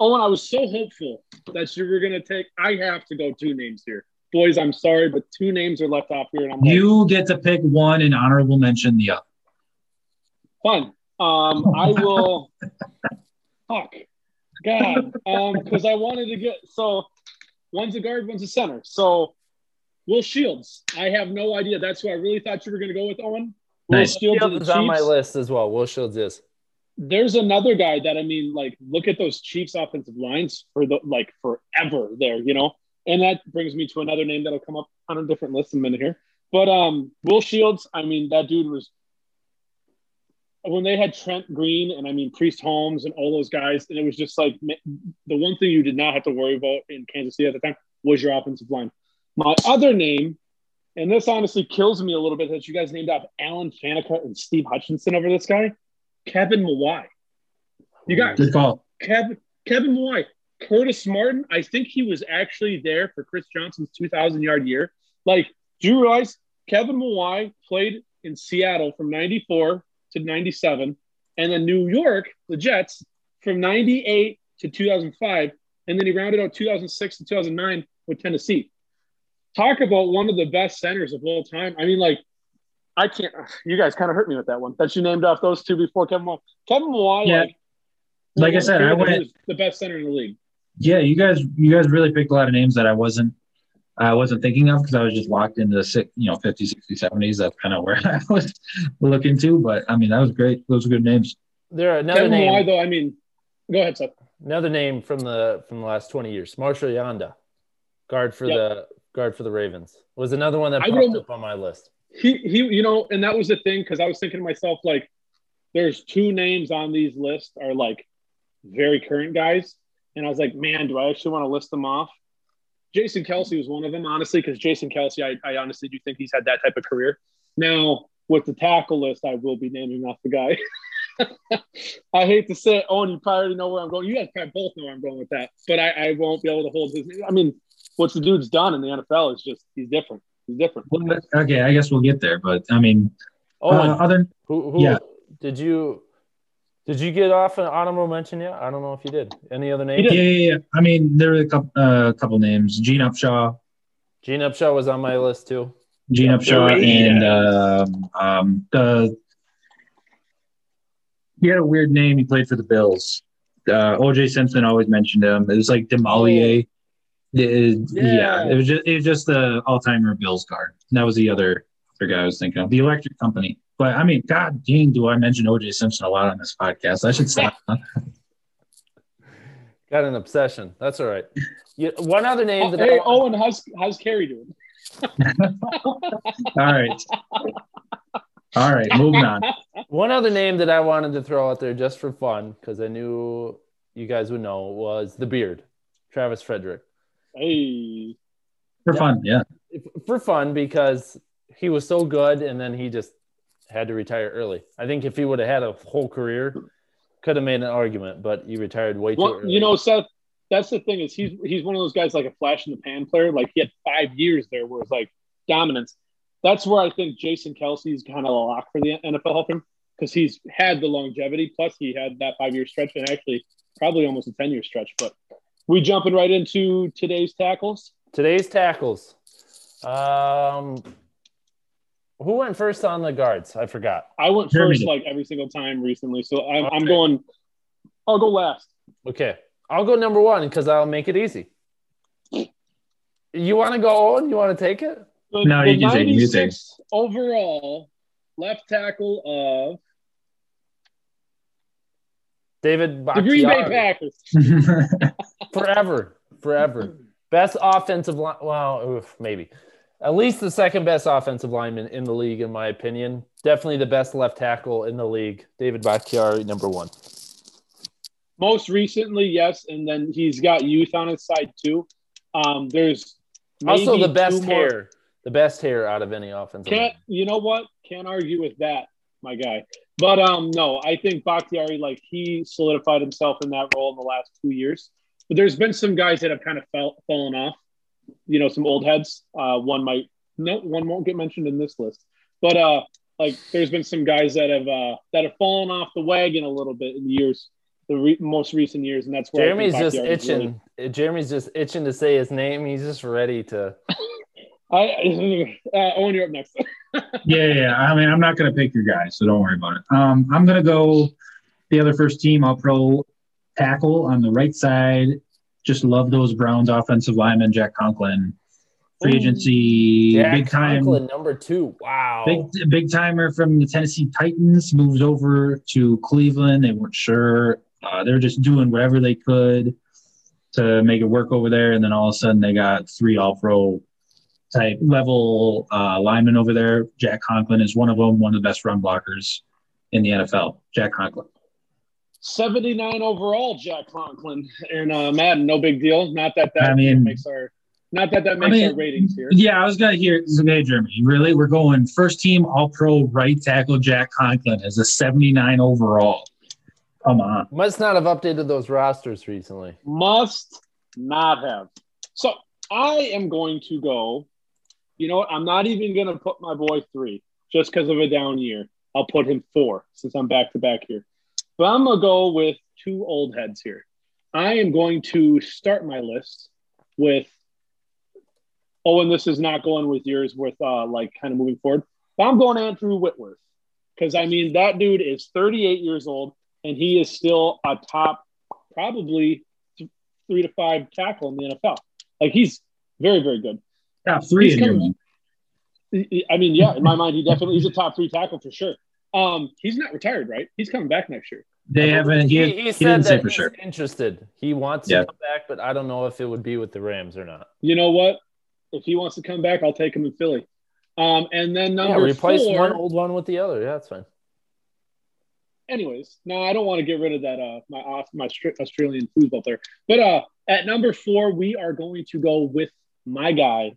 Owen, I was so hopeful that you were going to take. I have to go two names here boys, I'm sorry, but two names are left off here. And I'm you like, get to pick one and honorable mention the other. Fun. Um, I will. [laughs] fuck. God. Um, because I wanted to get so one's a guard, one's a center. So Will Shields. I have no idea. That's who I really thought you were going to go with, Owen. Will nice. Shields, Shields is on my list as well. Will Shields is. There's another guy that I mean, like, look at those Chiefs offensive lines for the like forever there, you know. And that brings me to another name that'll come up on a different list in a minute here. But um, Will Shields, I mean, that dude was when they had Trent Green and I mean Priest Holmes and all those guys, and it was just like the one thing you did not have to worry about in Kansas City at the time was your offensive line. My other name, and this honestly kills me a little bit that you guys named off Alan Faneca and Steve Hutchinson over this guy, Kevin Mawae. You got good call. Kevin Kevin Mawae Curtis Martin, I think he was actually there for Chris Johnson's 2,000 yard year. Like, do you realize Kevin Mawae played in Seattle from 94 to 97, and then New York, the Jets, from 98 to 2005, and then he rounded out 2006 to 2009 with Tennessee. Talk about one of the best centers of all time. I mean, like, I can't. You guys kind of hurt me with that one. That you named off those two before Kevin Mawae. Kevin Mawae, Yeah. like, Like I said, I went- the best center in the league. Yeah, you guys, you guys really picked a lot of names that I wasn't, I wasn't thinking of because I was just locked into the you know, 50s, 60s, 70s. That's kind of where [laughs] I was looking to. But I mean, that was great. Those are good names. There another Kevin name. Mawae, though, I mean, go ahead, Seth. Another name from the from the last twenty years, Marshall Yanda, guard for Yep. the guard for the Ravens, was another one that I popped would- up on my list. He he you know and that was the thing because i was thinking to myself like there's two names on these lists are like very current guys and i was like man do i actually want to list them off jason kelce was one of them honestly because jason kelce I, I honestly do think he's had that type of career now with the tackle list i will be naming off the guy [laughs] I hate to say oh, it, Owen, you probably already know where I'm going. You guys probably both know where I'm going with that, but I, I won't be able to hold his. I mean, what's the dude's done in the NFL is just he's different. He's different. Well, okay, I guess we'll get there. But I mean, Oh, uh, other who, who yeah. did you did you get off an honorable mention yet? I don't know if you did. Any other names? yeah, yeah, yeah. I mean, there were a couple, uh, couple names. Gene Upshaw, Gene Upshaw was on my list too. Gene Upshaw, there and is. um, um, the he had a weird name. He played for the Bills. Uh, OJ Simpson always mentioned him. It was like DeLamielleure. It- yeah. Yeah. it was just it was just the all timer Bills guard. And that was the other other guy I was thinking of, the Electric Company. But I mean, God dang, do I mention OJ Simpson a lot on this podcast? I should stop. [laughs] Got an obsession. That's all right. You, one other name Oh, that hey, I, Owen, how's how's Carrie doing? [laughs] all right, all right, moving on. [laughs] one other name that I wanted to throw out there just for fun because I knew you guys would know was the Beard, Travis Frederick. Hey, For Yeah. fun, yeah. for fun because he was so good and then he just had to retire early. I think if he would have had a whole career, could have made an argument, but he retired way too early. you know, Seth. That's the thing is he's he's one of those guys like a flash in the pan player. Like he had five years there where it's like dominance. That's where I think Jason Kelce's kind of a lock for the NFL helping because he's had the longevity. Plus, he had that five year stretch and actually probably almost a ten year stretch. But we jumping right into today's tackles. today's tackles. Um, who went first on the guards? I forgot. I went Jeremy first like every single time recently, so I'm, I'm going. I'll go last. Okay, I'll go number one because I'll make it easy. You want to go on? You want to take it? The, No, the you can take it, you 96 overall left tackle of David the Green Bay Packers. [laughs] forever, forever. Best offensive line. Well, oof, maybe. At least the second best offensive lineman in the league, in my opinion. Definitely the best left tackle in the league. David Bakhtiari, number one. Most recently, yes, and then he's got youth on his side too. Um, there's Also, the best two more- hair. The best hair out of any offensive Can't lineman. you know what? Can't argue with that, my guy. But um, no, I think Bakhtiari like he solidified himself in that role in the last two years. But there's been some guys that have kind of fell, fallen off. You know, some old heads. Uh, one might no, one won't get mentioned in this list. But uh, like there's been some guys that have uh, that have fallen off the wagon a little bit in the years, the re- most recent years, and that's where Jeremy's just Bakhtiari's really- itching. Jeremy's just itching to say his name. He's just ready to. [laughs] I [laughs] uh, Owen, you're up next. [laughs] yeah, yeah. I mean, I'm not going to pick your guy, so don't worry about it. Um, I'm going to go the other first team All Pro tackle on the right side. Just love those Browns offensive linemen, Jack Conklin, free agency, Jack big time, Conklin, number two. Wow. big big timer from the Tennessee Titans. Moves over to Cleveland. They weren't sure. Uh, they were just doing whatever they could to make it work over there, and then all of a sudden they got three All Pro type level uh, linemen over there. Jack Conklin is one of them, one of the best run blockers in the NFL. Jack Conklin. 79 overall, Jack Conklin and uh, Madden. No big deal. Not that that I mean- makes our not that that makes mean, our ratings here. Yeah, I was gonna hear. Okay, Jeremy, really? We're going first team All Pro right tackle Jack Conklin as a 79 overall. Come on. Must not have updated those rosters recently. Must not have. So I am going to go. You know what? I'm not even going to put my boy three just because of a down year. I'll put him four since I'm back to back here. But I'm going to go with two old heads here. I am going to start my list with. Oh, and this is not going with yours with uh, like kind of moving forward. But I'm going Andrew Whitworth because I mean that dude is 38 years old and he is still a top, probably th- three to five tackle in the NFL. Like he's very, very good. Top three He's in coming- I mean, yeah, in my mind, he definitely he's a top three tackle for sure. Um, he's not retired, right? He's coming back next year. They haven't. He, He, he, he said didn't say that for he's sure. interested. He wants Yeah. to come back, but I don't know if it would be with the Rams or not. You know what? If he wants to come back, I'll take him in Philly. Um, and then Yeah, number replace four. one old one with the other. Yeah, that's fine. anyways, no, I don't want to get rid of that. Uh, my Aus- my Australian football player. But uh, at number four, we are going to go with my guy,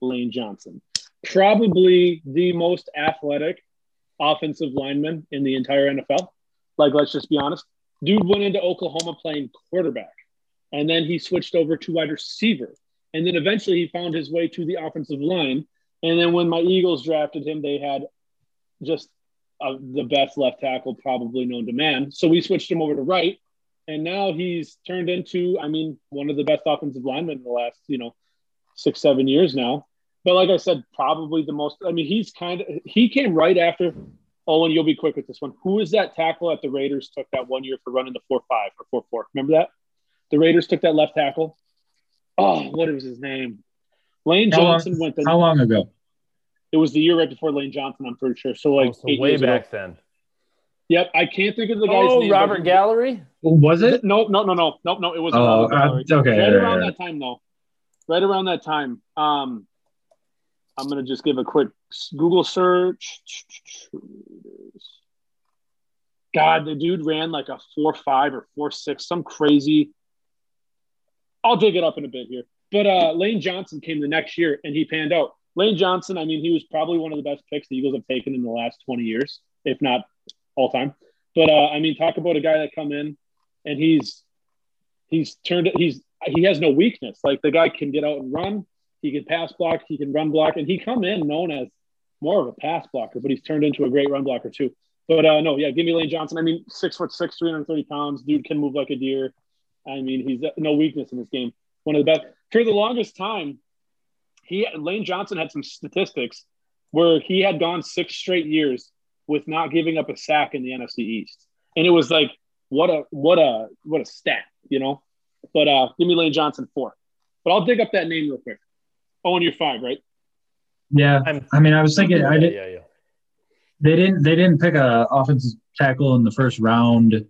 Lane Johnson, probably the most athletic offensive lineman in the entire NFL. Like, let's just be honest. Dude went into Oklahoma playing quarterback, and then he switched over to wide receiver, and then eventually he found his way to the offensive line. And then when my Eagles drafted him, they had just uh, the best left tackle probably known to man. So we switched him over to right, and now he's turned into, I mean, one of the best offensive linemen in the last, you know, six seven years now. But like I said, probably the most. I mean, he's kind of he came right after. Oh, and you'll be quick with this one. Who is that tackle that the Raiders took that one year for running the four five or four four? Remember that? The Raiders took that left tackle. Oh, what was his name? Lane How long- Johnson went. The, How long ago? it was the year right before Lane Johnson. I'm pretty sure. So like Oh, so eight way years ago. back then. Yep, I can't think of the guy's Oh, name. but Robert Gallery. Was it? No, no, no, no, no, no. It wasn't Oh, uh, okay. Right yeah, around yeah, that time, though. Right around that time. Um, I'm gonna just give a quick Google search. God, the dude ran like a four five or four six, some crazy. I'll dig it up in a bit here. But uh, Lane Johnson came the next year and he panned out. Lane Johnson, I mean, he was probably one of the best picks the Eagles have taken in the last 20 years, if not all time. But uh, I mean, talk about a guy that come in and he's he's turned. He's he has no weakness. Like the guy can get out and run. He can pass block. He can run block, and he come in known as more of a pass blocker, but he's turned into a great run blocker too. But uh, no, yeah, give me Lane Johnson. I mean, six foot six, 330 pounds. Dude can move like a deer. I mean, he's no weakness in this game. One of the best for the longest time. He Lane Johnson had some statistics where he had gone six straight years with not giving up a sack in the NFC East, and it was like what a what a what a stat, you know. But uh, give me Lane Johnson four. But I'll dig up that name real quick. Oh, and you're five, right? yeah. I'm, I mean, I was thinking, I did. yeah, yeah. They didn't. They didn't pick a offensive tackle in the first round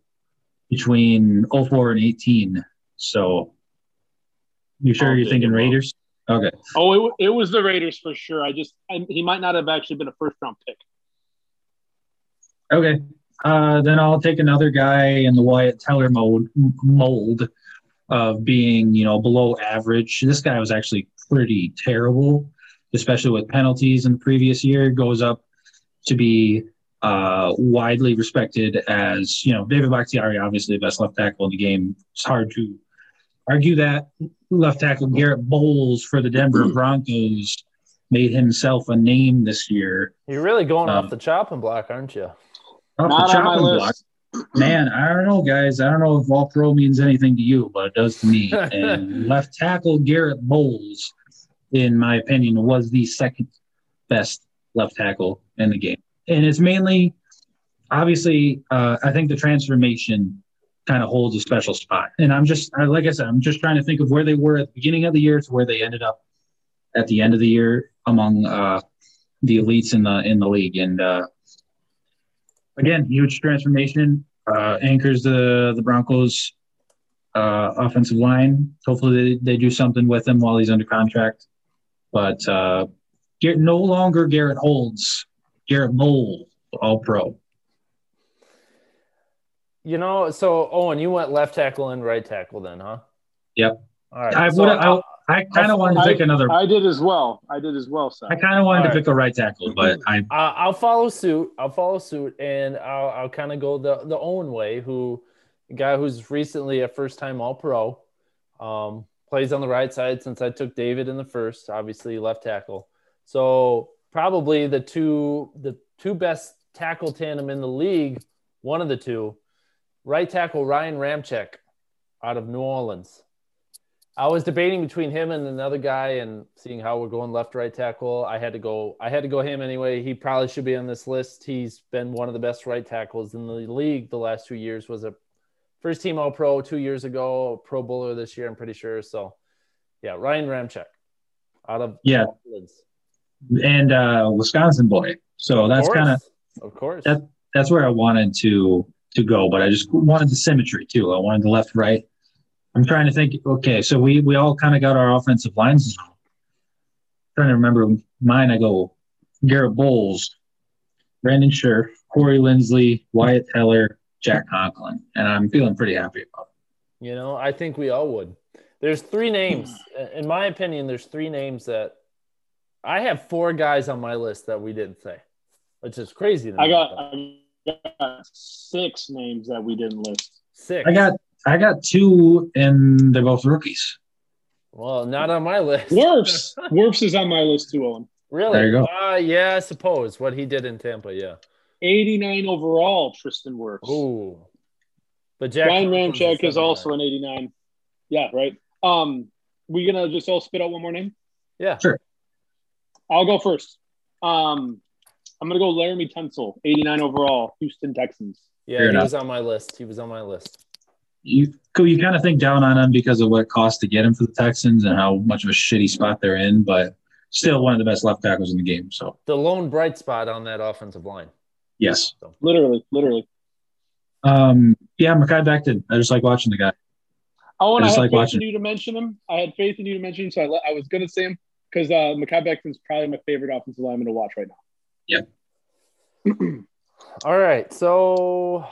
between 04 and 18. So, you sure I'll you're thinking. Raiders? Okay. Oh, it, it was the Raiders for sure. I just I, he might not have actually been a first round pick. Okay. Uh, then I'll take another guy in the Wyatt Teller mode mold of being, you know, below average. This guy was actually pretty terrible, especially with penalties in the previous year. Goes up to be uh, widely respected as, you know, David Bakhtiari, obviously the best left tackle in the game. It's hard to argue that. Left tackle Garett Bolles for the Denver Broncos made himself a name this year. You're really going Um, off the chopping block, aren't you? Off Not the on my chopping block. Man, I don't know, guys. I don't know if all pro means anything to you, but it does to me. [laughs] And left tackle Garett Bolles, in my opinion, was the second best left tackle in the game. And it's mainly, obviously, uh, I think the transformation kind of holds a special spot. And I'm just, I- like I said, I'm just trying to think of where they were at the beginning of the year to where they ended up at the end of the year among uh, the elites in the in the league. And uh, again, huge transformation. Uh, anchors the the Broncos uh, offensive line. Hopefully, they, they do something with him while he's under contract. But uh, no longer Garrett Holds, Garrett Bowl, All Pro. You know, so Owen, you went left tackle and right tackle then, huh? Yep. All right. I so would. I'll- I, I kind of wanted to pick another. I did as well. I did as well, Seth. I kind of wanted All to right. pick a right tackle, but I Uh, I'll follow suit. I'll follow suit, and I'll, I'll kind of go the the Owen way, who guy who's recently a first time All Pro. Um, plays on the right side since I took David in the first, obviously left tackle. So probably the two the two best tackle tandem in the league, one of the two, right tackle Ryan Ramczyk out of New Orleans. I was debating between him and another guy and seeing how we're going left right tackle. I had to go I had to go him anyway. He probably should be on this list. He's been one of the best right tackles in the league the last 2 years was a first team all pro 2 years ago, pro bowler this year I'm pretty sure. So yeah, Ryan Ramczyk out of Yeah. And uh Wisconsin boy. So that's kind of of course. That, that's where I wanted to to go, but I just wanted the symmetry too. I wanted the left right I'm trying to think. Okay, so we we all kind of got our offensive lines. I'm trying to remember mine. I go Garett Bolles, Brandon Scherff, Corey Linsley, Wyatt Teller, Jack Conklin, and I'm feeling pretty happy about it. You know, I think we all would. There's three names, in my opinion. There's three names that I have four guys on my list that we didn't say, which is crazy. I got, I got six names that we didn't list. Six. I got I got two, and they're both rookies. Well, not on my list. Wirfs. [laughs] Wirfs is on my list too, Owen. Really? There you go. Uh, yeah, I suppose what he did in Tampa. Yeah. 89 overall, Tristan Wirfs. Ooh. But Jack Ryan Ramczyk is also an 89. Yeah, right. Um, we gonna just all spit out one more name? Yeah. Sure. I'll go first. Um, I'm gonna go Laremy Tunsil, 89 overall, Houston Texans. Yeah, Fair he enough. was on my list. He was on my list you you kind of think down on him because of what it cost to get him for the Texans and how much of a shitty spot they're in, but still one of the best left tackles in the game. So the lone bright spot on that offensive line. Yes, so. literally, literally. Um, yeah, Mekhi Becton. I just like watching the guy. Oh, and I, I had like faith watching. in you to mention him. I had faith in you to mention him, so I, I was going to say him because uh, Mekhi Becton's probably my favorite offensive lineman to watch right now. Yeah. [clears throat] All right, so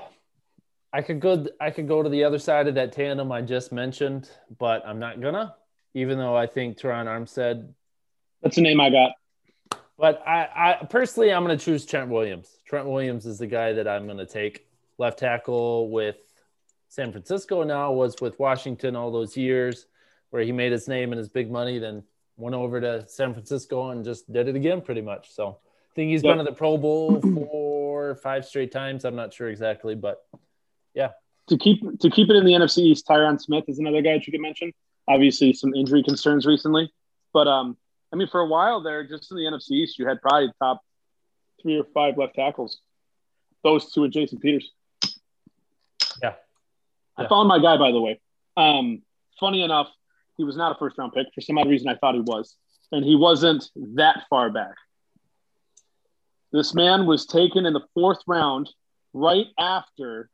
I could go. I could go to the other side of that tandem I just mentioned, but I'm not gonna. Even though I think Terron Armstead. That's the name I got. But I, I personally, I'm going to choose Trent Williams. Trent Williams is the guy that I'm going to take. Left tackle with San Francisco now was with Washington all those years, where he made his name and his big money, then went over to San Francisco and just did it again, pretty much. So I think he's yep. been to the Pro Bowl four, five straight times. I'm not sure exactly, but yeah. To keep to keep it in the NFC East, Tyron Smith is another guy that you could mention. Obviously, some injury concerns recently, but um, I mean, for a while there, just in the NFC East, you had probably top three or five left tackles. Those two and Jason Peters. Yeah. I found my guy, by the way. Um, funny enough, he was not a first round pick. For some odd reason, I thought he was. And he wasn't that far back. This man was taken in the fourth round right after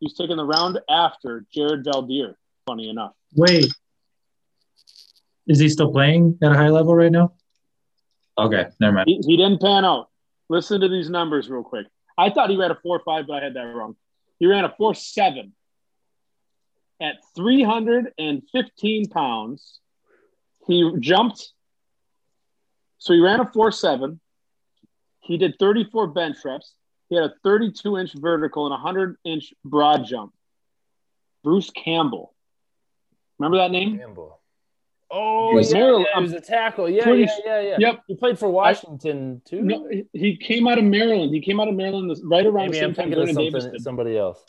He's taken the round after Jared Veldheer, funny enough. Wait. Is he still playing at a high level right now? Okay, never mind. He, he didn't pan out. Listen to these numbers real quick. I thought he ran a 4 5, but I had that wrong. He ran a 4 7 at 315 pounds. He jumped. So he ran a 4 7. He did 34 bench reps. He had a 32 inch vertical and a 100 inch broad jump. Bruce Campbell. Remember that name? Campbell. Oh, yeah, yeah, he was a tackle. Yeah, pretty, yeah, yeah, yeah. Yep. He played for Washington I, too. No, he came out of Maryland. He came out of Maryland right around Maybe the same I'm time Davis did. Somebody else.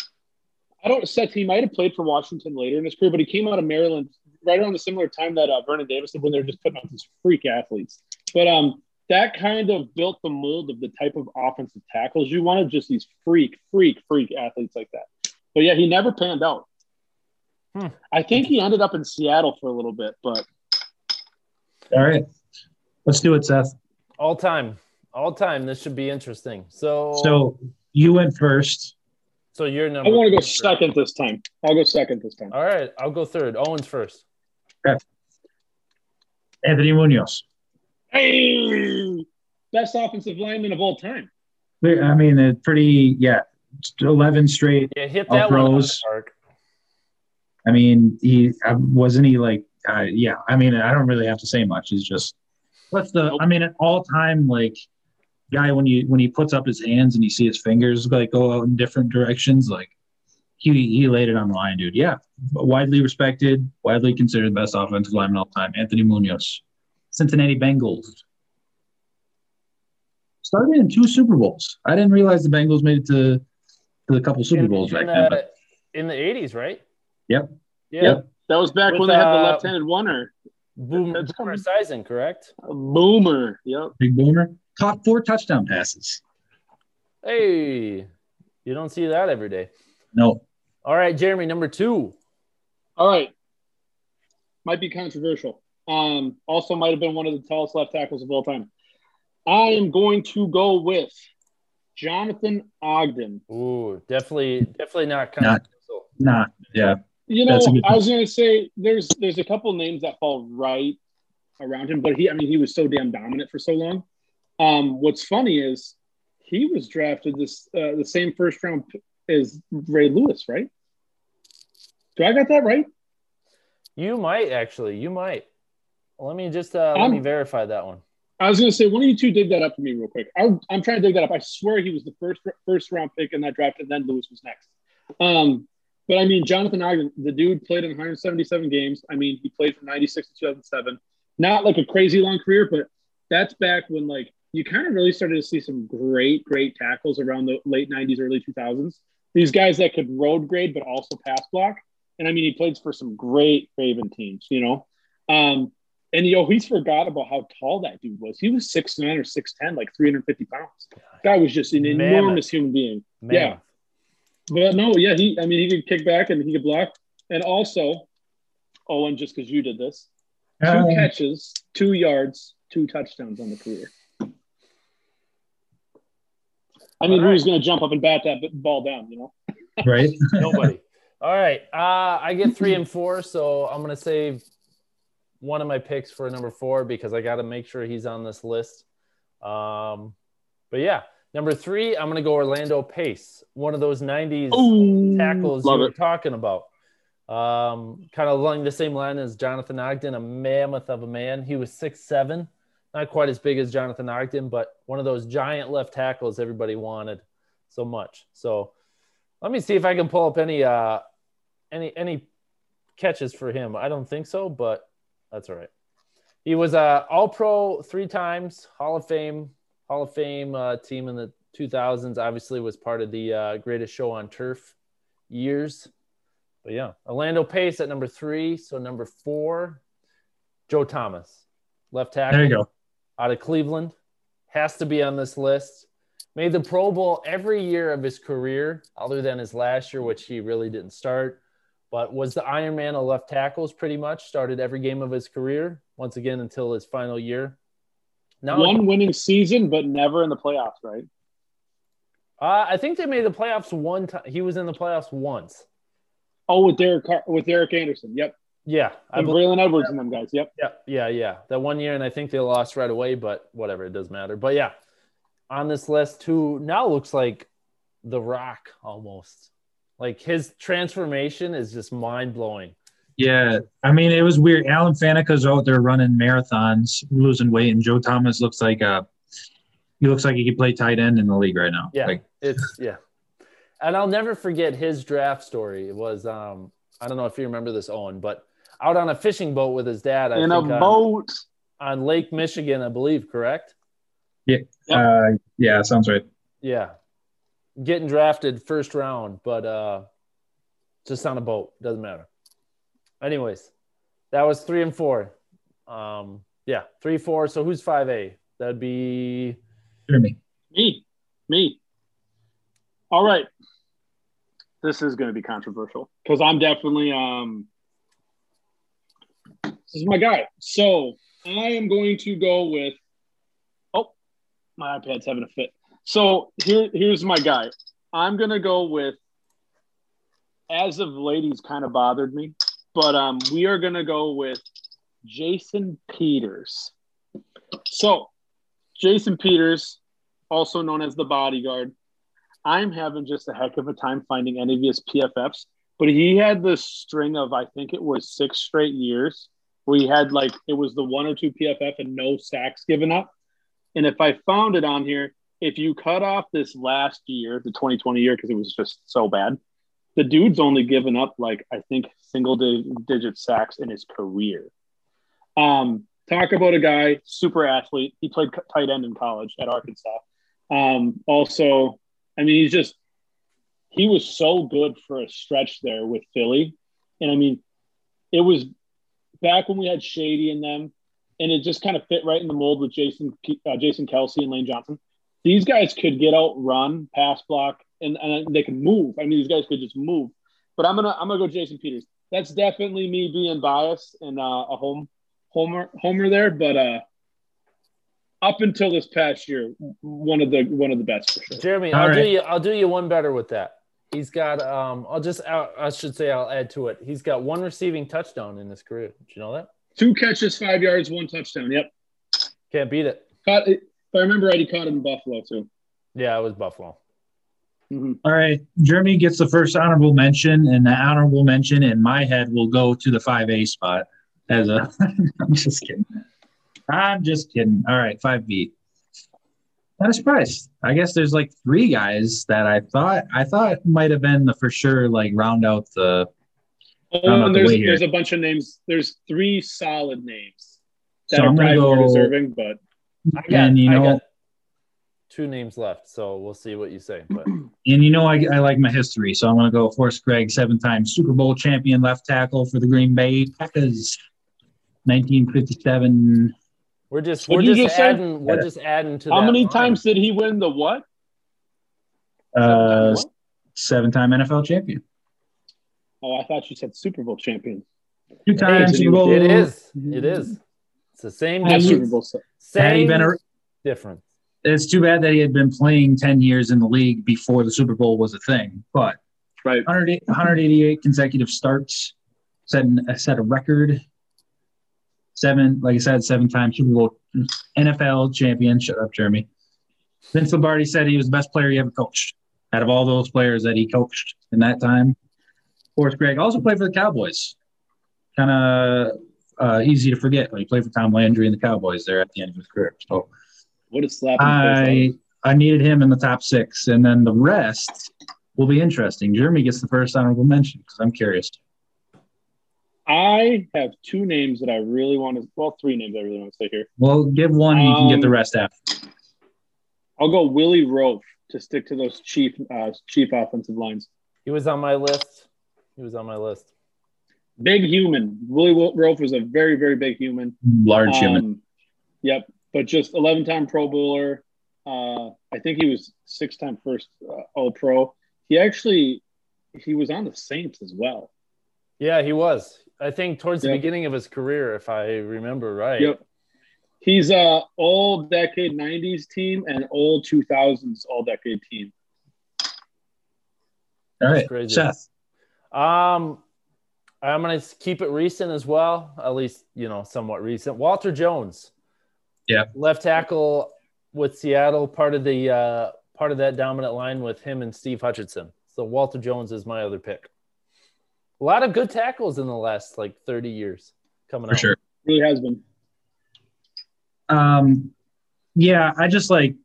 I don't. Seth, he might have played for Washington later in his career, but he came out of Maryland right around the similar time that uh, Vernon Davis did when they were just putting out these freak athletes. But um, that kind of built the mold of the type of offensive tackles you wanted, just these freak, freak, freak athletes like that. But yeah, he never panned out. Hmm. I think he ended up in Seattle for a little bit, but all right. Let's do it, Seth. All time. All time. This should be interesting. So So you went first. So you're number I want to go second this time. I'll go second this time. All right. I'll go third. Owens first. Okay. Anthony Munoz. Hey, best offensive lineman of all time. I mean, it's pretty, yeah, 11 straight yeah, hit that pros. I mean, he uh, wasn't he like, uh, yeah. I mean, I don't really have to say much. He's just what's the? I mean, an all-time like guy when you when he puts up his hands and you see his fingers like go out in different directions. Like he he laid it on the line, dude. Yeah, widely respected, widely considered the best offensive lineman all time. Anthony Munoz, Cincinnati Bengals. Started in two Super Bowls. I didn't realize the Bengals made it to, to a couple Super in, Bowls in back the, then. But in the 80s, right? Yep. Yeah. Yep. That was back With, when they had the uh, left-handed oneer. Boom, That's Boomer coming. Esiason, correct? Boomer. Yep. big boomer caught four touchdown passes. Hey, you don't see that every day. No, All right, Jeremy, number two. All right. Might be controversial. Um, also might have been one of the tallest left tackles of all time. I am going to go with Jonathan Ogden. Ooh, definitely, definitely not Not- controversial. not yeah. You know, That's a good I was going to say there's there's a couple names that fall right around him, but he, I mean, he was so damn dominant for so long. Um, what's funny is he was drafted this uh, the same first round as Ray Lewis, right? Do I got that right? You might actually. You might. Let me just uh, let I'm- me verify that one. I was going to say, one of you two dig that up for me real quick. I, I'm trying to dig that up. I swear he was the first first round pick in that draft, and then Lewis was next. Um, but I mean, Jonathan Ogden, the dude played in 177 games. I mean, he played from 96 to 2007. Not like a crazy long career, but that's back when like you kind of really started to see some great, great tackles around the late 90s, early 2000s. These guys that could road grade but also pass block. And I mean, he played for some great Raven teams, you know. Um, and you know, he's forgot about how tall that dude was. He was 6'9 or 6'10, like 350 pounds. Guy was just an Mammoth. enormous human being. Man. Yeah. But no, yeah, he I mean he could kick back and he could block. And also, Owen, just because you did this, two Um, catches, two yards, two touchdowns on the career. I mean, All right. who's going to jump up and bat that ball down? You know, right? [laughs] Nobody. All right. Uh, I get three and four, so I'm gonna save one of my picks for number four because I got to make sure he's on this list. Um, but yeah, number three, I'm gonna go Orlando Pace, one of those '90s tackles you were it. talking about. Um, kind of along the same line as Jonathan Ogden, a mammoth of a man. He was six seven, not quite as big as Jonathan Ogden, but one of those giant left tackles everybody wanted so much. So let me see if I can pull up any uh any any catches for him. I don't think so, but that's all right. He was uh, All Pro three times, Hall of Fame, Hall of Fame uh, team in the 2000s. Obviously, was part of the uh, Greatest Show on Turf years. But yeah, Orlando Pace at number three. So number four, Joe Thomas, left tackle There you go. out of Cleveland, has to be on this list. Made the Pro Bowl every year of his career, other than his last year, which he really didn't start. But was the Iron Man of left tackles pretty much. Started every game of his career, once again until his final year. Now, one winning season, but never in the playoffs, right? uh, I think they made the playoffs one time. He was in the playoffs once. Oh, with Derek with Derek Anderson. Yep, Yeah, and believe. Braylon Edwards and them guys. Yep. Yeah, yeah, yeah. That one year, and I think they lost right away, but whatever, it doesn't matter. But yeah, on this list, who now looks like the Rock almost. Like his transformation is just mind blowing. Yeah, I mean it was weird. Alan Faneca's out there running marathons, losing weight, and Joe Thomas looks like uh he looks like he could play tight end in the league right now. Yeah, Like it's yeah. And I'll never forget his draft story. It was um I don't know if you remember this, Owen, but out on a fishing boat with his dad. I in a think on, boat. on Lake Michigan, I believe. Correct? uh yeah, sounds right. Yeah. Getting drafted first round, but uh just on a boat. Doesn't matter. Anyways, that was three and four. Um yeah, three, four. So who's five A? That'd be Jeremy. Me, me. All right. This is going to be controversial because I'm definitely um. This is my guy. So I am going to go with. Oh, my iPad's having a fit. So here, here's my guy. I'm gonna go with. As of late, he's kind of bothered me, but um, we are gonna go with Jason Peters. So Jason Peters, also known as the bodyguard. I'm having just a heck of a time finding any of his PFFs, but he had this string of, I think it was six straight years where he had like, it was the one or two PFF and no sacks given up. And if I found it on here, if you cut off this last year, the 2020 year, because it was just so bad, the dude's only given up like I think single digit sacks in his career. Um, talk about a guy, super athlete. He played tight end in college at Arkansas. Um, also, I mean, he's just he was so good for a stretch there with Philly, and I mean, it was back when we had Shady in them, and it just kind of fit right in the mold with Jason uh, Jason Kelce and Lane Johnson. These guys could get out, run, pass block, and, and they can move. I mean, these guys could just move. But I'm gonna I'm gonna go Jason Peters. That's definitely me being biased and uh, a home homer homer there, but uh, up until this past year, one of the one of the best for sure. Jeremy, All I'll right. do you I'll do you one better with that. He's got um I'll just I I should say I'll add to it. He's got one receiving touchdown in his career. Did you know that? Two catches, five yards, one touchdown. Yep. Can't beat it. Caught it. If I remember right, he caught it in Buffalo too. Yeah, it was Buffalo. Mm-hmm. All right. Jeremy gets the first honorable mention, and the honorable mention in my head will go to the 5A spot as a. [laughs] I'm just kidding. I'm just kidding. All right, 5B. Not a surprise. I guess there's like three guys that I thought I thought might have been the for sure like round out the Oh, I'm out and the there's here. a bunch of names. There's three solid names that So are I'm gonna probably more go- deserving, but I got, and you I know got two names left, so we'll see what you say. But [clears throat] and you know I, I like my history, so I'm gonna go Forrest Gregg, seven time Super Bowl champion left tackle for the Green Bay Packers, 1957. we're just we're you just, just say? adding we're just adding to how that many line. times did he win the what? Uh, seven time NFL champion. Oh, I thought you said Super Bowl champion. Two time Hey, Super Bowl. It is. It is. It's the same Not Had he- Super Bowl. Se- Had he same been a, difference. it's too bad that he had been playing 10 years in the league before the Super Bowl was a thing. But Right. 100 188 consecutive starts, set, an- set a record. Seven, like I said, seven time Super Bowl NFL champion. Shut up, Jeremy. Vince Lombardi said he was the best player he ever coached out of all those players that he coached in that time. Forrest Gregg also played for the Cowboys. Kind of uh, easy to forget. He played for Tom Landry and the Cowboys there at the end of his career. So What a slap in the face. I I needed him in the top six, and then the rest will be interesting. Jeremy gets the first honorable mention because I'm curious. I have two names that I really want to. Well, three names I really want to say here. Well, give one, and you can get the Um, rest after. I'll go Willie Roaf to stick to those chief uh, chief offensive lines. He was on my list. He was on my list. Big human. Willie Wo- Roaf was a very very big human. Large human. Um, Yep, but just 11 time Pro Bowler. Uh, I think he was six time first uh, All Pro. He actually he was on the Saints as well. Yeah, he was. I think towards the Yep. beginning of his career, if I remember right. Yep. He's a all decade 90s team and all 2000s all decade team. All right, crazy. Seth. Um, I'm gonna keep it recent as well, at least you know somewhat recent. Walter Jones, Yeah. left tackle with Seattle, part of the uh, part of that dominant line with him and Steve Hutchinson. So Walter Jones is my other pick. A lot of good tackles in the last like 30 years coming For out. sure. Really has been. Um, yeah, I just like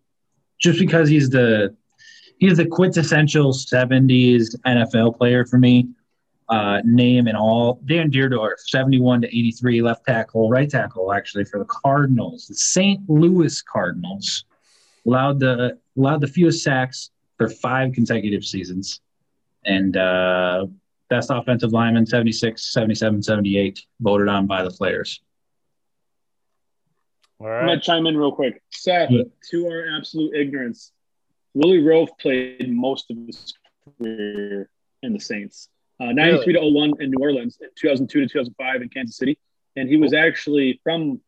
just because he's the he's the quintessential '70s NFL player for me. Uh, name and all. Dan Dierdorf, 71 to 83, left tackle, right tackle, actually for the Cardinals, the St. Louis Cardinals, allowed the allowed the fewest sacks for five consecutive seasons, and uh, best offensive lineman, 76, 77, 78, voted on by the players. All I'm gonna chime in real quick. Seth, Yeah. to our absolute ignorance, Willie Roaf played most of his career in the Saints. Uh, 93 to 01 in New Orleans, 2002 to 2005 in Kansas City, and he was actually from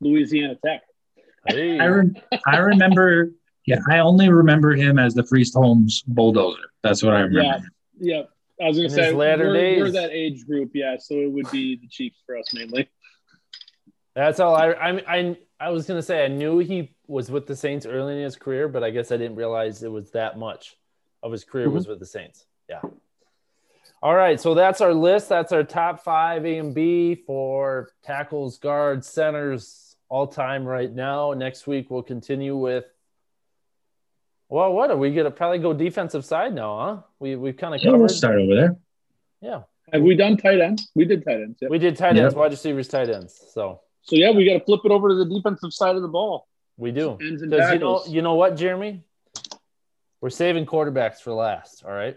Louisiana Tech. Hey. I, rem- I remember, yeah, I only remember him as the Priest Holmes bulldozer. That's what I remember. Yeah, yeah. I was gonna say his latter we're, days. we're that age group, yeah. So it would be the Chiefs for us mainly. That's all I, I I I was gonna say. I knew he was with the Saints early in his career, but I guess I didn't realize it was that much of his career was with the Saints. Yeah. All right, so that's our list. That's our top five A and B for tackles, guards, centers, all time right now. Next week we'll continue with Well, what are we gonna probably go defensive side now, huh? We we've kind of Yeah, we'll start over there. Yeah, Have we done tight ends? We did tight ends. Yeah. we did tight Yep. ends, wide receivers, tight ends. So So yeah, we got to flip it over to the defensive side of the ball. we do. Ends and Because you know, you know what, Jeremy? We're saving quarterbacks for last. All right,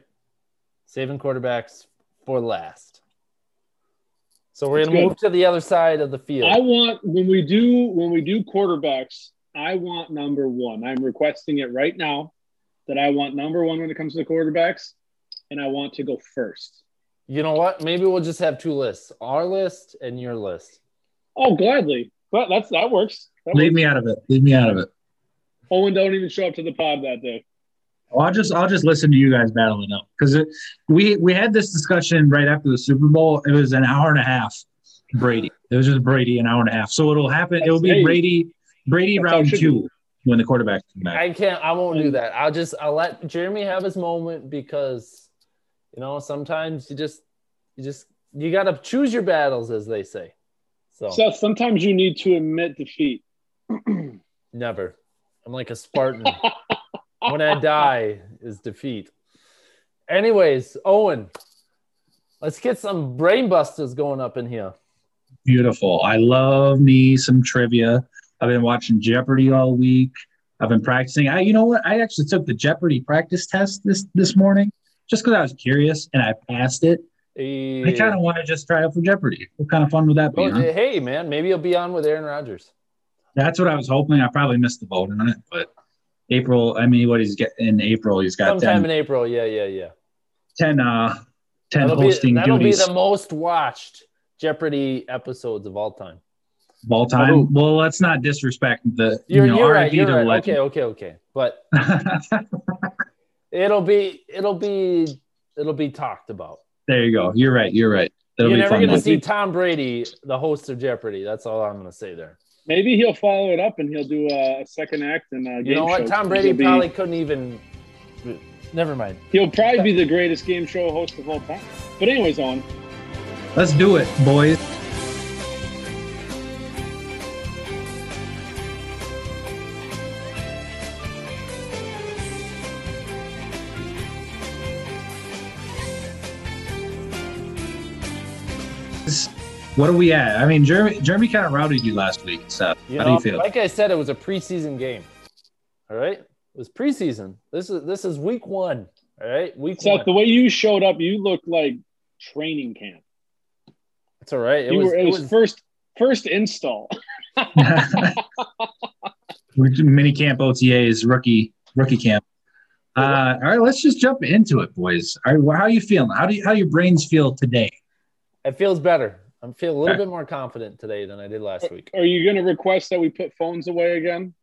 saving quarterbacks for last. So we're gonna move to the other side of the field. I want when we do when we do quarterbacks, I want number one. I'm requesting it right now that I want number one when it comes to the quarterbacks, and I want to go first. you know what? Maybe we'll just have two lists: our list and your list. Oh, gladly. But that's that works. That Leave works. me out of it. Leave me out of it. Owen don't even show up to the pod that day. Well, I'll just I'll just listen to you guys battling up because we we had this discussion right after the Super Bowl. It was an hour and a half. Brady. It was just Brady an hour and a half. So it'll happen. It'll be Brady Brady That's round should two when the quarterback come back. I can't. I won't do that. I'll just. I'll let Jeremy have his moment because, you know, sometimes you just, you just, you got to choose your battles, as they say. So Seth, sometimes you need to admit defeat. [clears throat] never. I'm like a Spartan. [laughs] when I die is defeat. Anyways, Owen, let's get some brain busters going up in here. Beautiful. I love me some trivia. I've been watching Jeopardy all week. I've been practicing. I, you know what? I actually took the Jeopardy practice test this this morning just because I was curious and I passed it. I eh. kind of want to just try out for Jeopardy. What kind of fun would that be? Oh, huh? hey, man, maybe you'll be on with Aaron Rodgers. That's what I was hoping. I probably missed the boat on it, but April. I mean, what he's getting in April, he's got Sometime 10, in April. Yeah, yeah, yeah. 10, uh, 10 That'll, hosting be, that'll be duties the most watched Jeopardy episodes of all time. of all Oh. time. Well, let's not disrespect the. You're, you know, you're right. You're right. legend. Okay, okay, okay. But [laughs] it'll be it'll be it'll be talked about. there you go. You're right. You're right. That'll You're be never going to see Tom Brady, the host of Jeopardy. That's all I'm going to say there. Maybe he'll follow it up and he'll do a, a second act and a You know what? show. Tom Brady He'll be- probably couldn't even. Never mind. He'll probably be the greatest game show host of all time. But anyways, on. Let's do it, boys. What are we at? I mean, Jeremy, Jeremy kind of routed you last week, Seth. You How know, do you feel? like I said, it was a preseason game. All right, it was preseason. This is this is week one. All right, week Seth, the way you showed up, you looked like training camp. It's all right. It you was, were, it, it was, was first first install. [laughs] Mini camp OTAs, rookie rookie camp. Uh, all right, let's just jump into it, boys. All right, how are you feeling? How do you, how your brains feel today? it feels better. I'm feeling a little bit more confident today than I did last week. Are you going to request that we put phones away again?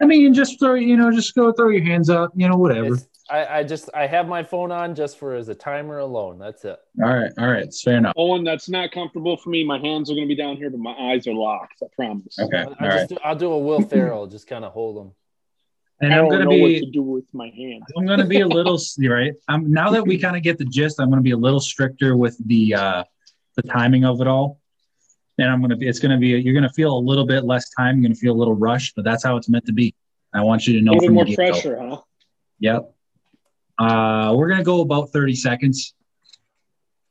I mean, just throw you know, just go throw your hands up, you know, whatever. It's, I, I just I have my phone on just for as a timer alone. That's it. All right, all right, fair enough. Owen, that's not comfortable for me. My hands are going to be down here, but my eyes are locked. I promise. Okay, I, all I right. just do, I'll do a Will Ferrell, just kind of hold them. And I I'm don't gonna know what be to do with my hands. I'm gonna be a little you're [laughs] right. I'm now that we kind of get the gist. I'm gonna be a little stricter with the uh, the timing of it all. And I'm gonna be. It's gonna be. You're gonna feel a little bit less time. You're gonna feel a little rushed, but that's how it's meant to be. I want you to know. A know little more the pressure, huh? Yep. Uh, we're gonna go about 30 seconds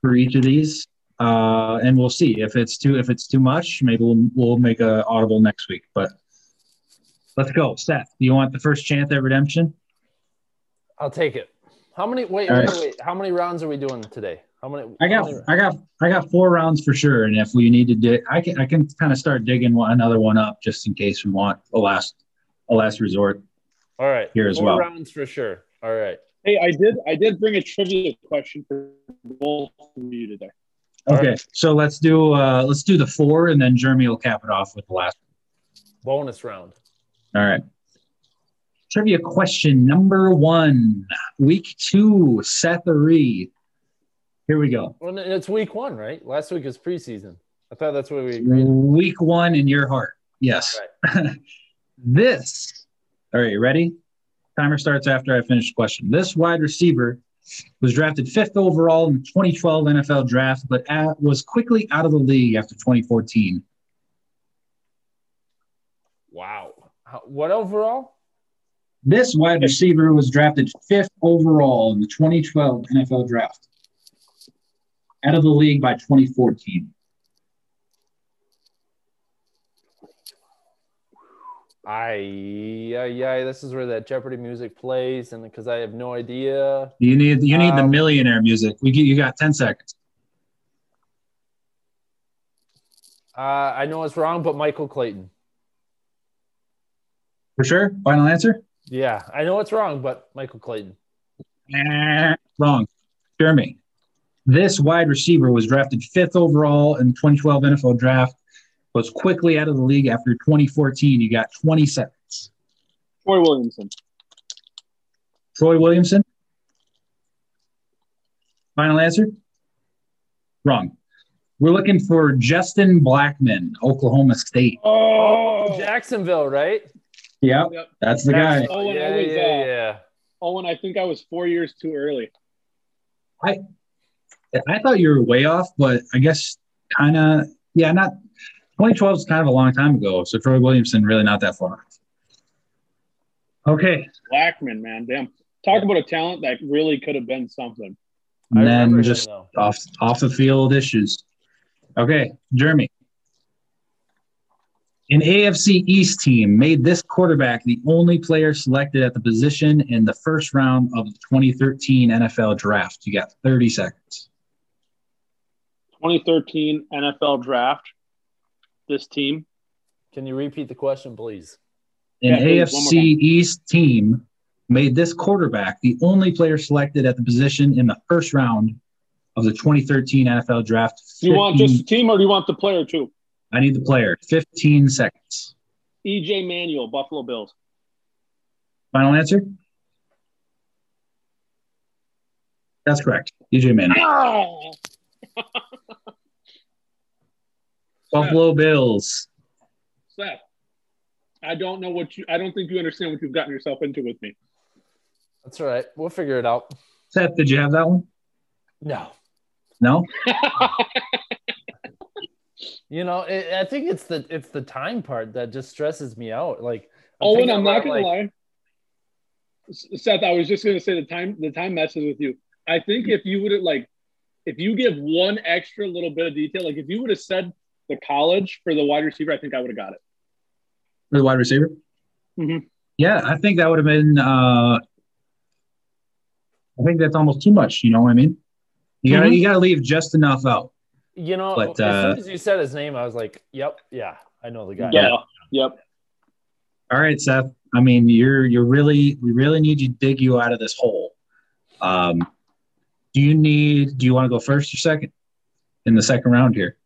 for each of these, uh, and we'll see if it's too if it's too much. Maybe we'll we'll make a audible next week. But let's go, Seth. Do you want the first chance at redemption? I'll take it. How many? Wait, All wait, right. wait. How many rounds are we doing today? How many? I got I got I got four rounds for sure, and if we need to dig, I can I can kind of start digging one, another one up just in case we want a last a last resort. All right, here as four well. rounds for sure. All right. Hey, I did. I did bring a trivia question for both of you today. All Okay, so let's do uh let's do the four, and then Jeremy will cap it off with the last. Bonus round. All right. Trivia question number one, week two, Sethery. Here we go. Well, it's week one, right? Last week was preseason. I thought that's what we agreed. Week one in your heart. Yes. Right. [laughs] This. All right, you ready? Timer starts after I finish the question. This wide receiver was drafted fifth overall in the 2012 NFL draft, but at, was quickly out of the league after 2014. Wow. What overall? This wide receiver was drafted fifth overall in the 2012 NFL draft. Out of the league by 2014. I yeah yeah. This is where that Jeopardy music plays, and because I have no idea. You need you need the Um, millionaire music. We get you got 10 seconds. Uh, I know it's wrong, but Michael Clayton. For sure. Final answer? Yeah, I know it's wrong, but Michael Clayton. Eh, wrong. Jeremy. This wide receiver was drafted fifth overall in the 2012 NFL draft, was quickly out of the league after 2014. You got 20 seconds. Troy Williamson. Troy Williamson. Final answer? Wrong. We're looking for Justin Blackmon, Oklahoma State. Oh, Jacksonville, right? Yep, Yep. that's the guy. Jackson- Oh, and yeah, I was, yeah, uh, yeah. Owen, I think I was four years too early. I thought you were way off, but I guess kind of, yeah, not 2012 is kind of a long time ago. So Troy Williamson, really not that far. Okay. Blackmon, man, damn. Talk about a talent that really could have been something. And then just though. off off the field issues. Okay, Jeremy. An AFC East team made this quarterback the only player selected at the position in the first round of the 2013 NFL draft. You got 30 seconds. 2013 NFL draft. This team. Can you repeat the question, please? An Yeah, please, one more AFC. East team made this quarterback the only player selected at the position in the first round of the 2013 NFL draft. Do you want just the team or do you want the player too? I need the player. 15 seconds. EJ Manuel, Buffalo Bills. Final answer? That's correct. EJ Manning. Oh, ah! [laughs] Buffalo Bills. Seth. I don't know what you. I don't think you understand what you've gotten yourself into with me. That's all right. We'll figure it out. Seth, did you have that one? No. No? [laughs] You know, it, I think it's the it's the time part that just stresses me out. Like, Owen, oh, thinking I'm not gonna like, lie. Seth, I was just gonna say the time the time messes with you. I think mm. if you would have like, if you give one extra little bit of detail, like if you would have said the college for the wide receiver, I think I would have got it. For the wide receiver? Mhm. Yeah, I think that would have been uh I think that's almost too much, you know what I mean? You gotta Mhm. you gotta leave just enough out. You know, But, as uh, soon as you said his name, I was like, "Yep, yeah, I know the guy." Yeah. Yep. All right, Seth. I mean, you're you're really we really need you to dig you out of this hole. Um do you need do you want to go first or second in the second round here?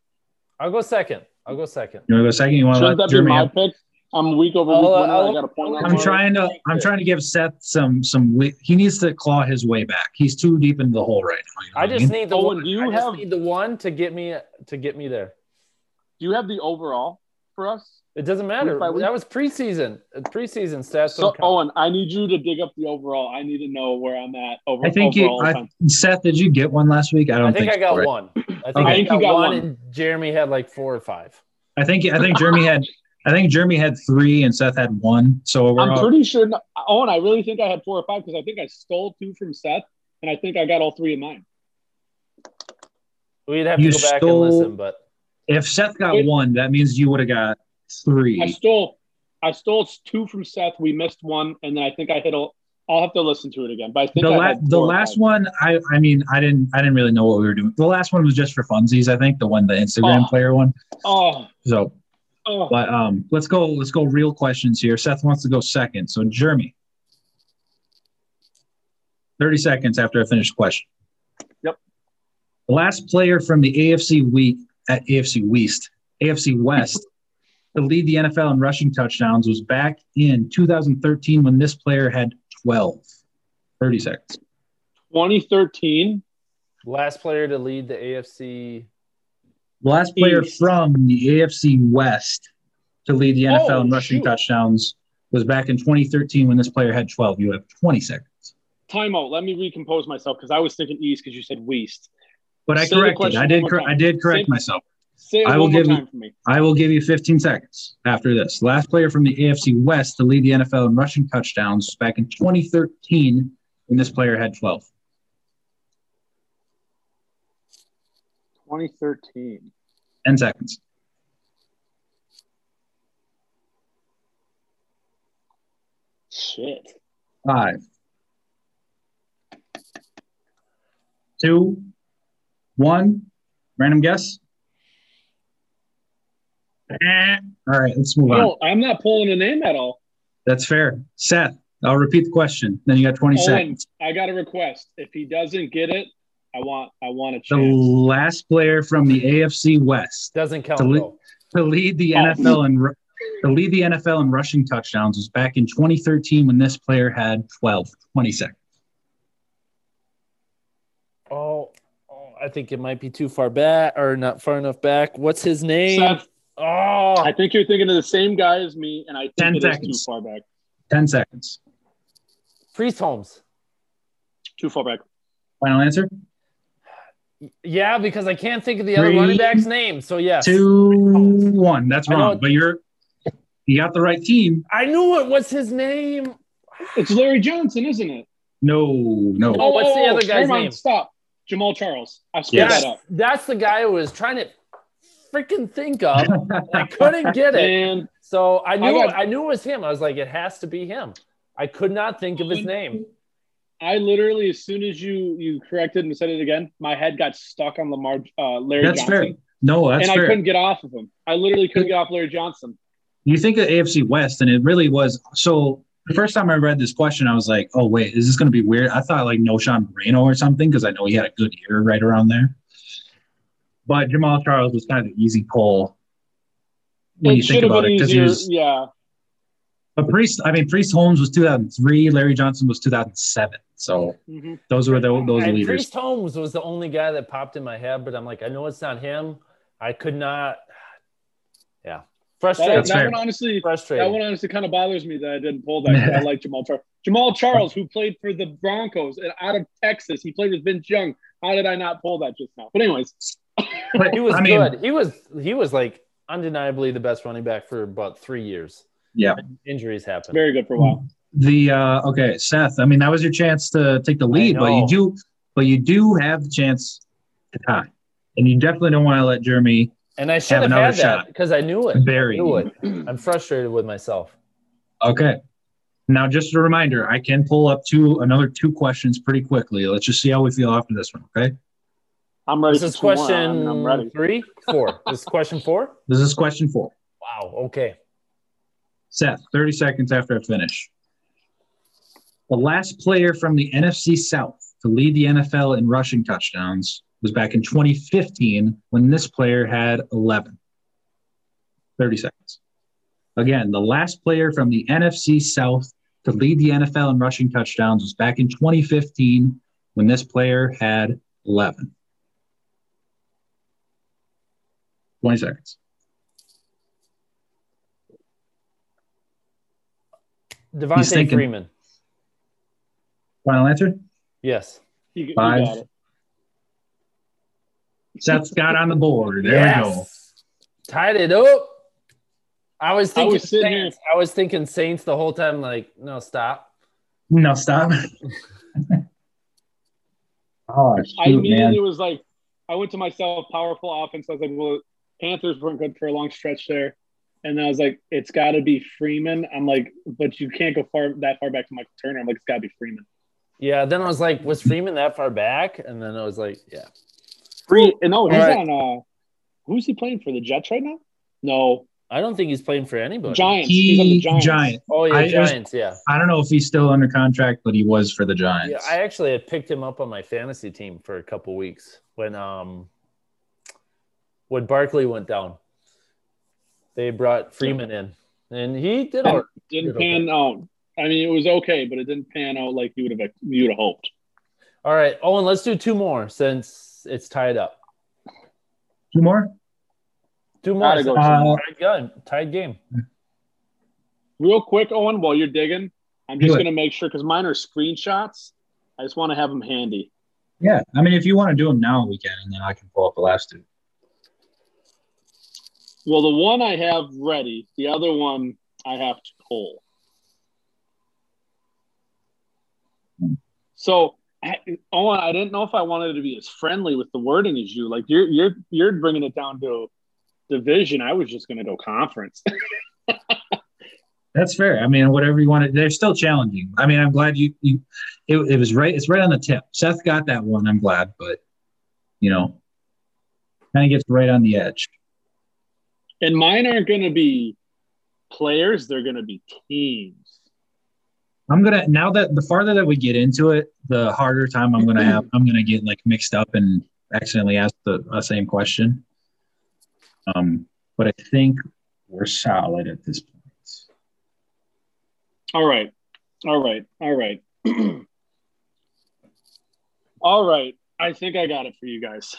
I'll go second. I'll go second. You want to go second? You want to Shouldn't let that be my have- pick? I'm week over I'll, week uh, winner. I'll- I got a point. I'll- on I'm trying to I'm trying to give Seth some some wi- he needs to claw his way back. He's too deep into the hole right now. you know I what just mean? need the Owen, one. do you I just have- need the one to get me to get me there. Do you have the overall for us? It doesn't matter. Week week? That was preseason. Uh, Preseason stats. So. Owen, I need you to dig up the overall. I need to know where I'm at over, I think you overall. I. Seth, did you get one last week? I don't I think I so, got right? one. I think Okay. I, I think got, you got one, one. and Jeremy had like four or five. I think I think Jeremy had I think Jeremy had three and Seth had one. So we're I'm all, pretty sure. Owen, I really think I had four or five because I think I stole two from Seth, and I think I got all three of mine. We'd have You to go back stole- and listen, but if Seth got Wait. one, that means you would have got three. I stole, I stole two from Seth. We missed one, and then I think I hit a. I'll have to listen to it again, but I think the, la- the last one, I I mean, I didn't I didn't really know what we were doing. The last one was just for funsies, I think. The one, the Instagram Oh. player one. Oh, So, oh. but um, let's go. Let's go. Real questions here. Seth wants to go second. So, Jeremy, thirty seconds after I finish the question. Yep. The last player from the AFC week at AFC West, AFC West, to lead the NFL in rushing touchdowns was back in 2013 when this player had 12. 30 seconds. 2013. last player to lead the AFC. Last player East. from the AFC West to lead the NFL Oh, in rushing shoot. touchdowns was back in 2013 when this player had 12. You have 20 seconds. Timeout. Let me recompose myself because I was thinking East because you said West. But I Say corrected. I did. Cor- I did correct Say- myself. Say I will give you-. I will give you 15 seconds after this. Last player from the AFC West to lead the NFL in rushing touchdowns back in 2013 when this player had 12. 2013. 10 seconds. Shit. Five, two, one. Random guess. Eh. All right, let's move on. No, I'm not pulling a name at all. That's fair. Seth, I'll repeat the question. Then you got 20 Owen, seconds. I got a request. If he doesn't get it, I want I want a The last player from the AFC West Doesn't count. To li- though. to lead the Oh. NFL and ru- to lead the NFL in rushing touchdowns was back in 2013 when this player had 12. 20 seconds. Oh, oh, I think it might be too far back or not far enough back. What's his name? Seth, Oh, I think you're thinking of the same guy as me, and I think 10 it is seconds. too far back. 10 seconds. Priest Holmes. Too far back. Final answer? Yeah, because I can't think of the other Three, running back's name. So yes, Two, one. That's I wrong. But you're you got the right team. I knew it. What's his name? It's Larry Johnson, isn't it? No, no. Oh, what's the other oh, guy's never name? Stop. Jamaal Charles. I screwed Yes. that up. That's the guy who was trying to freaking think of. I couldn't get it. And So I knew got- I knew it was him. I was like, it has to be him. I could not think of his name. I literally, as soon as you you corrected and said it again, my head got stuck on Lamar uh, Larry That's Johnson, fair. No, that's and I couldn't get off of him. I literally couldn't get off Larry Johnson. you think of AFC West, and it really was. So the first time I read this question, I was like, "Oh wait, is this going to be weird?" I thought like No. Knowshon Moreno or something because I know he had a good year right around there. But Jamaal Charles was kind of the easy pull when it you think about it because he easier. was. yeah, But Priest, I mean, Priest Holmes was 2003. Larry Johnson was 2007. So hmm those were the, those and leaders. Priest Holmes was the only guy that popped in my head, but I'm like, I know it's not him. I could not. Yeah, that, frustrating. That's that one honestly, that one honestly kind of bothers me that I didn't pull that. I [laughs] like Jamaal Charles. Jamaal Charles, who played for the Broncos and out of Texas, he played with Vince Young. How did I not pull that just now? But anyways, But, He was I mean, good. He was he was like undeniably the best running back for about three years. Yeah. Injuries happen. very good for a while. The uh, okay, Seth. I mean, that was your chance to take the lead, but you do, but you do have the chance to tie, and you definitely don't want to let Jeremy And I should Have have, another had that because I knew it. bury. knew it. I'm frustrated with myself. Okay. Now, just a reminder, I can pull up two another two questions pretty quickly. Let's just see how we feel after this one. Okay. I'm ready. This is for two. I question I'm ready. three, four. [laughs] this is question four. This is question four. Wow. Okay. Seth, 30 seconds after I finish. The last player from the NFC South to lead the NFL in rushing touchdowns was back in 2015 when this player had 11. 30 seconds. Again, the last player from the NFC South to lead the NFL in rushing touchdowns was back in 2015 when this player had 11. 20 seconds. Devonta. Freeman. Final answer? Yes. You, you Five. Seth's got on the board. There we go. Tied it up. I was I thinking was sitting Saints. I was thinking Saints the whole time. Like, no, stop. No, stop. [laughs] oh, I shoot, man. was like, I went to myself, powerful offense. I was like, well, Panthers weren't good for a long stretch there. And then I was like, it's got to be Freeman. I'm like, but you can't go far that far back to Michael Turner. I'm like, it's got to be Freeman. Yeah. Then I was like, was Freeman that far back? And then I was like, yeah. Free. And no, he's All right. on. Uh, who's he playing for? The Jets right now? No, I don't think he's playing for anybody. Giants. he's on the Giants. giant. Oh yeah, I- it was- Giants. yeah. I don't know if he's still under contract, but he was for the Giants. Yeah, I actually had picked him up on my fantasy team for a couple weeks when um when Barkley went down. They brought Freeman in, and he did all right. Didn't Okay. pan out. I mean, it was okay, but it didn't pan out like you would have you would have hoped. All right, Owen, let's do two more since it's tied up. Two more. Two more. Gotta go since two it's more. tied gun, tied game. Real quick, Owen, while you're digging, I'm just gonna make sure because mine are screenshots. I just want to have them handy. Yeah, I mean, if you want to do them now, we can, and then I can pull up the last two. Well, the one I have ready, the other one I have to pull. So, Owen, oh, I didn't know if I wanted to be as friendly with the wording as you. Like you're you're you're bringing it down to division. I was just going to go conference. [laughs] That's fair. I mean, whatever you want to, they're still challenging. I mean, I'm glad you, you it, it was right. It's right on the tip. Seth got that one. I'm glad, but you know, kind of gets right on the edge. And mine aren't going to be players; they're going to be teams. I'm gonna now that the farther that we get into it, the harder time I'm gonna have. I'm gonna get like mixed up and accidentally ask the, the same question. Um, but I think we're solid at this point. All right. All right. All right. [clears throat] All right. I think I got it for you guys.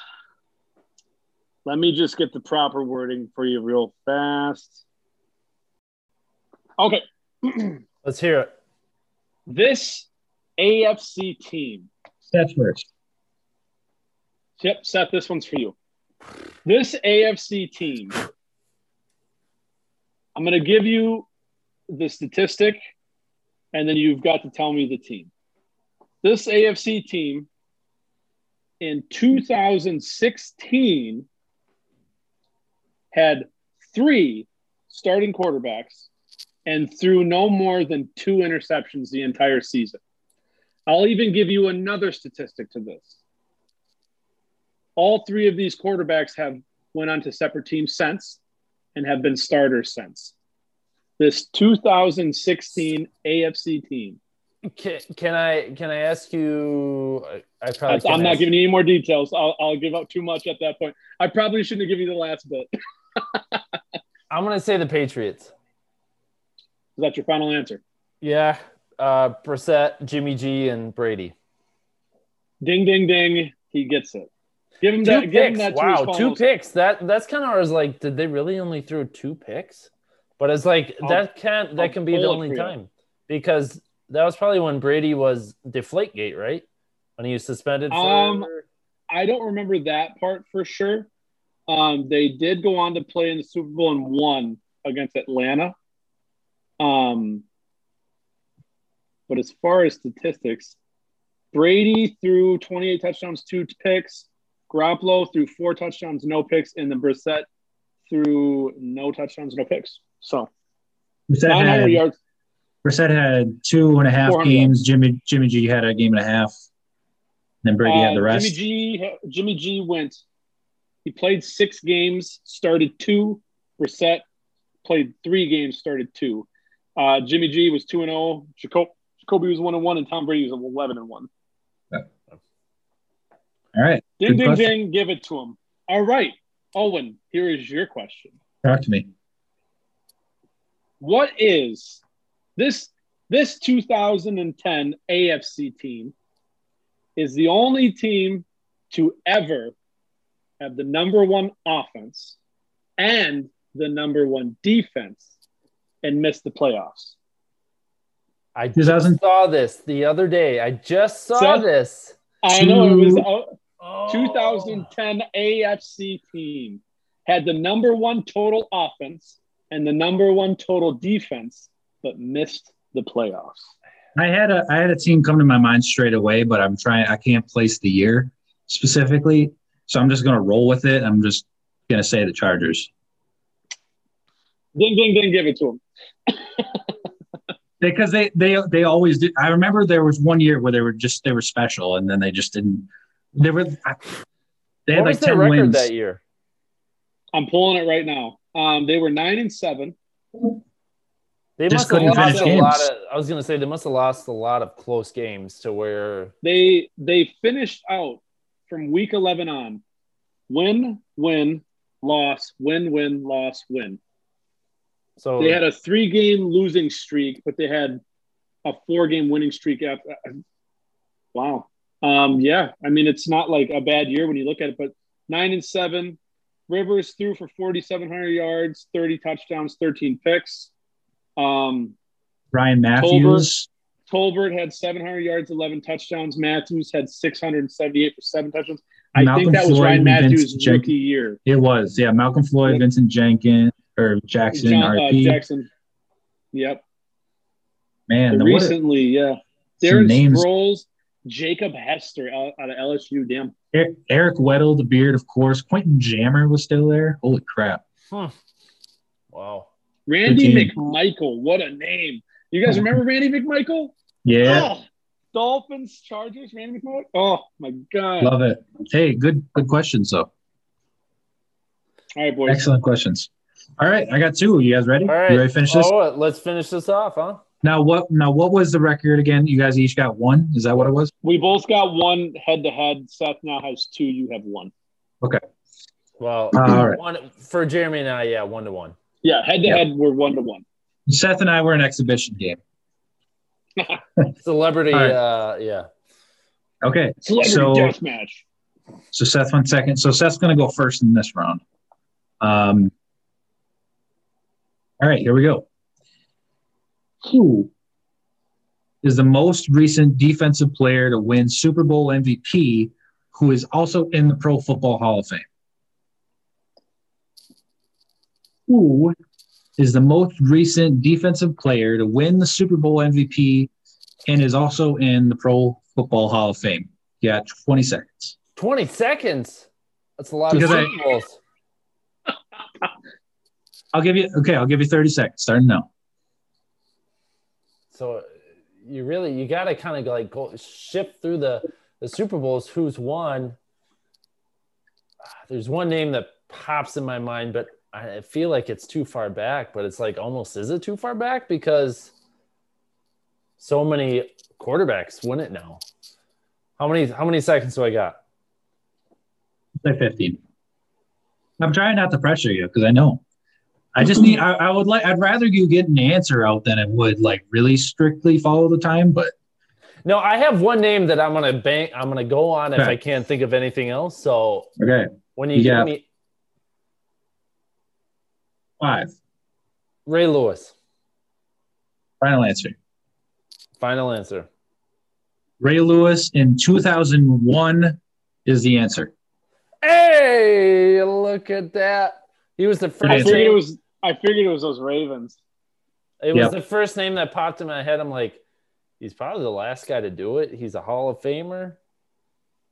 Let me just get the proper wording for you real fast. Okay. [clears throat] Let's hear it. This AFC team. Seth first. Yep, Seth, this one's for you. This AFC team, I'm going to give you the statistic and then you've got to tell me the team. This AFC team in 2016 had three starting quarterbacks and threw no more than two interceptions the entire season. I'll even give you another statistic to this. All three of these quarterbacks have went on to separate teams since and have been starters since this 2016 AFC team. Can, can I can I ask you? I probably I'm not giving you any more details. I'll, I'll give up too much at that point. I probably shouldn't have given you the last bit. [laughs] [laughs] I'm gonna say the Patriots. Is that your final answer? Yeah, uh, Brissett, Jimmy G, and Brady. Ding, ding, ding! He gets it. Give him two that. Picks. Give him that wow, two picks. That that's kind of I was like, did they really only throw two picks? But it's like I'll, that can't that I'll can be the only time because that was probably when Brady was Deflategate, right? When he was suspended. For... Um, I don't remember that part for sure. Um, they did go on to play in the Super Bowl and won against Atlanta. Um, but as far as statistics, Brady threw 28 touchdowns, two picks. Garoppolo threw four touchdowns, no picks, and then Brissett threw no touchdowns, no picks. So Brissett 900 had, yards. Brissett had two and a half games. Jimmy Jimmy G had a game and a half. Then Brady uh, had the uh, rest. Jimmy G Jimmy G went. He played six games, started two. Brissett played three games, started two. Uh, Jimmy G was two and zero. Oh. Jacob, Jacoby was one and one, and Tom Brady was eleven and one. All right. Ding Good ding question. ding. Give it to him. All right, Owen. Here is your question. Talk to me what is this this 2010 AFC team is the only team to ever have the number one offense and the number one defense and miss the playoffs. I just saw this the other day. I just saw so, this. I know it was oh. 2010 AFC team had the number one total offense and the number one total defense, but missed the playoffs. I had a I had a team come to my mind straight away, but I'm trying I can't place the year specifically. So I'm just gonna roll with it. I'm just gonna say the Chargers. Ding ding ding, give it to them. because they they they always did. I remember there was one year where they were just they were special, and then they just didn't. They were. They had what like ten wins that year. I'm pulling it right now. Um, they were nine and seven. They Just must have lost a games. lot of. I was going to say they must have lost a lot of close games to where they they finished out from week eleven on, win, win, loss, win, win, loss, win. So they had a three game losing streak, but they had a four game winning streak after. Wow. Um, yeah, I mean it's not like a bad year when you look at it, but nine and seven, Rivers threw for 4,700 yards, 30 touchdowns, 13 picks. Um, Ryan Mathews. Tolbert, Tolbert had 700 yards, 11 touchdowns. Mathews had 678 for seven touchdowns. I Malcolm think that was Floyd Ryan Mathews' Vincent Jenkins. rookie year. It was, yeah. Malcolm Floyd, Yep. Vincent Jenkins, or Jackson, John, uh, RP. Jackson. Yep. Man, the- what a- recently, yeah. some Darren names. Sproles, Jacob Hester out, out of LSU. Damn. E- Eric Weddle, the beard, of course. Quentin Jammer was still there. Holy crap! Huh. Wow. Randy. McMichael. What a name. You guys oh. remember Randy McMichael? Yeah, Oh, Dolphins, Chargers, Randy McMichael. Oh, my God. love it. Hey, good, good questions though. All right, boys. Excellent questions. All right, I got two. You guys ready? All right. You ready to finish this? Oh, let's finish this off, huh? Now what? Now what was the record again? You guys each got one. Is that what it was? We both got one head to head. Seth now has two. You have one. Okay. Well, uh, All right. one for Jeremy and I, yeah, one to one. Yeah, head to head, we're one to one. Seth and I were an exhibition game. [laughs] Celebrity, All right. uh, yeah. Okay, Celebrity So- death match. so Seth went second. So Seth's gonna go first in this round. Um. All right, here we go. Who is the most recent defensive player to win Super Bowl MVP who is also in the Pro Football Hall of Fame? Who is the most recent defensive player to win the Super Bowl MVP and is also in the Pro Football Hall of Fame? Yeah, 20 seconds. 20 seconds. That's a lot Because of I- Super Bowls. [laughs] I'll give you okay, I'll give you 30 seconds. Starting now. So uh, you really you got to kind of like go shift through the the Super Bowls. Who's won? Ah, there's one name that pops in my mind, but I feel like it's too far back. But it's like almost is it too far back because so many quarterbacks win it now. How many how many seconds do I got? Say 15. I'm trying not to pressure you because I know. I just need I, I would like I'd rather you get an answer out than it would like really strictly follow the time, but No, I have one name that I'm gonna bank. I'm gonna go on if I can't think of anything else. So okay. when you You give me Five. Ray Lewis, Final answer. final answer. Ray Lewis in 2001 is the answer. Hey, look at that. He was the first answer. figured it was. I figured it was those Ravens. It was Yep. the first name that popped in my head. I'm like, he's probably the last guy to do it. He's a Hall of Famer.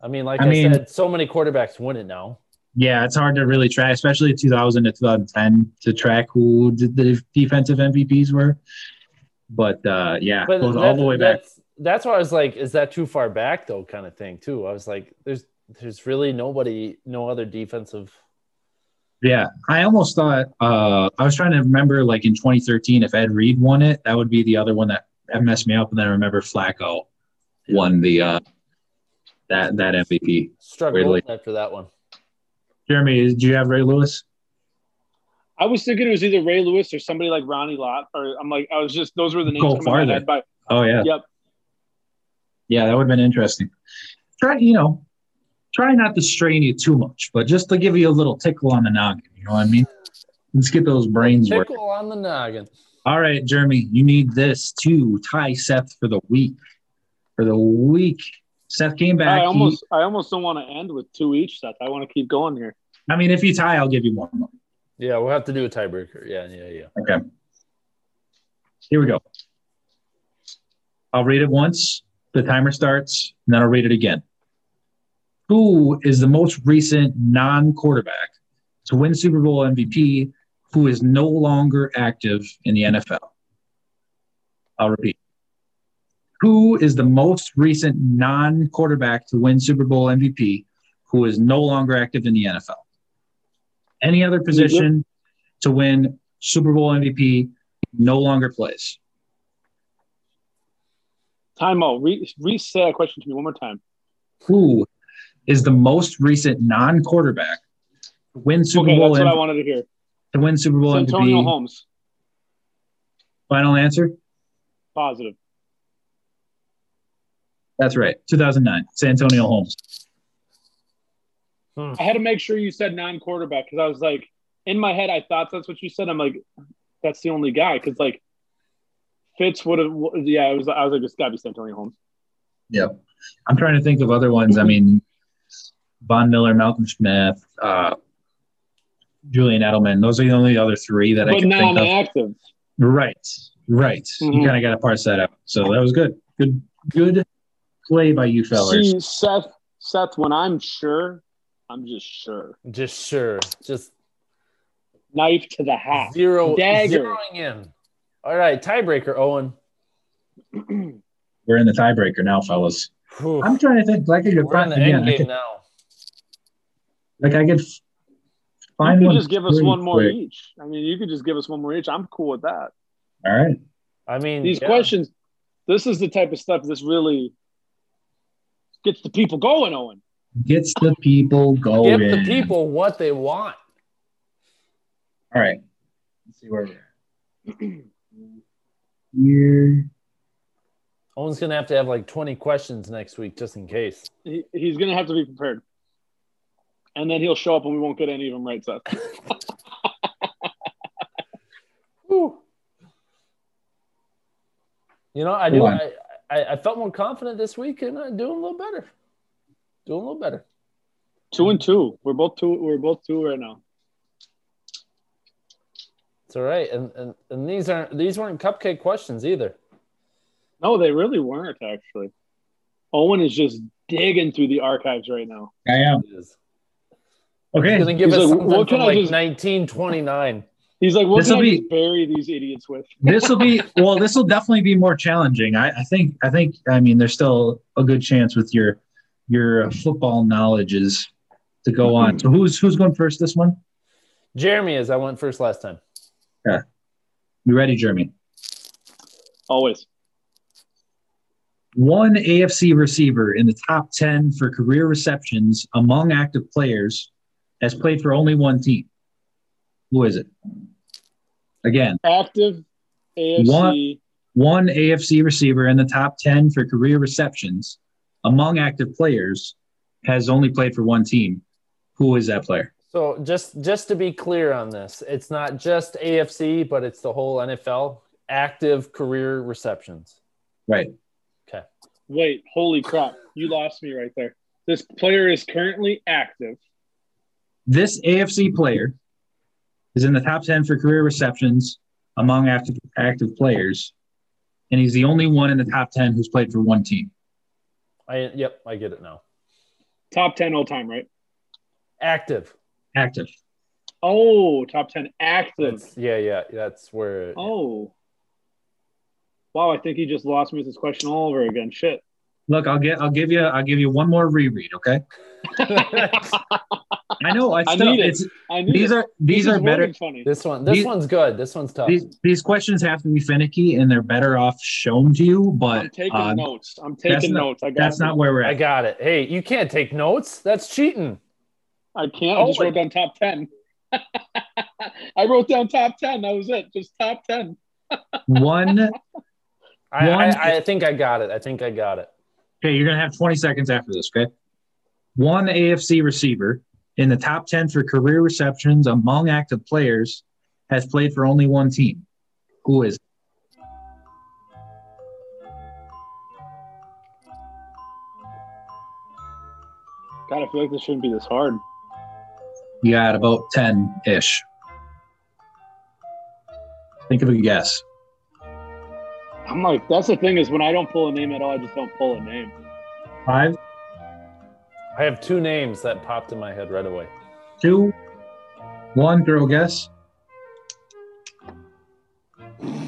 I mean, like I I, mean- said, so many quarterbacks win it now. Yeah, it's hard to really track, especially 2000 to 2010 to track who the the defensive MVPs were. But uh, yeah, But goes all the way back. that's that's why I was like, is that too far back though? Kind of thing too. I was like, there's there's really nobody, no other defensive. Yeah, I almost thought uh, I was trying to remember like in 2013 if Ed Reed won it, that would be the other one that, that messed me up. And then I remember Flacco won the uh, that that MVP. Weirdly. after that one. Jeremy, do you have Ray Lewis? I was thinking it was either Ray Lewis or somebody like Ronnie Lott. Or I'm like, I was just those were the names Go coming to farther. head. Oh yeah, yep, yeah, that would have been interesting. Try you know, try not to strain you too much, but just to give you a little tickle on the noggin. You know what I mean? Let's get those brains working. Tickle on the noggin. All right, Jeremy, you need this to tie Seth for the week. For the week, Seth came back. I He- almost I almost don't want to end with two each. Seth, I want to keep going here. I mean, if you tie, I'll give you one more. Yeah, we'll have to do a tiebreaker. Yeah, yeah, yeah. Okay. Here we go. I'll read it once. The timer starts, and then I'll read it again. Who is the most recent non quarterback to win Super Bowl MVP who is no longer active in the NFL? I'll repeat. Who is the most recent non quarterback to win Super Bowl MVP who is no longer active in the NFL? Any other mm-hmm. position to win Super Bowl MVP no longer plays. Time out. Re, re say that question to me one more time. Who is the most recent non-quarterback to win Super okay, Bowl that's what I wanted to hear. to win Super Bowl Antonio MVP? Holmes, Final answer. positive. That's right. 2009. It's Antonio Holmes. I had to make sure you said non-quarterback because I was like, in my head, I thought that's what you said. I'm like, that's the only guy because like Fitz would have. Yeah, it was. I was like, it's got to be Santonio Holmes. Yep. I'm trying to think of other ones. I mean, Von Miller, Malcolm Smith, uh, Julian Edelman. Those are the only other three that I but can think of. non-active. Right, right. Mhm. You kind of got to parse that out. So that was good. Good, good play by you fellas. See, Seth, Seth, when I'm sure, I'm just sure. Just sure. Just Knife to the hat. zero Dagger. zeroing in. All right, tiebreaker, Owen. [clears throat] We're in the tiebreaker now, fellas. Whew. I'm trying to think. Like I could We're in find the again. end game could, now. like I could f- You find could one. just give us one more quick. each. I mean, you could just give us one more each. I'm cool with that. All right. I mean, These yeah. questions, this is the type of stuff this really gets the people going, Owen. Gets the people going. give the people what they want. All right. Let's see where we're at. [clears throat] Here. Owen's gonna have to have like 20 questions next week just in case. He, he's going to have to be prepared. And then he'll show up and we won't get any of them right, Seth. [laughs] You know, I do. I, I, I felt more confident this week and uh, doing a little better. Doing a little better. two and two. We're both two. We're both two right now. It's all right. And and, and these aren't these weren't cupcake questions either. No, they really weren't actually. Owen is just digging through the archives right now. I am. Okay. He's gonna give He's us like, something what from can I like just- 1929. He's like, what This'll can I be- just bury these idiots with? [laughs] this will be well this will definitely be more challenging I, I think i think i mean there's still a good chance with your your uh, football knowledges to go on so who's who's going first this one Jeremy is. I went first last time. Yeah. You ready jeremy Always. one afc receiver in the top 10 for career receptions among active players has played for only one team who is it again Active AFC. One- one afc receiver in the top 10 for career receptions among active players has only played for one team who is that player So just just to be clear on this, it's not just AFC, but it's the whole NFL active career receptions. right Okay. Wait, holy crap. You lost me right there. This player is currently active. This AFC player is in the top 10 for career receptions among active, active players, and he's the only one in the top 10 who's played for one team. I yep, I get it now. Top 10 all time, right? Active. Active. Oh, top 10 active. That's, yeah, yeah, that's where. Oh. Wow, I think he just lost me with this question all over again. Shit. Look, I'll get I'll give you I'll give you one more reread, okay? [laughs] [laughs] I know I I need it. it's I knew these it. are these This are better Funny. this one, this These- one's good. This one's tough. these these questions have to be finicky and they're better off shown to you, But I'm taking uh, notes. I'm taking not- notes. I got that's you. not where we're at. I got it. Hey, you can't take notes. That's cheating. I can't. I just Oh, wrote down top 10. [laughs] I wrote down top 10. That was it. Just top 10. [laughs] One I, One- I, I think I got it. I think I got it. Okay, you're gonna have 20 seconds after this, okay? One AFC receiver in the top 10 for career receptions among active players has played for only one team. Who is it? God, I feel like this shouldn't be this hard. You got about 10 ish. Think of a guess. I'm like, that's the thing is when I don't pull a name at all, I just don't pull a name. Five, I have two names that popped in my head right away. two, one, throw a guess.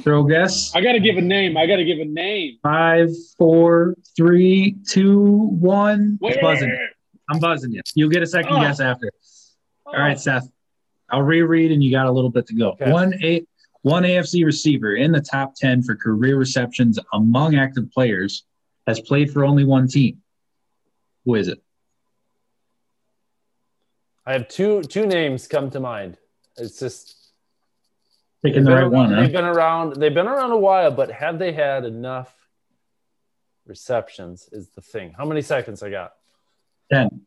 Throw a guess. I got to give a name. I got to give a name. Five, four, three, two, one. Wait, It's buzzing. I'm buzzing you. You'll get a second Oh. guess after. All right, Seth. I'll reread and you got a little bit to go. Okay. One a one AFC receiver in the top 10 for career receptions among active players has played for only one team. Who is it? I have two two names come to mind. It's just Picking the they've right been one, around- huh? They've been around. They've been around a while, but have they had enough receptions? Is the thing. How many seconds I got? 10.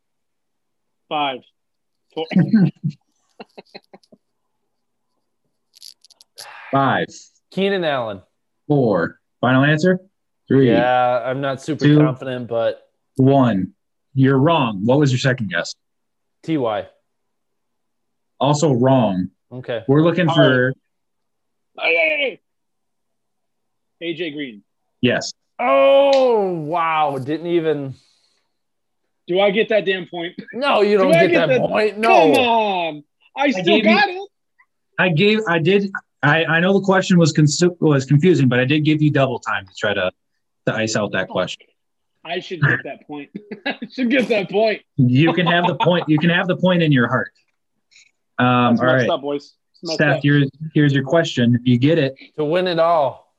Five. Four. [laughs] Five, Keenan Allen. four. Final answer? Three, Yeah, I'm not super Two. confident, but one. You're wrong. What was your second guess? Ty. Also wrong. Okay. We're looking All for Hey, hey, hey. AJ Green. yes. Oh wow! Didn't even. Do I get that damn point? No, you don't Do I get, get that the- point. Come on. I still gave you- got it. I gave I did I, I know the question was consu- was confusing, but I did give you double time to try to to ice out that oh. question. I should get that point. [laughs] I should get that point. You can have the point. You can have the point in your heart. Um, That's all messed right, up, boys. Steph. up. Here's here's your question. If you get it, To win it all.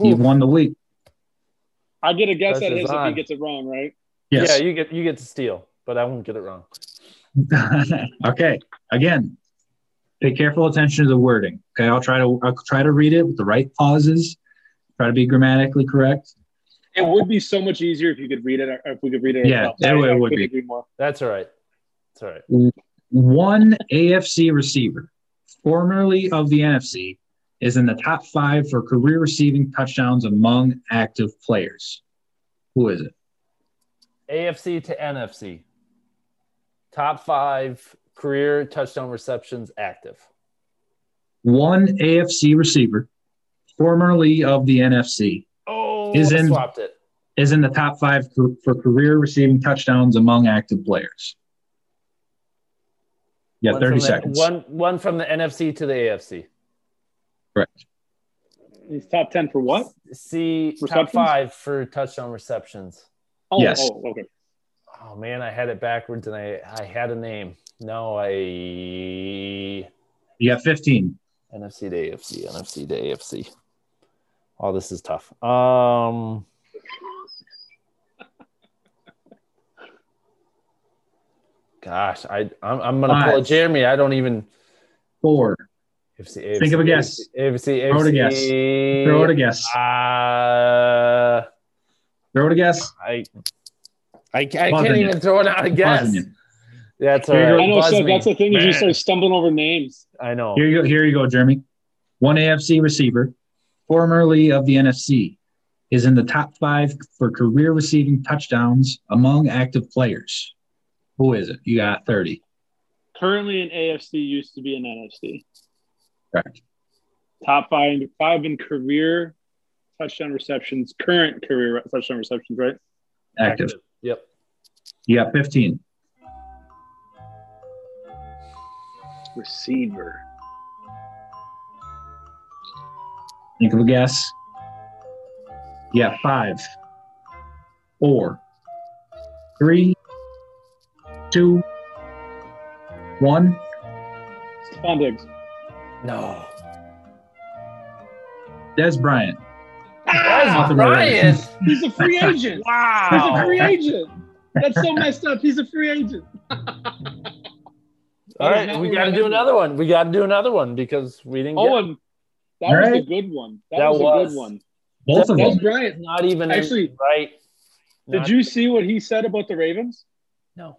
you've won the week. I get a guess at Pressure's his if he gets it wrong, right? Yes. Yeah, you get you get to steal, but I won't get it wrong. [laughs] okay. Again, pay careful attention to the wording. Okay, I'll try to I'll try to read it with the right pauses. Try to be grammatically correct. It would be so much easier if you could read it. Or if we could read it. Yeah, ourselves. it I- would- it would be. more. That's all right. That's all right. One AFC receiver, formerly of the NFC, is in the top five for career receiving touchdowns among active players. Who is it? AFC to NFC. Top five career touchdown receptions active. One AFC receiver, formerly of the NFC, Is in- swapped it. is in the top five co- for career receiving touchdowns among active players. Yeah, One 30 from the- seconds. One one from the NFC to the AFC. Correct. He's top ten for what? See top five for touchdown receptions. Oh, Yes. oh, okay. Oh man, I had it backwards and I I had a name. No, I You got 15. NFC to AFC, NFC to AFC. Oh, this is tough. Um Gosh, I I'm, I'm gonna pull a Jeremy. I don't even Four. AFC, AFC, Think of a guess. AFC, AFC, Throw it a guess. AFC. Throw it a guess. Uh, Throw it a guess. I I, I can't you. even throw it out a guess. Buzzing. That's all Here you I know. So that's the thing is you Man, start stumbling over names. I know. Here you go. Here you go, Jeremy. One AFC receiver, formerly of the NFC, is in the top five for career receiving touchdowns among active players. Who is it? You got 30. Currently in AFC, used to be in NFC. Correct. Top five, five in career touchdown receptions. Current career touchdown receptions, right? Active. Yep. You got 15. Receiver. Think of a guess. You got five, four, three, two, one. Stefon Diggs. No. Dez Bryant. That's the Brian. He's a free agent. [laughs] wow. He's a free agent. That's so messed up. He's a free agent. All right, we got to do another one. We got to do another one because we didn't get Owen, that All was a good one. That, That was, a good one. Both of Dez them. Bryant. not even in- Actually, right. Did you see what he said about the Ravens? No.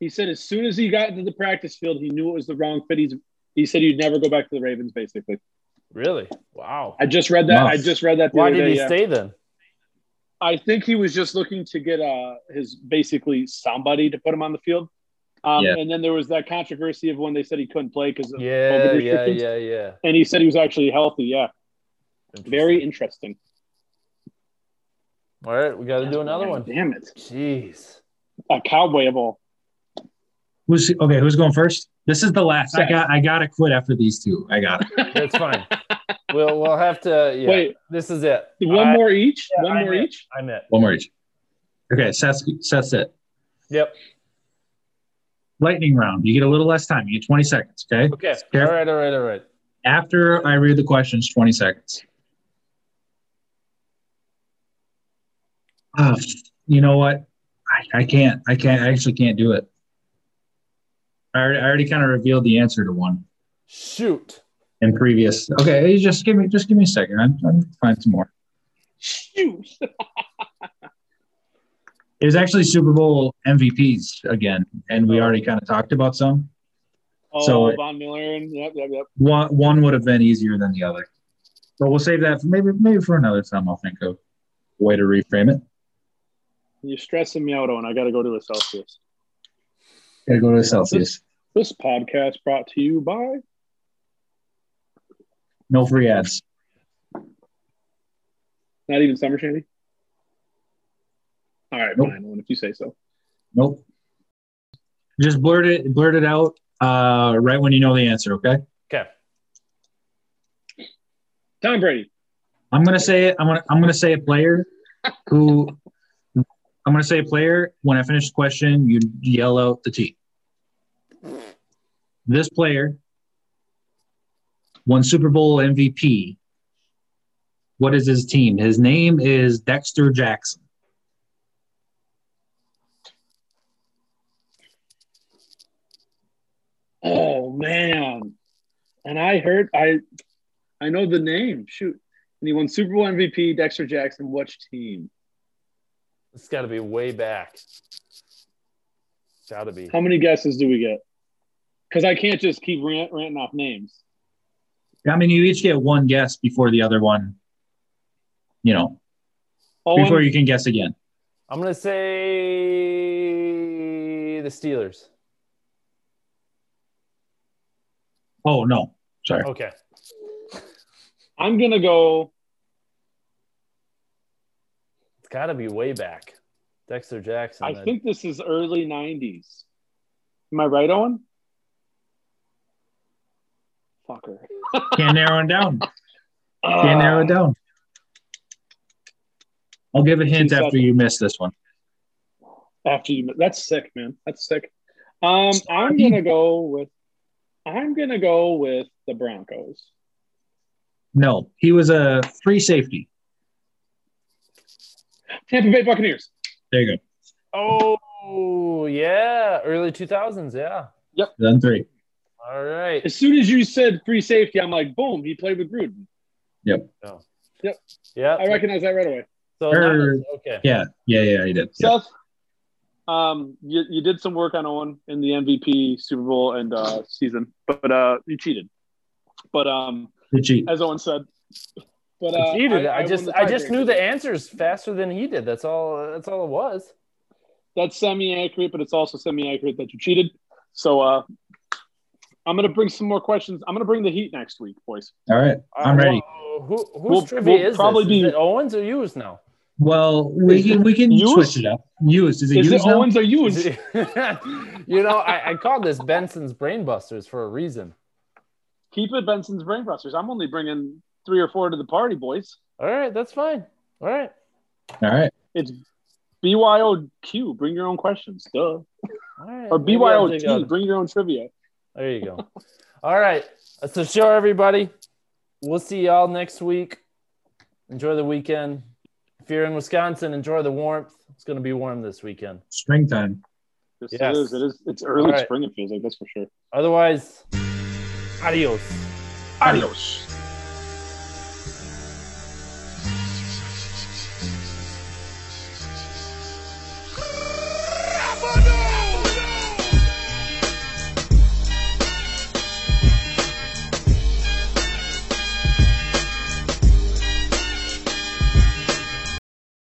He said as soon as he got into the practice field, he knew it was the wrong fit. He's, he said he'd never go back to the Ravens. Basically, Really? Wow. I just read that. Wow. I just read that the Why other did day. he yeah. stay then? I think he was just looking to get uh his basically somebody to put him on the field. Um, Yeah. And then there was that controversy of when they said he couldn't play because of Yeah, COVID yeah, restrictions. yeah, yeah. And he said he was actually healthy. Yeah, very interesting. All right, we got to do another one. Damn it, Jeez. a cowboy of all. Who's okay? Who's going first? This is the last. I got. I gotta quit after these two. I got it. [laughs] That's fine. we'll we'll have to. Yeah. Wait, This is it. one I- more each. yeah, one I more know. each. I'm it. One more each. Okay, Seth. Seth's it. Yep. Lightning round. You get a little less time. You get 20 seconds. Okay. Okay. All right. All right. All right. After I read the questions, 20 seconds. Oh, you know what? I, I can't. I can't. I actually can't do it. I already, I already kind of revealed the answer to one Shoot. in previous. Okay, just give me just give me a second. I'm, I'm find some more. Shoot. [laughs] It was actually Super Bowl MVPs again, and we oh. already kind of talked about some. Oh, So- Von Miller. And, yep, yep, yep. One one would have been easier than the other, but we'll save that for maybe maybe for another time. I'll think of a way to reframe it. You're stressing me out, Owen. I got to go to a Celsius. Gotta go to the Celsius. This podcast brought to you by. No free ads. Not even Summer Shandy. All right, Nope. fine. If you say so. Nope. Just blurt it, blurt it out uh, right when you know the answer. Okay. Okay. Tom Brady. I'm gonna say it. I'm gonna I'm gonna say a player [laughs] who I'm gonna say a player. When I finish the question, you yell out the team. This player won Super Bowl MVP. What is his team? His name is Dexter Jackson. Oh man. And I heard I I know the name. Shoot. And he won Super Bowl MVP, Dexter Jackson. Which team? It's got to be way back. Got to be. How many guesses do we get? Because I can't just keep rant, ranting off names. I mean, you each get one guess before the other one. You know, Owen, before you can guess again. I'm gonna say the Steelers. Oh no, sorry. Okay. I'm gonna go. It's got to be way back. Dexter Jackson. I then. think this is early '90s. Am I right, Owen? Fucker. [laughs] Can't narrow it down. Can't narrow it down. I'll give a hint after seconds. you miss this one. After you, that's sick, man. That's sick. Um, I'm gonna go with. I'm gonna go with the Broncos. No, he was a free safety. Tampa Bay Buccaneers. There you go. Oh yeah, early 2000s. Yeah. Yep. Done three. All right. As soon as you said free safety, I'm like, boom, he played with Gruden. Yep. Oh. Yep. Yeah. I recognize that right away. So Er, not- okay. Yeah, yeah, yeah, he did. Yeah. Seth, um, you, you did some work on Owen in the MVP Super Bowl and uh, season, but uh, you cheated. But um, Good cheat. as Owen said, but I uh, cheated. I, won just I just knew the answers faster than he did. That's all. That's all it was. That's semi-accurate, but it's also semi-accurate that you cheated. So uh, I'm gonna bring some more questions. I'm gonna bring the heat next week, boys. All right, I'm Uh, ready. well, who whose We'll- trivia we'll is probably this? be- Is it Owens or yours now? Well, we can we can Used? switch it up. Used is it Is used it? Owens or Is used? [laughs] you know, I, I called this Benson's Brainbusters for a reason. Keep it Benson's Brainbusters. I'm only bringing three or four to the party, boys. All right, that's fine. All right. All right. It's BYOQ. Bring your own questions, duh. All right. Or Maybe BYOT. Bring your own trivia. There you go. All right. That's the show, everybody. We'll see y'all next week. Enjoy the weekend. If you're in Wisconsin, enjoy the warmth. It's going to be warm this weekend. Springtime. Yes, Yes. It is. It is. It's early All right. spring. It feels like that's for sure. Otherwise, adios. Adios.